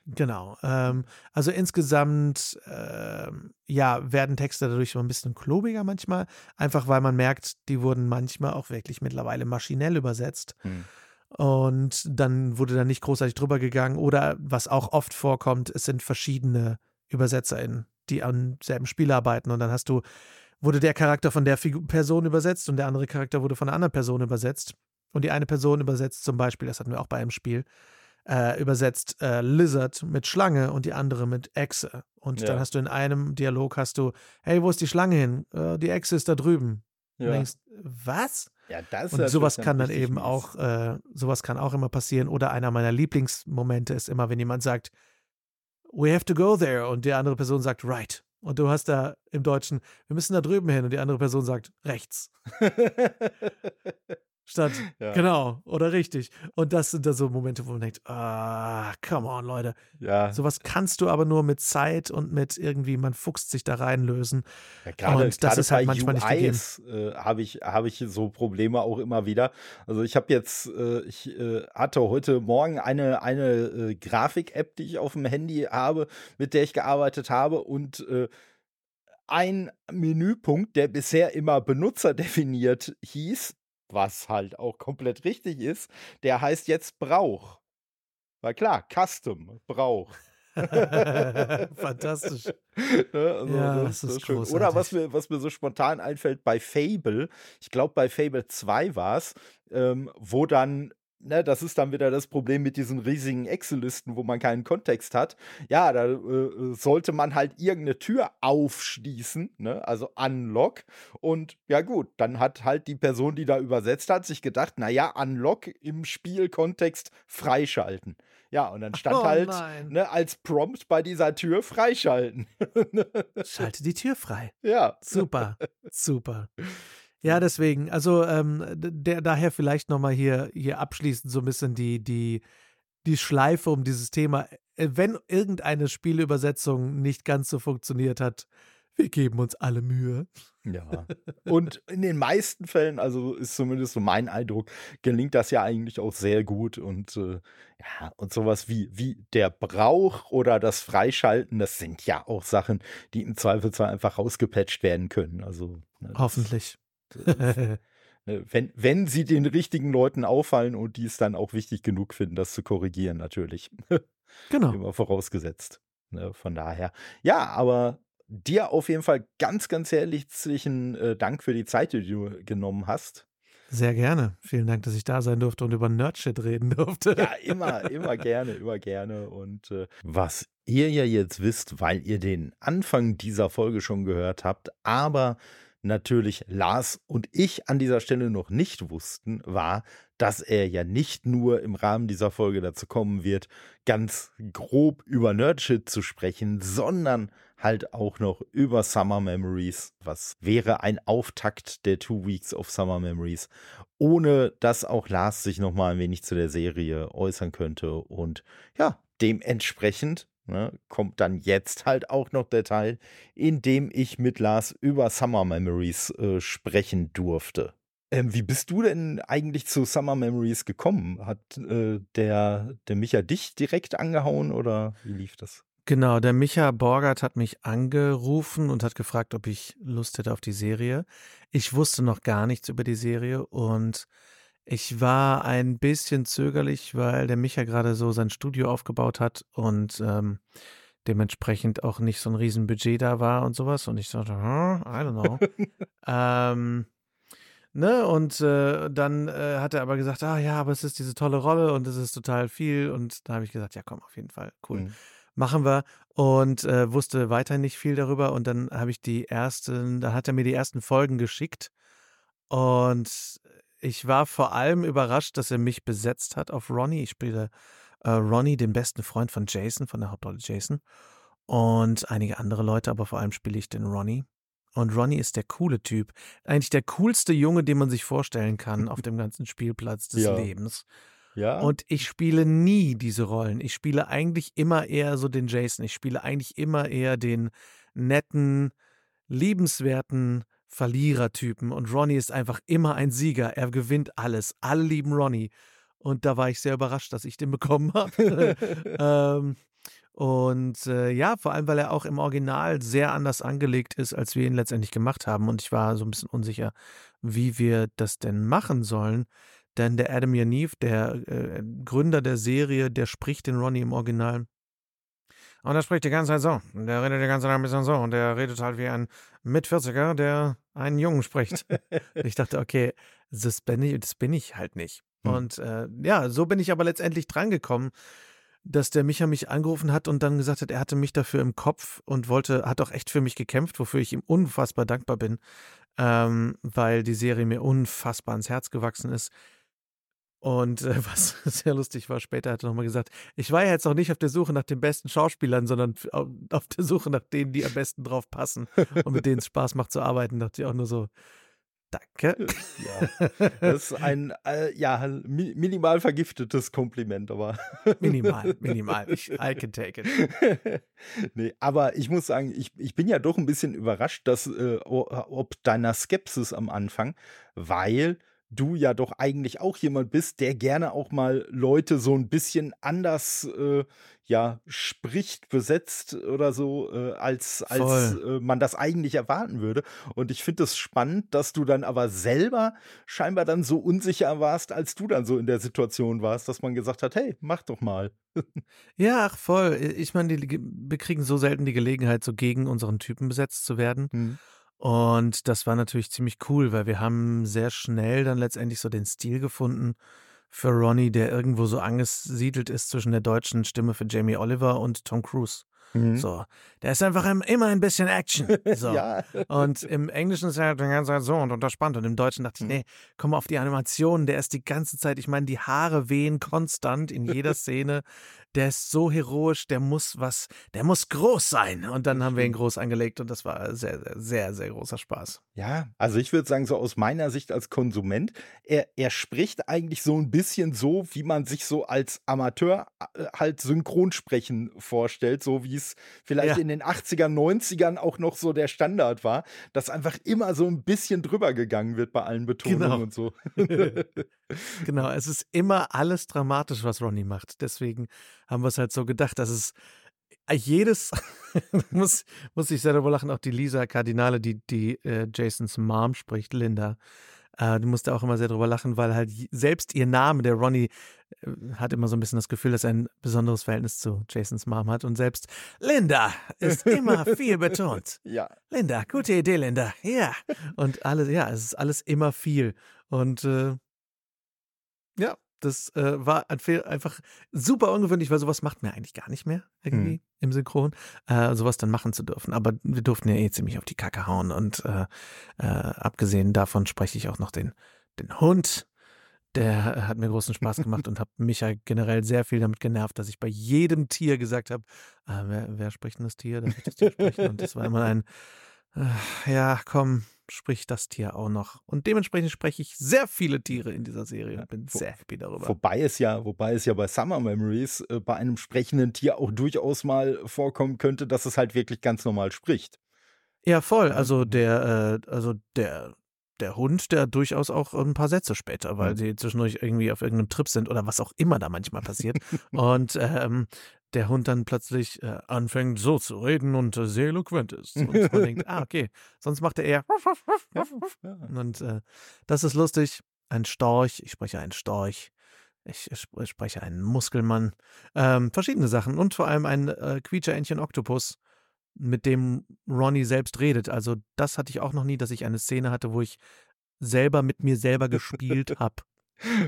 Genau. Ähm, also insgesamt, ähm, ja, werden Texte dadurch so ein bisschen klobiger manchmal, einfach weil man merkt, die wurden manchmal auch wirklich mittlerweile maschinell übersetzt. Hm. Und dann wurde da nicht großartig drüber gegangen. Oder was auch oft vorkommt, es sind verschiedene UbersetzerInnen, die am selben Spiel arbeiten. Und dann hast du, wurde der Charakter von der Figur Person übersetzt und der andere Charakter wurde von einer anderen Person übersetzt. Und die eine Person übersetzt zum Beispiel, das hatten wir auch bei einem Spiel, äh, übersetzt äh, Lizard mit Schlange und die andere mit Echse. Und ja. dann hast du in einem Dialog hast du, hey, wo ist die Schlange hin? Äh, die Echse ist da drüben. Ja. Und denkst, was? Ja, das und sowas kann dann eben auch, äh, sowas kann auch immer passieren. Oder einer meiner Lieblingsmomente ist immer, wenn jemand sagt, we have to go there und die andere Person sagt, right. Und du hast da im Deutschen, wir müssen da drüben hin und die andere Person sagt, rechts. Statt, ja. genau, oder richtig. Und das sind da so Momente, wo man denkt, ah, come on, Leute. Ja. Sowas kannst du aber nur mit Zeit und mit irgendwie, man fuchst sich da reinlösen. Ja, grade, und das ist halt manchmal UIs, nicht gegeben. Äh, habe ich, hab ich so Probleme auch immer wieder. Also ich habe jetzt, äh, ich äh, hatte heute Morgen eine, eine äh, Grafik-App, die ich auf dem Handy habe, mit der ich gearbeitet habe und äh, ein Menüpunkt, der bisher immer benutzerdefiniert hieß, was halt auch komplett richtig ist, der heißt jetzt Brauch. Weil klar, Custom, Brauch. Fantastisch. Ne, also ja, das, das ist schön. Oder was mir, was mir so spontan einfällt bei Fable, ich glaube bei Fable 2 war es, ähm, wo dann ne, das ist dann wieder das Problem mit diesen riesigen Excel-Listen, wo man keinen Kontext hat. Ja, da äh, sollte man halt irgendeine Tür aufschließen, ne, also Unlock. Und ja gut, dann hat halt die Person, die da übersetzt hat, sich gedacht, naja, Unlock im Spielkontext freischalten. Ja, und dann stand oh, halt ne, als Prompt bei dieser Tür freischalten. Schalte die Tür frei. Ja. Super, super. Ja, deswegen, also ähm, der, daher vielleicht nochmal hier, hier abschließend so ein bisschen die, die, die Schleife um dieses Thema. Äh, wenn irgendeine Spielübersetzung nicht ganz so funktioniert hat, wir geben uns alle Mühe. Ja. Und in den meisten Fällen, also ist zumindest so mein Eindruck, gelingt das ja eigentlich auch sehr gut. Und äh, ja, und sowas wie, wie der Brauch oder das Freischalten, das sind ja auch Sachen, die im Zweifelsfall einfach rausgepatcht werden können. Also ne, Hoffentlich. Ne, wenn, wenn sie den richtigen Leuten auffallen und die es dann auch wichtig genug finden, das zu korrigieren, natürlich. Genau. Immer vorausgesetzt. Ne, von daher. Ja, aber dir auf jeden Fall ganz, ganz herzlichen äh, Dank für die Zeit, die du genommen hast. Sehr gerne. Vielen Dank, dass ich da sein durfte und über Nerdshit reden durfte. Ja, immer, immer gerne, immer gerne. Und äh, was ihr ja jetzt wisst, weil ihr den Anfang dieser Folge schon gehört habt, aber natürlich Lars und ich an dieser Stelle noch nicht wussten, war, dass er ja nicht nur im Rahmen dieser Folge dazu kommen wird, ganz grob über Nerdshit zu sprechen, sondern halt auch noch über Summer Memories. Was wäre ein Auftakt der Two Weeks of Summer Memories, ohne dass auch Lars sich noch mal ein wenig zu der Serie äußern könnte. Und ja, dementsprechend Ne, kommt dann jetzt halt auch noch der Teil, in dem ich mit Lars über Summer Memories äh, sprechen durfte. Ähm, wie bist du denn eigentlich zu Summer Memories gekommen? Hat äh, der, der Micha dich direkt angehauen oder wie lief das? Genau, der Micha Borgert hat mich angerufen und hat gefragt, ob ich Lust hätte auf die Serie. Ich wusste noch gar nichts über die Serie und ich war ein bisschen zögerlich, weil der Micha gerade so sein Studio aufgebaut hat und ähm, dementsprechend auch nicht so ein Riesenbudget da war und sowas. Und ich dachte, hm, I don't know. ähm, ne? Und äh, dann äh, hat er aber gesagt, ah ja, aber es ist diese tolle Rolle und es ist total viel. Und da habe ich gesagt, ja komm, auf jeden Fall, cool. Mhm. Machen wir und äh, wusste weiter nicht viel darüber. Und dann habe ich die ersten, da hat er mir die ersten Folgen geschickt. Und ich war vor allem überrascht, dass er mich besetzt hat auf Ronnie. Ich spiele äh, Ronnie, den besten Freund von Jason, von der Hauptrolle Jason. Und einige andere Leute, aber vor allem spiele ich den Ronnie. Und Ronnie ist der coole Typ. Eigentlich der coolste Junge, den man sich vorstellen kann auf dem ganzen Spielplatz des ja. Lebens. Ja. Und ich spiele nie diese Rollen. Ich spiele eigentlich immer eher so den Jason. Ich spiele eigentlich immer eher den netten, liebenswerten, Verlierertypen und Ronnie ist einfach immer ein Sieger. Er gewinnt alles. Alle lieben Ronnie. Und da war ich sehr überrascht, dass ich den bekommen habe. ähm, und äh, ja, vor allem, weil er auch im Original sehr anders angelegt ist, als wir ihn letztendlich gemacht haben. Und ich war so ein bisschen unsicher, wie wir das denn machen sollen. Denn der Adam Yaniv, der äh, Gründer der Serie, der spricht den Ronnie im Original. Und er spricht die ganze Zeit so. Der redet die ganze Zeit ein bisschen so. Und der redet halt wie ein Mit-40er, der einen Jungen spricht. ich dachte, okay, das bin ich, das bin ich halt nicht. Hm. Und äh, ja, so bin ich aber letztendlich drangekommen, dass der Micha mich angerufen hat und dann gesagt hat, er hatte mich dafür im Kopf und wollte, hat auch echt für mich gekämpft, wofür ich ihm unfassbar dankbar bin, ähm, weil die Serie mir unfassbar ans Herz gewachsen ist. Und äh, was sehr lustig war, später hat er nochmal gesagt, ich war ja jetzt auch nicht auf der Suche nach den besten Schauspielern, sondern auf der Suche nach denen, die am besten drauf passen und mit denen es Spaß macht zu arbeiten. Da dachte ich auch nur so, danke. Ja, das ist ein äh, ja, minimal vergiftetes Kompliment, aber. minimal, minimal. Ich, I can take it. nee, aber ich muss sagen, ich, ich bin ja doch ein bisschen überrascht, dass, äh, ob deiner Skepsis am Anfang, weil du ja doch eigentlich auch jemand bist, der gerne auch mal Leute so ein bisschen anders äh, ja spricht, besetzt oder so, äh, als, als äh, man das eigentlich erwarten würde. Und ich finde es spannend, dass du dann aber selber scheinbar dann so unsicher warst, als du dann so in der Situation warst, dass man gesagt hat, hey, mach doch mal. ja, ach voll. Ich meine, wir kriegen so selten die Gelegenheit, so gegen unseren Typen besetzt zu werden. Hm. Und das war natürlich ziemlich cool, weil wir haben sehr schnell dann letztendlich so den Stil gefunden für Ronnie, der irgendwo so angesiedelt ist zwischen der deutschen Stimme für Jamie Oliver und Tom Cruise. Mhm. So, der ist einfach immer ein bisschen Action. So. ja. Und im Englischen ist er halt die ganze Zeit so und unterspannt. Und im Deutschen dachte ich, mhm. nee, komm auf die Animation. Der ist die ganze Zeit, ich meine, die Haare wehen konstant in jeder Szene der ist so heroisch, der muss was, der muss groß sein. Und dann haben wir ihn groß angelegt und das war sehr, sehr, sehr, sehr großer Spaß. Ja, also ich würde sagen, so aus meiner Sicht als Konsument, er, er spricht eigentlich so ein bisschen so, wie man sich so als Amateur äh, halt Synchronsprechen vorstellt, so wie es vielleicht ja. in den 80ern, 90ern auch noch so der Standard war, dass einfach immer so ein bisschen drüber gegangen wird bei allen Betonungen genau. und so. genau, es ist immer alles dramatisch, was Ronnie macht. Deswegen haben wir es halt so gedacht, dass es äh, jedes, muss, muss ich sehr darüber lachen, auch die Lisa Kardinale, die, die äh, Jasons Mom spricht, Linda, äh, die musste auch immer sehr darüber lachen, weil halt selbst ihr Name, der Ronnie, äh, hat immer so ein bisschen das Gefühl, dass er ein besonderes Verhältnis zu Jasons Mom hat. Und selbst Linda ist immer viel betont. Ja. Linda, gute Idee, Linda. Ja. Und alles, ja, es ist alles immer viel. Und äh, ja, das äh, war einfach super ungewöhnlich, weil sowas macht mir eigentlich gar nicht mehr irgendwie mhm. im Synchron, äh, sowas dann machen zu dürfen. Aber wir durften ja eh ziemlich auf die Kacke hauen und äh, äh abgesehen davon spreche ich auch noch den, den Hund. Der hat mir großen Spaß gemacht und hat mich ja generell sehr viel damit genervt, dass ich bei jedem Tier gesagt habe, äh, wer, wer, spricht denn das Tier? Darf ich das Tier sprechen? Und das war immer ein, äh, ja, komm, spricht das Tier auch noch. Und dementsprechend spreche ich sehr viele Tiere in dieser Serie und bin sehr happy darüber. Wobei es ja, wobei es ja bei Summer Memories äh, bei einem sprechenden Tier auch durchaus mal vorkommen könnte, dass es halt wirklich ganz normal spricht. Ja, voll. Also der, äh, also der der Hund, der durchaus auch ein paar Sätze später, weil sie zwischendurch irgendwie auf irgendeinem Trip sind oder was auch immer da manchmal passiert. und ähm, der Hund dann plötzlich äh, anfängt so zu reden und äh, sehr eloquent ist. Und man denkt, ah, okay, sonst macht er eher. und äh, das ist lustig. Ein Storch, ich spreche einen Storch. Ich spreche einen Muskelmann. Ähm, verschiedene Sachen und vor allem ein äh, Quietscher-Entchen-Oktopus, mit dem Ronnie selbst redet. Also, das hatte ich auch noch nie, dass ich eine Szene hatte, wo ich selber mit mir selber gespielt habe.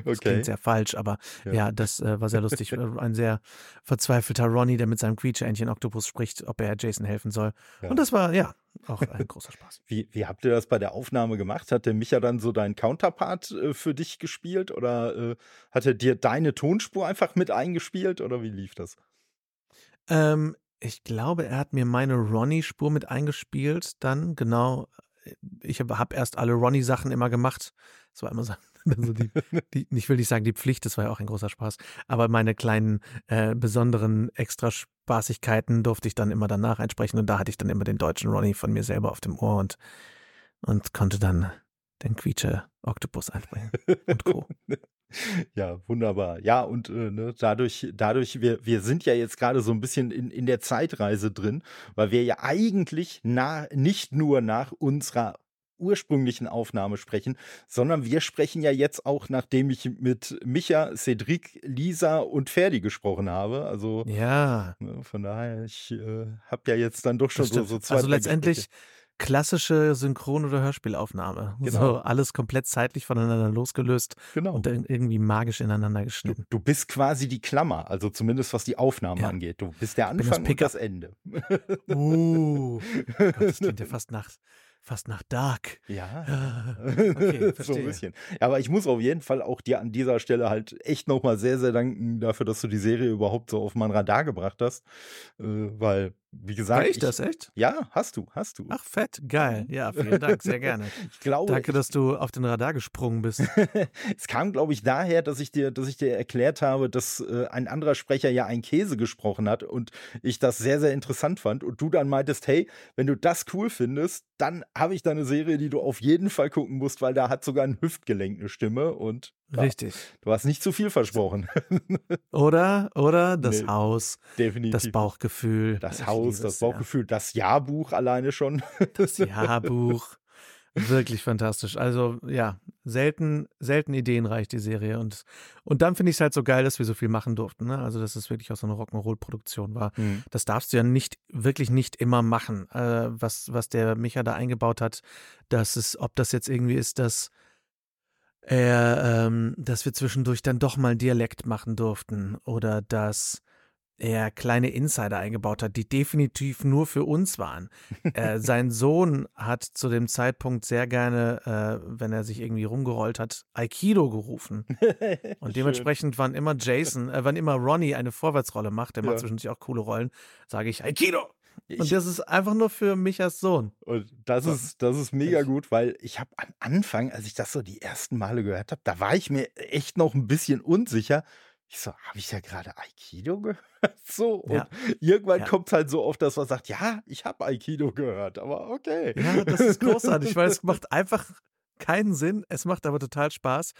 Das klingt sehr falsch, aber ja, ja das äh, war sehr lustig. Ein sehr verzweifelter Ronnie, der mit seinem Quietscheentchen Octopus spricht, ob er Jason helfen soll. Ja. Und das war, ja, auch ein großer Spaß. Wie, wie habt ihr das bei der Aufnahme gemacht? Hat der Micha dann so deinen Counterpart äh, für dich gespielt oder äh, hat er dir deine Tonspur einfach mit eingespielt oder wie lief das? Ähm, ich glaube, er hat mir meine Ronnie-Spur mit eingespielt, dann genau. Ich habe hab erst alle Ronnie-Sachen immer gemacht. Das war immer so also die, die, ich will nicht sagen die Pflicht, das war ja auch ein großer Spaß, aber meine kleinen äh, besonderen Extraspaßigkeiten durfte ich dann immer danach einsprechen und da hatte ich dann immer den deutschen Ronnie von mir selber auf dem Ohr und, und konnte dann den Quietsche Oktopus einsprechen und Co. Ja, wunderbar. Ja, und äh, ne, dadurch, dadurch, wir, wir sind ja jetzt gerade so ein bisschen in, in der Zeitreise drin, weil wir ja eigentlich na, nicht nur nach unserer ursprünglichen Aufnahme sprechen, sondern wir sprechen ja jetzt auch, nachdem ich mit Micha, Cedric, Lisa und Ferdi gesprochen habe. Also ja. Ne, von daher, ich äh, habe ja jetzt dann doch schon so, so zwei. Also letztendlich klassische Synchron- oder Hörspielaufnahme. Genau. So alles komplett zeitlich voneinander losgelöst genau. und dann irgendwie magisch ineinander geschnitten. Du, du, bist quasi die Klammer, also zumindest was die Aufnahme ja. angeht. Du bist der Anfang das und das Ende. Uh, Gott, das klingt ja fast nach fast nach Dark. Ja. okay, so ein bisschen. Ja, aber ich muss auf jeden Fall auch dir an dieser Stelle halt echt nochmal sehr, sehr danken dafür, dass du die Serie überhaupt so auf mein Radar gebracht hast. Äh, weil wie gesagt. War ich, ich das echt? Ja, hast du, hast du. Ach, fett, geil. Ja, vielen Dank, sehr gerne. ich glaube. Danke, dass du auf den Radar gesprungen bist. es kam, glaube ich, daher, dass ich dir, dass ich dir erklärt habe, dass äh, ein anderer Sprecher ja einen Käse gesprochen hat und ich das sehr, sehr interessant fand. Und du dann meintest, hey, wenn du das cool findest, dann habe ich da eine Serie, die du auf jeden Fall gucken musst, weil da hat sogar ein Hüftgelenk eine Stimme und Richtig. Du hast nicht zu viel versprochen. Oder, oder das nee, Haus. Definitiv. Das Bauchgefühl. Das Haus, das Bauchgefühl, ja. das Jahrbuch alleine schon. Das Jahrbuch. Wirklich fantastisch. Also ja, selten, selten ideenreich die Serie. Und, und dann finde ich es halt so geil, dass wir so viel machen durften. Ne? Also, dass es wirklich auch so eine Rock'n'Roll-Produktion war. Mhm. Das darfst du ja nicht, wirklich nicht immer machen. Äh, was, was der Micha da eingebaut hat, dass es, ob das jetzt irgendwie ist, dass er, ähm, dass wir zwischendurch dann doch mal Dialekt machen durften oder dass er kleine Insider eingebaut hat, die definitiv nur für uns waren. äh, sein Sohn hat zu dem Zeitpunkt sehr gerne, äh, wenn er sich irgendwie rumgerollt hat, Aikido gerufen. Und dementsprechend, wann immer Jason, äh, wann immer Ronnie eine Vorwärtsrolle macht, der ja. macht zwischendurch auch coole Rollen, sage ich Aikido. Ich, und das ist einfach nur für mich als Sohn. Und das ist, das ist mega gut, weil ich habe am Anfang, als ich das so die ersten Male gehört habe, da war ich mir echt noch ein bisschen unsicher. Ich so, habe ich ja gerade Aikido gehört? So, und ja. irgendwann ja. kommt es halt so oft, dass man sagt, ja, ich habe Aikido gehört, aber okay. Ja, das ist großartig, weil es macht einfach keinen Sinn, es macht aber total Spaß.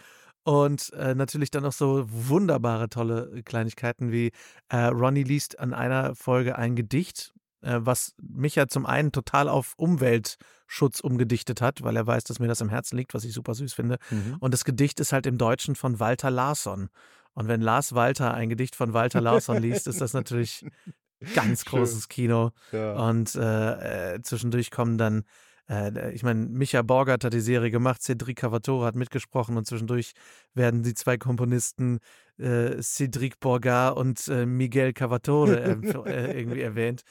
Und äh, natürlich dann noch so wunderbare, tolle Kleinigkeiten wie äh, Ronnie liest an einer Folge ein Gedicht was mich ja zum einen total auf Umweltschutz umgedichtet hat, weil er weiß, dass mir das am Herzen liegt, was ich super süß finde. Mhm. Und das Gedicht ist halt im Deutschen von Walter Larsson. Und wenn Lars Walter ein Gedicht von Walter Larsson liest, ist das natürlich ganz großes Kino. Ja. Und äh, äh, zwischendurch kommen dann äh, ich meine, Micha Borgert hat die Serie gemacht, Cedric Cavatore hat mitgesprochen und zwischendurch werden die zwei Komponisten äh, Cedric Borgard und äh, Miguel Cavatore äh, irgendwie erwähnt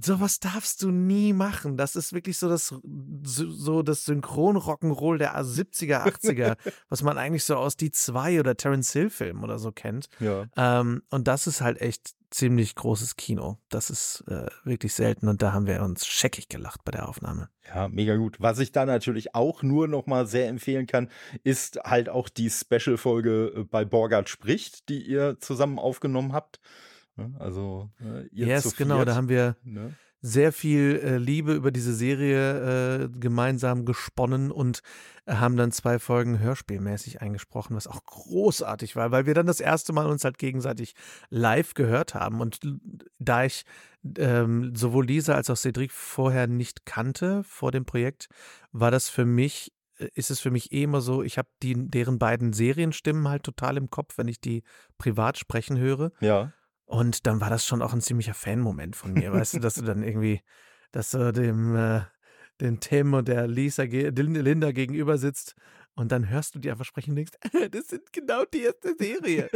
sowas darfst du nie machen. Das ist wirklich so das, so das Synchron-Rock'n'Roll der 70er, 80er, was man eigentlich so aus die zwei oder Terence Hill-Filmen oder so kennt. Ja. Ähm, und das ist halt echt ziemlich großes Kino. Das ist äh, wirklich selten und da haben wir uns scheckig gelacht bei der Aufnahme. Ja, mega gut. Was ich da natürlich auch nur noch mal sehr empfehlen kann, ist halt auch die Special-Folge äh, bei Borgard spricht, die ihr zusammen aufgenommen habt. Ne? Also äh, ihr yes, genau, da haben wir ne? sehr viel äh, Liebe über diese Serie äh, gemeinsam gesponnen und äh, haben dann zwei Folgen hörspielmäßig eingesprochen, was auch großartig war, weil wir dann das erste Mal uns halt gegenseitig live gehört haben. Und da ich ähm, sowohl Lisa als auch Cedric vorher nicht kannte vor dem Projekt, war das für mich äh, ist es für mich eh immer so, ich habe deren beiden Serienstimmen halt total im Kopf, wenn ich die privat sprechen höre. Ja. Und dann war das schon auch ein ziemlicher Fan-Moment von mir, weißt du, dass du dann irgendwie, dass du dem, äh, dem Tim und der Lisa, Linda gegenüber sitzt und dann hörst du die einfach sprechen und denkst, das sind genau die erste Serie.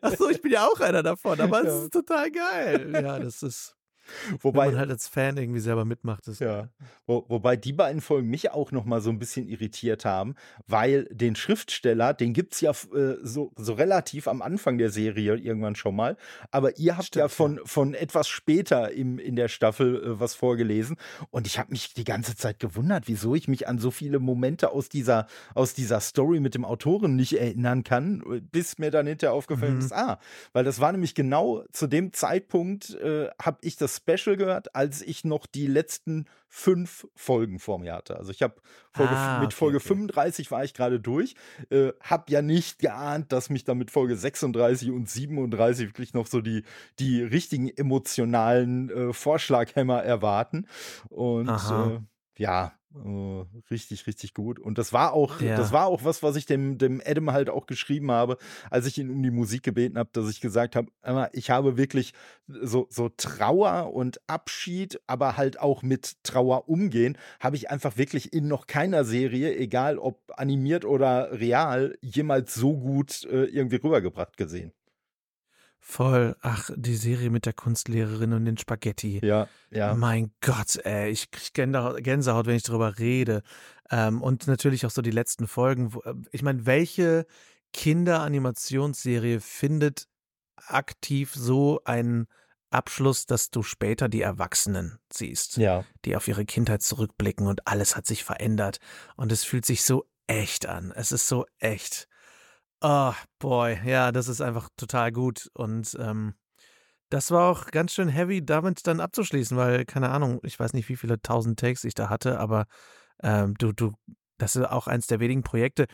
Ach so, ich bin ja auch einer davon, aber es ja. ist total geil. Ja, das ist, Wobei, Wenn man halt als Fan irgendwie selber mitmacht. Ist ja. Wo, wobei die beiden Folgen mich auch noch mal so ein bisschen irritiert haben, weil den Schriftsteller, den gibt es ja äh, so, so relativ am Anfang der Serie irgendwann schon mal. Aber ihr habt Stimmt, ja von, von etwas später im, in der Staffel äh, was vorgelesen. Und ich habe mich die ganze Zeit gewundert, wieso ich mich an so viele Momente aus dieser, aus dieser Story mit dem Autoren nicht erinnern kann, bis mir dann hinterher aufgefallen mhm. ist, ah, weil das war nämlich genau zu dem Zeitpunkt, äh, habe ich das Special gehört, als ich noch die letzten fünf Folgen vor mir hatte. Also ich habe ah, mit okay, Folge okay. 35 war ich gerade durch, äh, habe ja nicht geahnt, dass mich dann mit Folge 36 und 37 wirklich noch so die, die richtigen emotionalen äh, Vorschlaghämmer erwarten. Und äh, ja, Uh, richtig, richtig gut. Und das war auch, Ja. das war auch was, was ich dem, dem Adam halt auch geschrieben habe, als ich ihn um die Musik gebeten habe, dass ich gesagt habe, "Emma, ich habe wirklich so, so Trauer und Abschied, aber halt auch mit Trauer umgehen, habe ich einfach wirklich in noch keiner Serie, egal ob animiert oder real, jemals so gut äh, irgendwie rübergebracht gesehen. Voll. Ach, die Serie mit der Kunstlehrerin und den Spaghetti. Ja, ja. Mein Gott, ey, ich krieg Gänsehaut, wenn ich darüber rede. Ähm, und natürlich auch so die letzten Folgen. Wo, äh, ich meine, welche Kinderanimationsserie findet aktiv so einen Abschluss, dass du später die Erwachsenen siehst, Ja. die auf ihre Kindheit zurückblicken und alles hat sich verändert und es fühlt sich so echt an. Es ist so echt. Oh, boy, ja, das ist einfach total gut und ähm, das war auch ganz schön heavy, damit dann abzuschließen, weil, keine Ahnung, ich weiß nicht, wie viele tausend Takes ich da hatte, aber ähm, du, du, das ist auch eins der wenigen Projekte,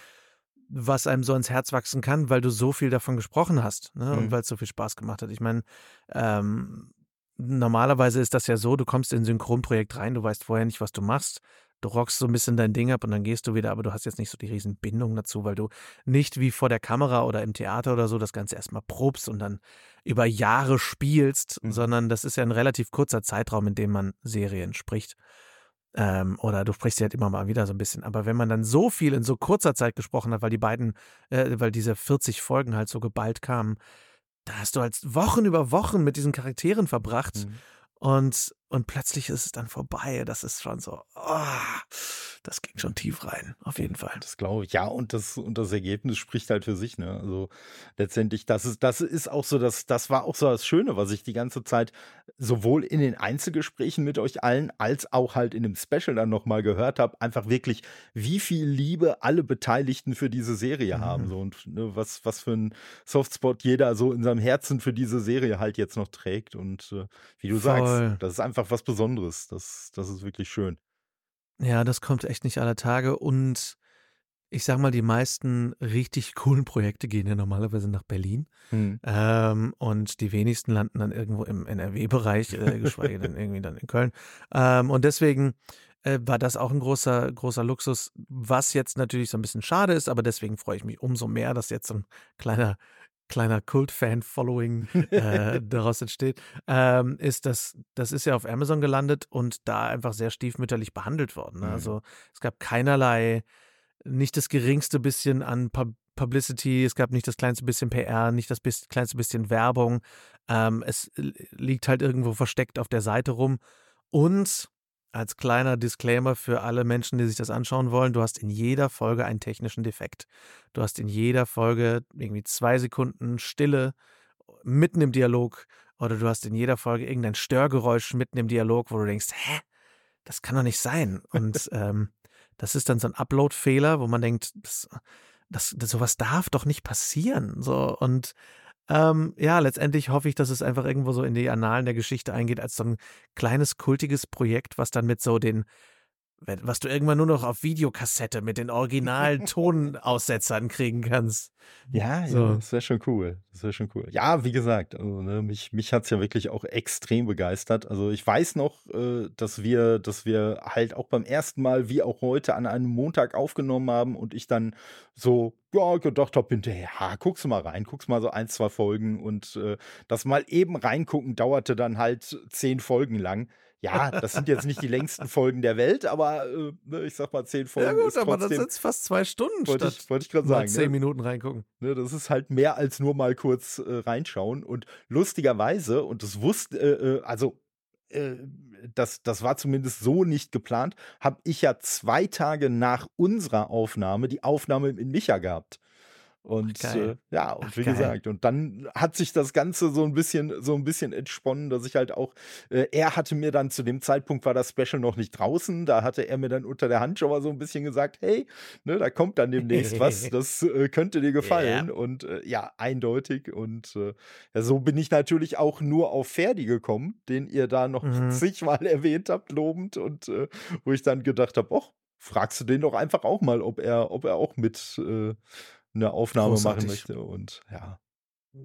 was einem so ins Herz wachsen kann, weil du so viel davon gesprochen hast ne? Mhm. und weil es so viel Spaß gemacht hat. Ich meine, ähm, normalerweise ist das ja so, du kommst in ein Synchronprojekt rein, du weißt vorher nicht, was du machst. Du rockst so ein bisschen dein Ding ab und dann gehst du wieder, aber du hast jetzt nicht so die riesen Bindung dazu, weil du nicht wie vor der Kamera oder im Theater oder so das Ganze erstmal probst und dann über Jahre spielst, Mhm. sondern das ist ja ein relativ kurzer Zeitraum, in dem man Serien spricht. Ähm, oder du sprichst sie halt immer mal wieder so ein bisschen. Aber wenn man dann so viel in so kurzer Zeit gesprochen hat, weil die beiden, äh, weil diese 40 Folgen halt so geballt kamen, da hast du halt Wochen über Wochen mit diesen Charakteren verbracht Mhm. und, und plötzlich ist es dann vorbei. Das ist schon so, oh, das ging schon tief rein, auf jeden Fall. Das glaube ich. Ja, und das, und das Ergebnis spricht halt für sich, ne? Also letztendlich, das ist, das ist auch so, das, das war auch so das Schöne, was ich die ganze Zeit sowohl in den Einzelgesprächen mit euch allen, als auch halt in dem Special dann nochmal gehört habe. Einfach wirklich, wie viel Liebe alle Beteiligten für diese Serie Mhm. haben. So und ne, was, was für ein Softspot jeder so in seinem Herzen für diese Serie halt jetzt noch trägt. Und äh, wie du Voll. sagst, das ist einfach was Besonderes. Das, das ist wirklich schön. Ja, das kommt echt nicht aller Tage und ich sag mal, die meisten richtig coolen Projekte gehen ja normalerweise nach Berlin. Hm. Ähm, und die wenigsten landen dann irgendwo im NRW-Bereich, äh, geschweige denn irgendwie dann in Köln. Ähm, und deswegen äh, war das auch ein großer, großer Luxus, was jetzt natürlich so ein bisschen schade ist, aber deswegen freue ich mich umso mehr, dass jetzt so ein kleiner, kleiner Kult-Fan-Following äh, daraus entsteht, ähm, ist, dass das ist ja auf Amazon gelandet und da einfach sehr stiefmütterlich behandelt worden. Ne? Mhm. Also es gab keinerlei, nicht das geringste bisschen an Pub Publicity, es gab nicht das kleinste bisschen PR, nicht das bis, kleinste bisschen Werbung. Ähm, es l- liegt halt irgendwo versteckt auf der Seite rum. Und als kleiner Disclaimer für alle Menschen, die sich das anschauen wollen, du hast in jeder Folge einen technischen Defekt. Du hast in jeder Folge irgendwie zwei Sekunden Stille mitten im Dialog oder du hast in jeder Folge irgendein Störgeräusch mitten im Dialog, wo du denkst, hä, das kann doch nicht sein. Und ähm, das ist dann so ein Upload-Fehler, wo man denkt, das, das, das, sowas darf doch nicht passieren. So und ähm, ja, letztendlich hoffe ich, dass es einfach irgendwo so in die Annalen der Geschichte eingeht, als so ein kleines kultiges Projekt, was dann mit so den, was du irgendwann nur noch auf Videokassette mit den originalen Tonaussetzern kriegen kannst. Ja, So. ja, das wäre schon cool. Das wäre schon cool. Ja, wie gesagt, also, ne, mich, mich hat es ja wirklich auch extrem begeistert. Also ich weiß noch, äh, dass wir, dass wir halt auch beim ersten Mal, wie auch heute, an einem Montag aufgenommen haben und ich dann so, ja, gedacht habe hinterher, ja, guckst du mal rein, guckst mal so ein, zwei Folgen und äh, das mal eben reingucken dauerte dann halt zehn Folgen lang. Ja, das sind jetzt nicht die längsten Folgen der Welt, aber äh, ne, ich sag mal, zehn Folgen ist trotzdem, jetzt fast zwei Stunden wollte ich, wollte ich gerade sagen. zehn ne? Minuten reingucken. Ne, das ist halt mehr als nur mal kurz äh, reinschauen. Und lustigerweise, und das wusste, äh, äh, also äh, das, das war zumindest so nicht geplant, habe ich ja zwei Tage nach unserer Aufnahme die Aufnahme in Micha gehabt. Und Ach, äh, ja, und Ach, wie geil. gesagt, und dann hat sich das Ganze so ein bisschen, so ein bisschen entsponnen, dass ich halt auch, äh, er hatte mir dann zu dem Zeitpunkt war das Special noch nicht draußen, da hatte er mir dann unter der Hand schon mal so ein bisschen gesagt, hey, ne, da kommt dann demnächst was, das äh, könnte dir gefallen. Und äh, ja, eindeutig. Und äh, ja, so bin ich natürlich auch nur auf Ferdi gekommen, den ihr da noch Mhm. zigmal erwähnt habt, lobend, und äh, wo ich dann gedacht habe, ach, fragst du den doch einfach auch mal, ob er, ob er auch mit eine Aufnahme Großartig. machen möchte. Und ja,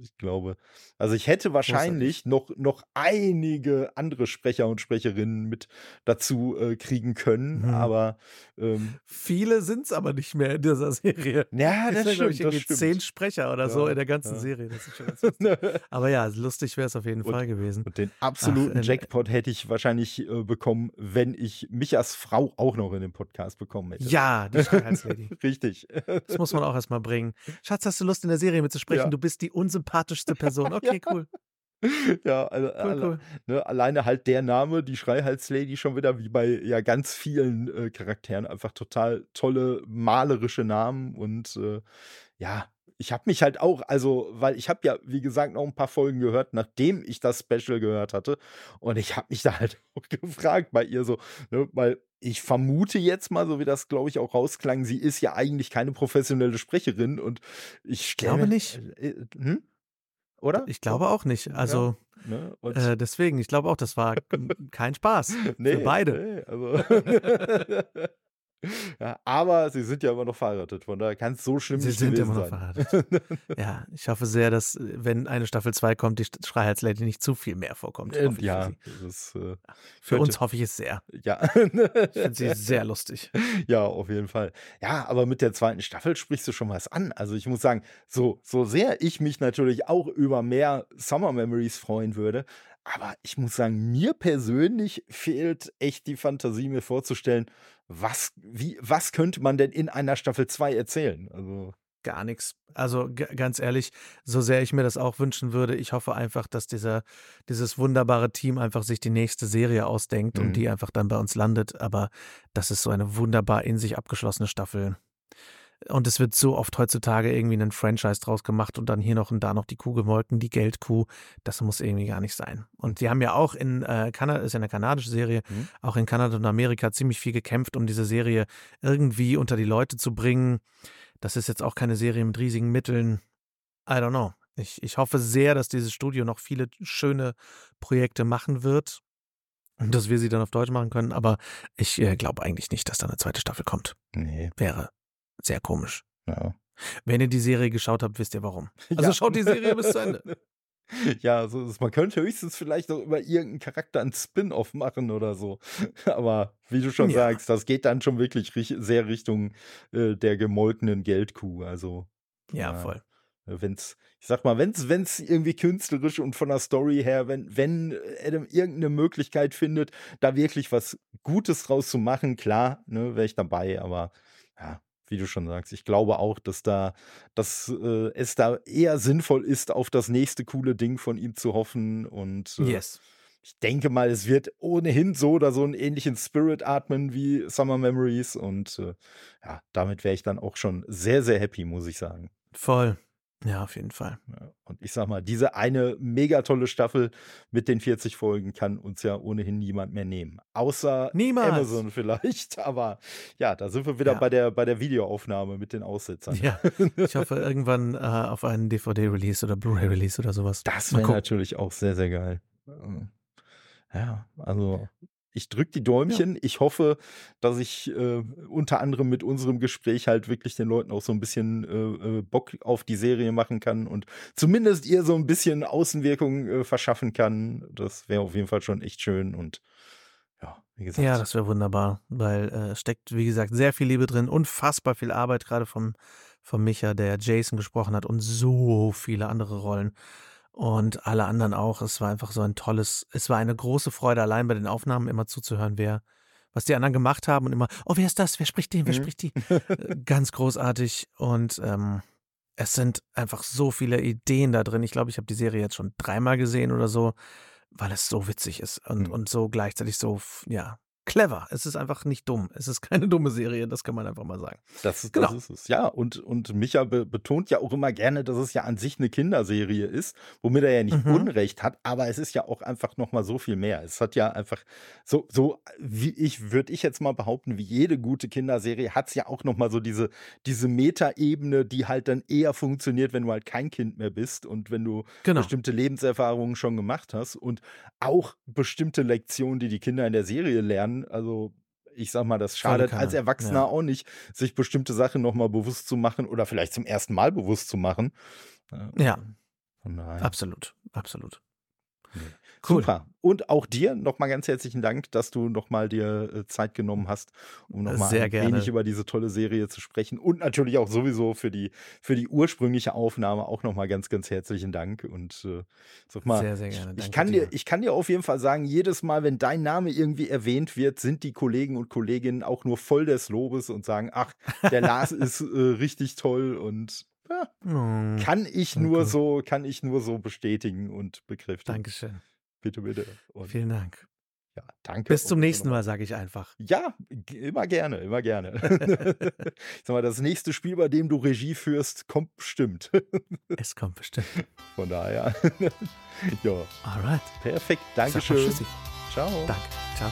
Ich glaube. Also ich hätte wahrscheinlich noch, noch einige andere Sprecher und Sprecherinnen mit dazu äh, kriegen können, Mhm. aber ähm, Viele sind es aber nicht mehr in dieser Serie. ja, das glaub stimmt. ich, Das irgendwie zehn stimmt. Sprecher oder so Ja, in der ganzen ja. Serie. Das ist schon ganz lustig. Aber ja, lustig wäre es auf jeden Und- Fall gewesen. Und den absoluten äh, Jackpot hätte ich wahrscheinlich äh, bekommen, wenn ich Michas Frau auch noch in den Podcast bekommen hätte. Ja, die Schreihals-Lady. Richtig. Das muss man auch erstmal bringen. Schatz, hast du Lust, in der Serie mitzusprechen? Ja. Du bist die unsympathischste Person. Okay, cool. ja, also, Cool, alle- cool. Ne, alleine halt der Name, die Schreihals-Lady, schon wieder wie bei ja ganz vielen äh, Charakteren einfach total tolle malerische Namen und äh, ja, ich habe mich halt auch, also, weil ich habe ja, wie gesagt, noch ein paar Folgen gehört, nachdem ich das Special gehört hatte und ich habe mich da halt auch gefragt bei ihr so, ne, weil ich vermute jetzt mal, so wie das, glaube ich, auch rausklang, sie ist ja eigentlich keine professionelle Sprecherin und ich glaube nicht. Äh, äh, hm? Oder? Ich glaube auch nicht. Also Ne? Und äh, deswegen, ich glaube auch, das war kein Spaß Nee, für beide. Nee, also ja, aber sie sind ja immer noch verheiratet, von daher kann es so schlimm Sie nicht sind gewesen immer noch sein. verheiratet. Ja, ich hoffe sehr, dass, äh, wenn eine Staffel 2 kommt, die Schreihals-Lady nicht zu viel mehr vorkommt. Äh, Hoffe ich ja, Für, sie. ist, äh, für könnte- uns hoffe ich es sehr. ja. Ich finde sie sehr lustig. ja, auf jeden Fall. Ja, aber mit der zweiten Staffel sprichst du schon was an. Also ich muss sagen, so, so sehr ich mich natürlich auch über mehr Summer Memories freuen würde, aber ich muss sagen, mir persönlich fehlt echt die Fantasie, mir vorzustellen, was, wie, was könnte man denn in einer Staffel 2 erzählen? Also. Gar nichts. Also ganz ehrlich, so sehr ich mir das auch wünschen würde, ich hoffe einfach, dass dieser, dieses wunderbare Team einfach sich die nächste Serie ausdenkt Mhm. und die einfach dann bei uns landet. Aber das ist so eine wunderbar in sich abgeschlossene Staffel. Und es wird so oft heutzutage irgendwie ein Franchise draus gemacht und dann hier noch und da noch die Kuh gemolken, die Geldkuh. Das muss irgendwie gar nicht sein. Und die haben ja auch in äh, Kanada, ist ja eine kanadische Serie, Mhm. auch in Kanada und Amerika ziemlich viel gekämpft, um diese Serie irgendwie unter die Leute zu bringen. Das ist jetzt auch keine Serie mit riesigen Mitteln. I don't know. Ich, ich hoffe sehr, dass dieses Studio noch viele schöne Projekte machen wird und dass wir sie dann auf Deutsch machen können. Aber ich äh, glaube eigentlich nicht, dass da eine zweite Staffel kommt. Nee, Wäre sehr komisch. ja. Wenn ihr die Serie geschaut habt, wisst ihr warum. Also schaut die Serie bis zu Ende. Ja, so ist, man könnte höchstens vielleicht noch über irgendeinen Charakter ein Spin-off machen oder so. Aber wie du schon Ja. sagst, das geht dann schon wirklich sehr Richtung äh, der gemolkenen Geldkuh. Also, Ja, Ja. voll. wenn's, ich sag mal, wenn's, wenn's irgendwie künstlerisch und von der Story her, wenn, wenn Adam irgendeine Möglichkeit findet, da wirklich was Gutes draus zu machen, klar, ne, wäre ich dabei, aber ja, wie du schon sagst, ich glaube auch, dass da, dass äh, es da eher sinnvoll ist, auf das nächste coole Ding von ihm zu hoffen und äh, Yes. ich denke mal, es wird ohnehin so oder so einen ähnlichen Spirit atmen wie Summer Memories und äh, ja, damit wäre ich dann auch schon sehr, sehr happy, muss ich sagen. Voll. Ja, auf jeden Fall. Ja, und ich sag mal, diese eine mega tolle Staffel mit den 40 Folgen kann uns ja ohnehin niemand mehr nehmen. Außer Niemals. Amazon vielleicht. Aber ja, da sind wir wieder Ja. bei, der, bei der Videoaufnahme mit den Aussetzern. Ja, ich hoffe irgendwann äh, auf einen DVD-Release oder Blu-ray-Release oder sowas. Das wäre natürlich auch sehr, sehr geil. Ja, also ich drücke die Däumchen. Ich hoffe, dass ich äh, unter anderem mit unserem Gespräch halt wirklich den Leuten auch so ein bisschen äh, äh, Bock auf die Serie machen kann und zumindest ihr so ein bisschen Außenwirkung äh, verschaffen kann. Das wäre auf jeden Fall schon echt schön und ja, wie gesagt. Ja, das wäre wunderbar, weil äh, steckt, wie gesagt, sehr viel Liebe drin, unfassbar viel Arbeit, gerade vom, vom Micha, der Jason gesprochen hat und so viele andere Rollen und alle anderen auch. Es war einfach so ein tolles, es war eine große Freude, allein bei den Aufnahmen immer zuzuhören, wer, was die anderen gemacht haben und immer, oh, wer ist das? Wer spricht den? Wer Mhm. spricht die? Äh, Ganz großartig und ähm, es sind einfach so viele Ideen da drin. Ich glaube, ich habe die Serie jetzt schon dreimal gesehen oder so, weil es so witzig ist und, Mhm. und so gleichzeitig so, ja, clever. Es ist einfach nicht dumm. Es ist keine dumme Serie, das kann man einfach mal sagen. Das, ist- Genau. das ist es. Ja, und, und Micha be betont ja auch immer gerne, dass es ja an sich eine Kinderserie ist, womit er ja nicht Mhm. Unrecht hat, aber es ist ja auch einfach nochmal so viel mehr. Es hat ja einfach so, so wie ich, würde ich jetzt mal behaupten, wie jede gute Kinderserie, hat es ja auch nochmal so diese, diese Metaebene, die halt dann eher funktioniert, wenn du halt kein Kind mehr bist und wenn du Genau. bestimmte Lebenserfahrungen schon gemacht hast und auch bestimmte Lektionen, die die Kinder in der Serie lernen. Also ich sag mal, das schadet als Erwachsener ja. auch nicht, sich bestimmte Sachen nochmal bewusst zu machen oder vielleicht zum ersten Mal bewusst zu machen. Ja. Absolut, absolut. Nee. Cool. Super. Und auch dir nochmal ganz herzlichen Dank, dass du nochmal dir äh, Zeit genommen hast, um nochmal ein gerne. wenig über diese tolle Serie zu sprechen. Und natürlich auch sowieso für die, für die ursprüngliche Aufnahme auch nochmal ganz, ganz herzlichen Dank. Und äh, sag mal, sehr, sehr gerne. ich, ich kann dir. ich kann dir auf jeden Fall sagen, jedes Mal, wenn dein Name irgendwie erwähnt wird, sind die Kollegen und Kolleginnen auch nur voll des Lobes und sagen, ach, der Lars ist äh, richtig toll und ja, oh, kann ich okay. nur so, kann ich nur so bestätigen und bekräftigen. Dankeschön. Bitte, bitte. Und Vielen Dank. Ja, danke. Bis zum nächsten Mal, sage ich einfach. Ja, immer gerne, immer gerne. ich sag mal, das nächste Spiel, bei dem du Regie führst, kommt bestimmt. es kommt bestimmt. Von daher. ja. Alright. Perfekt. Dankeschön. Ciao. Danke. Ciao.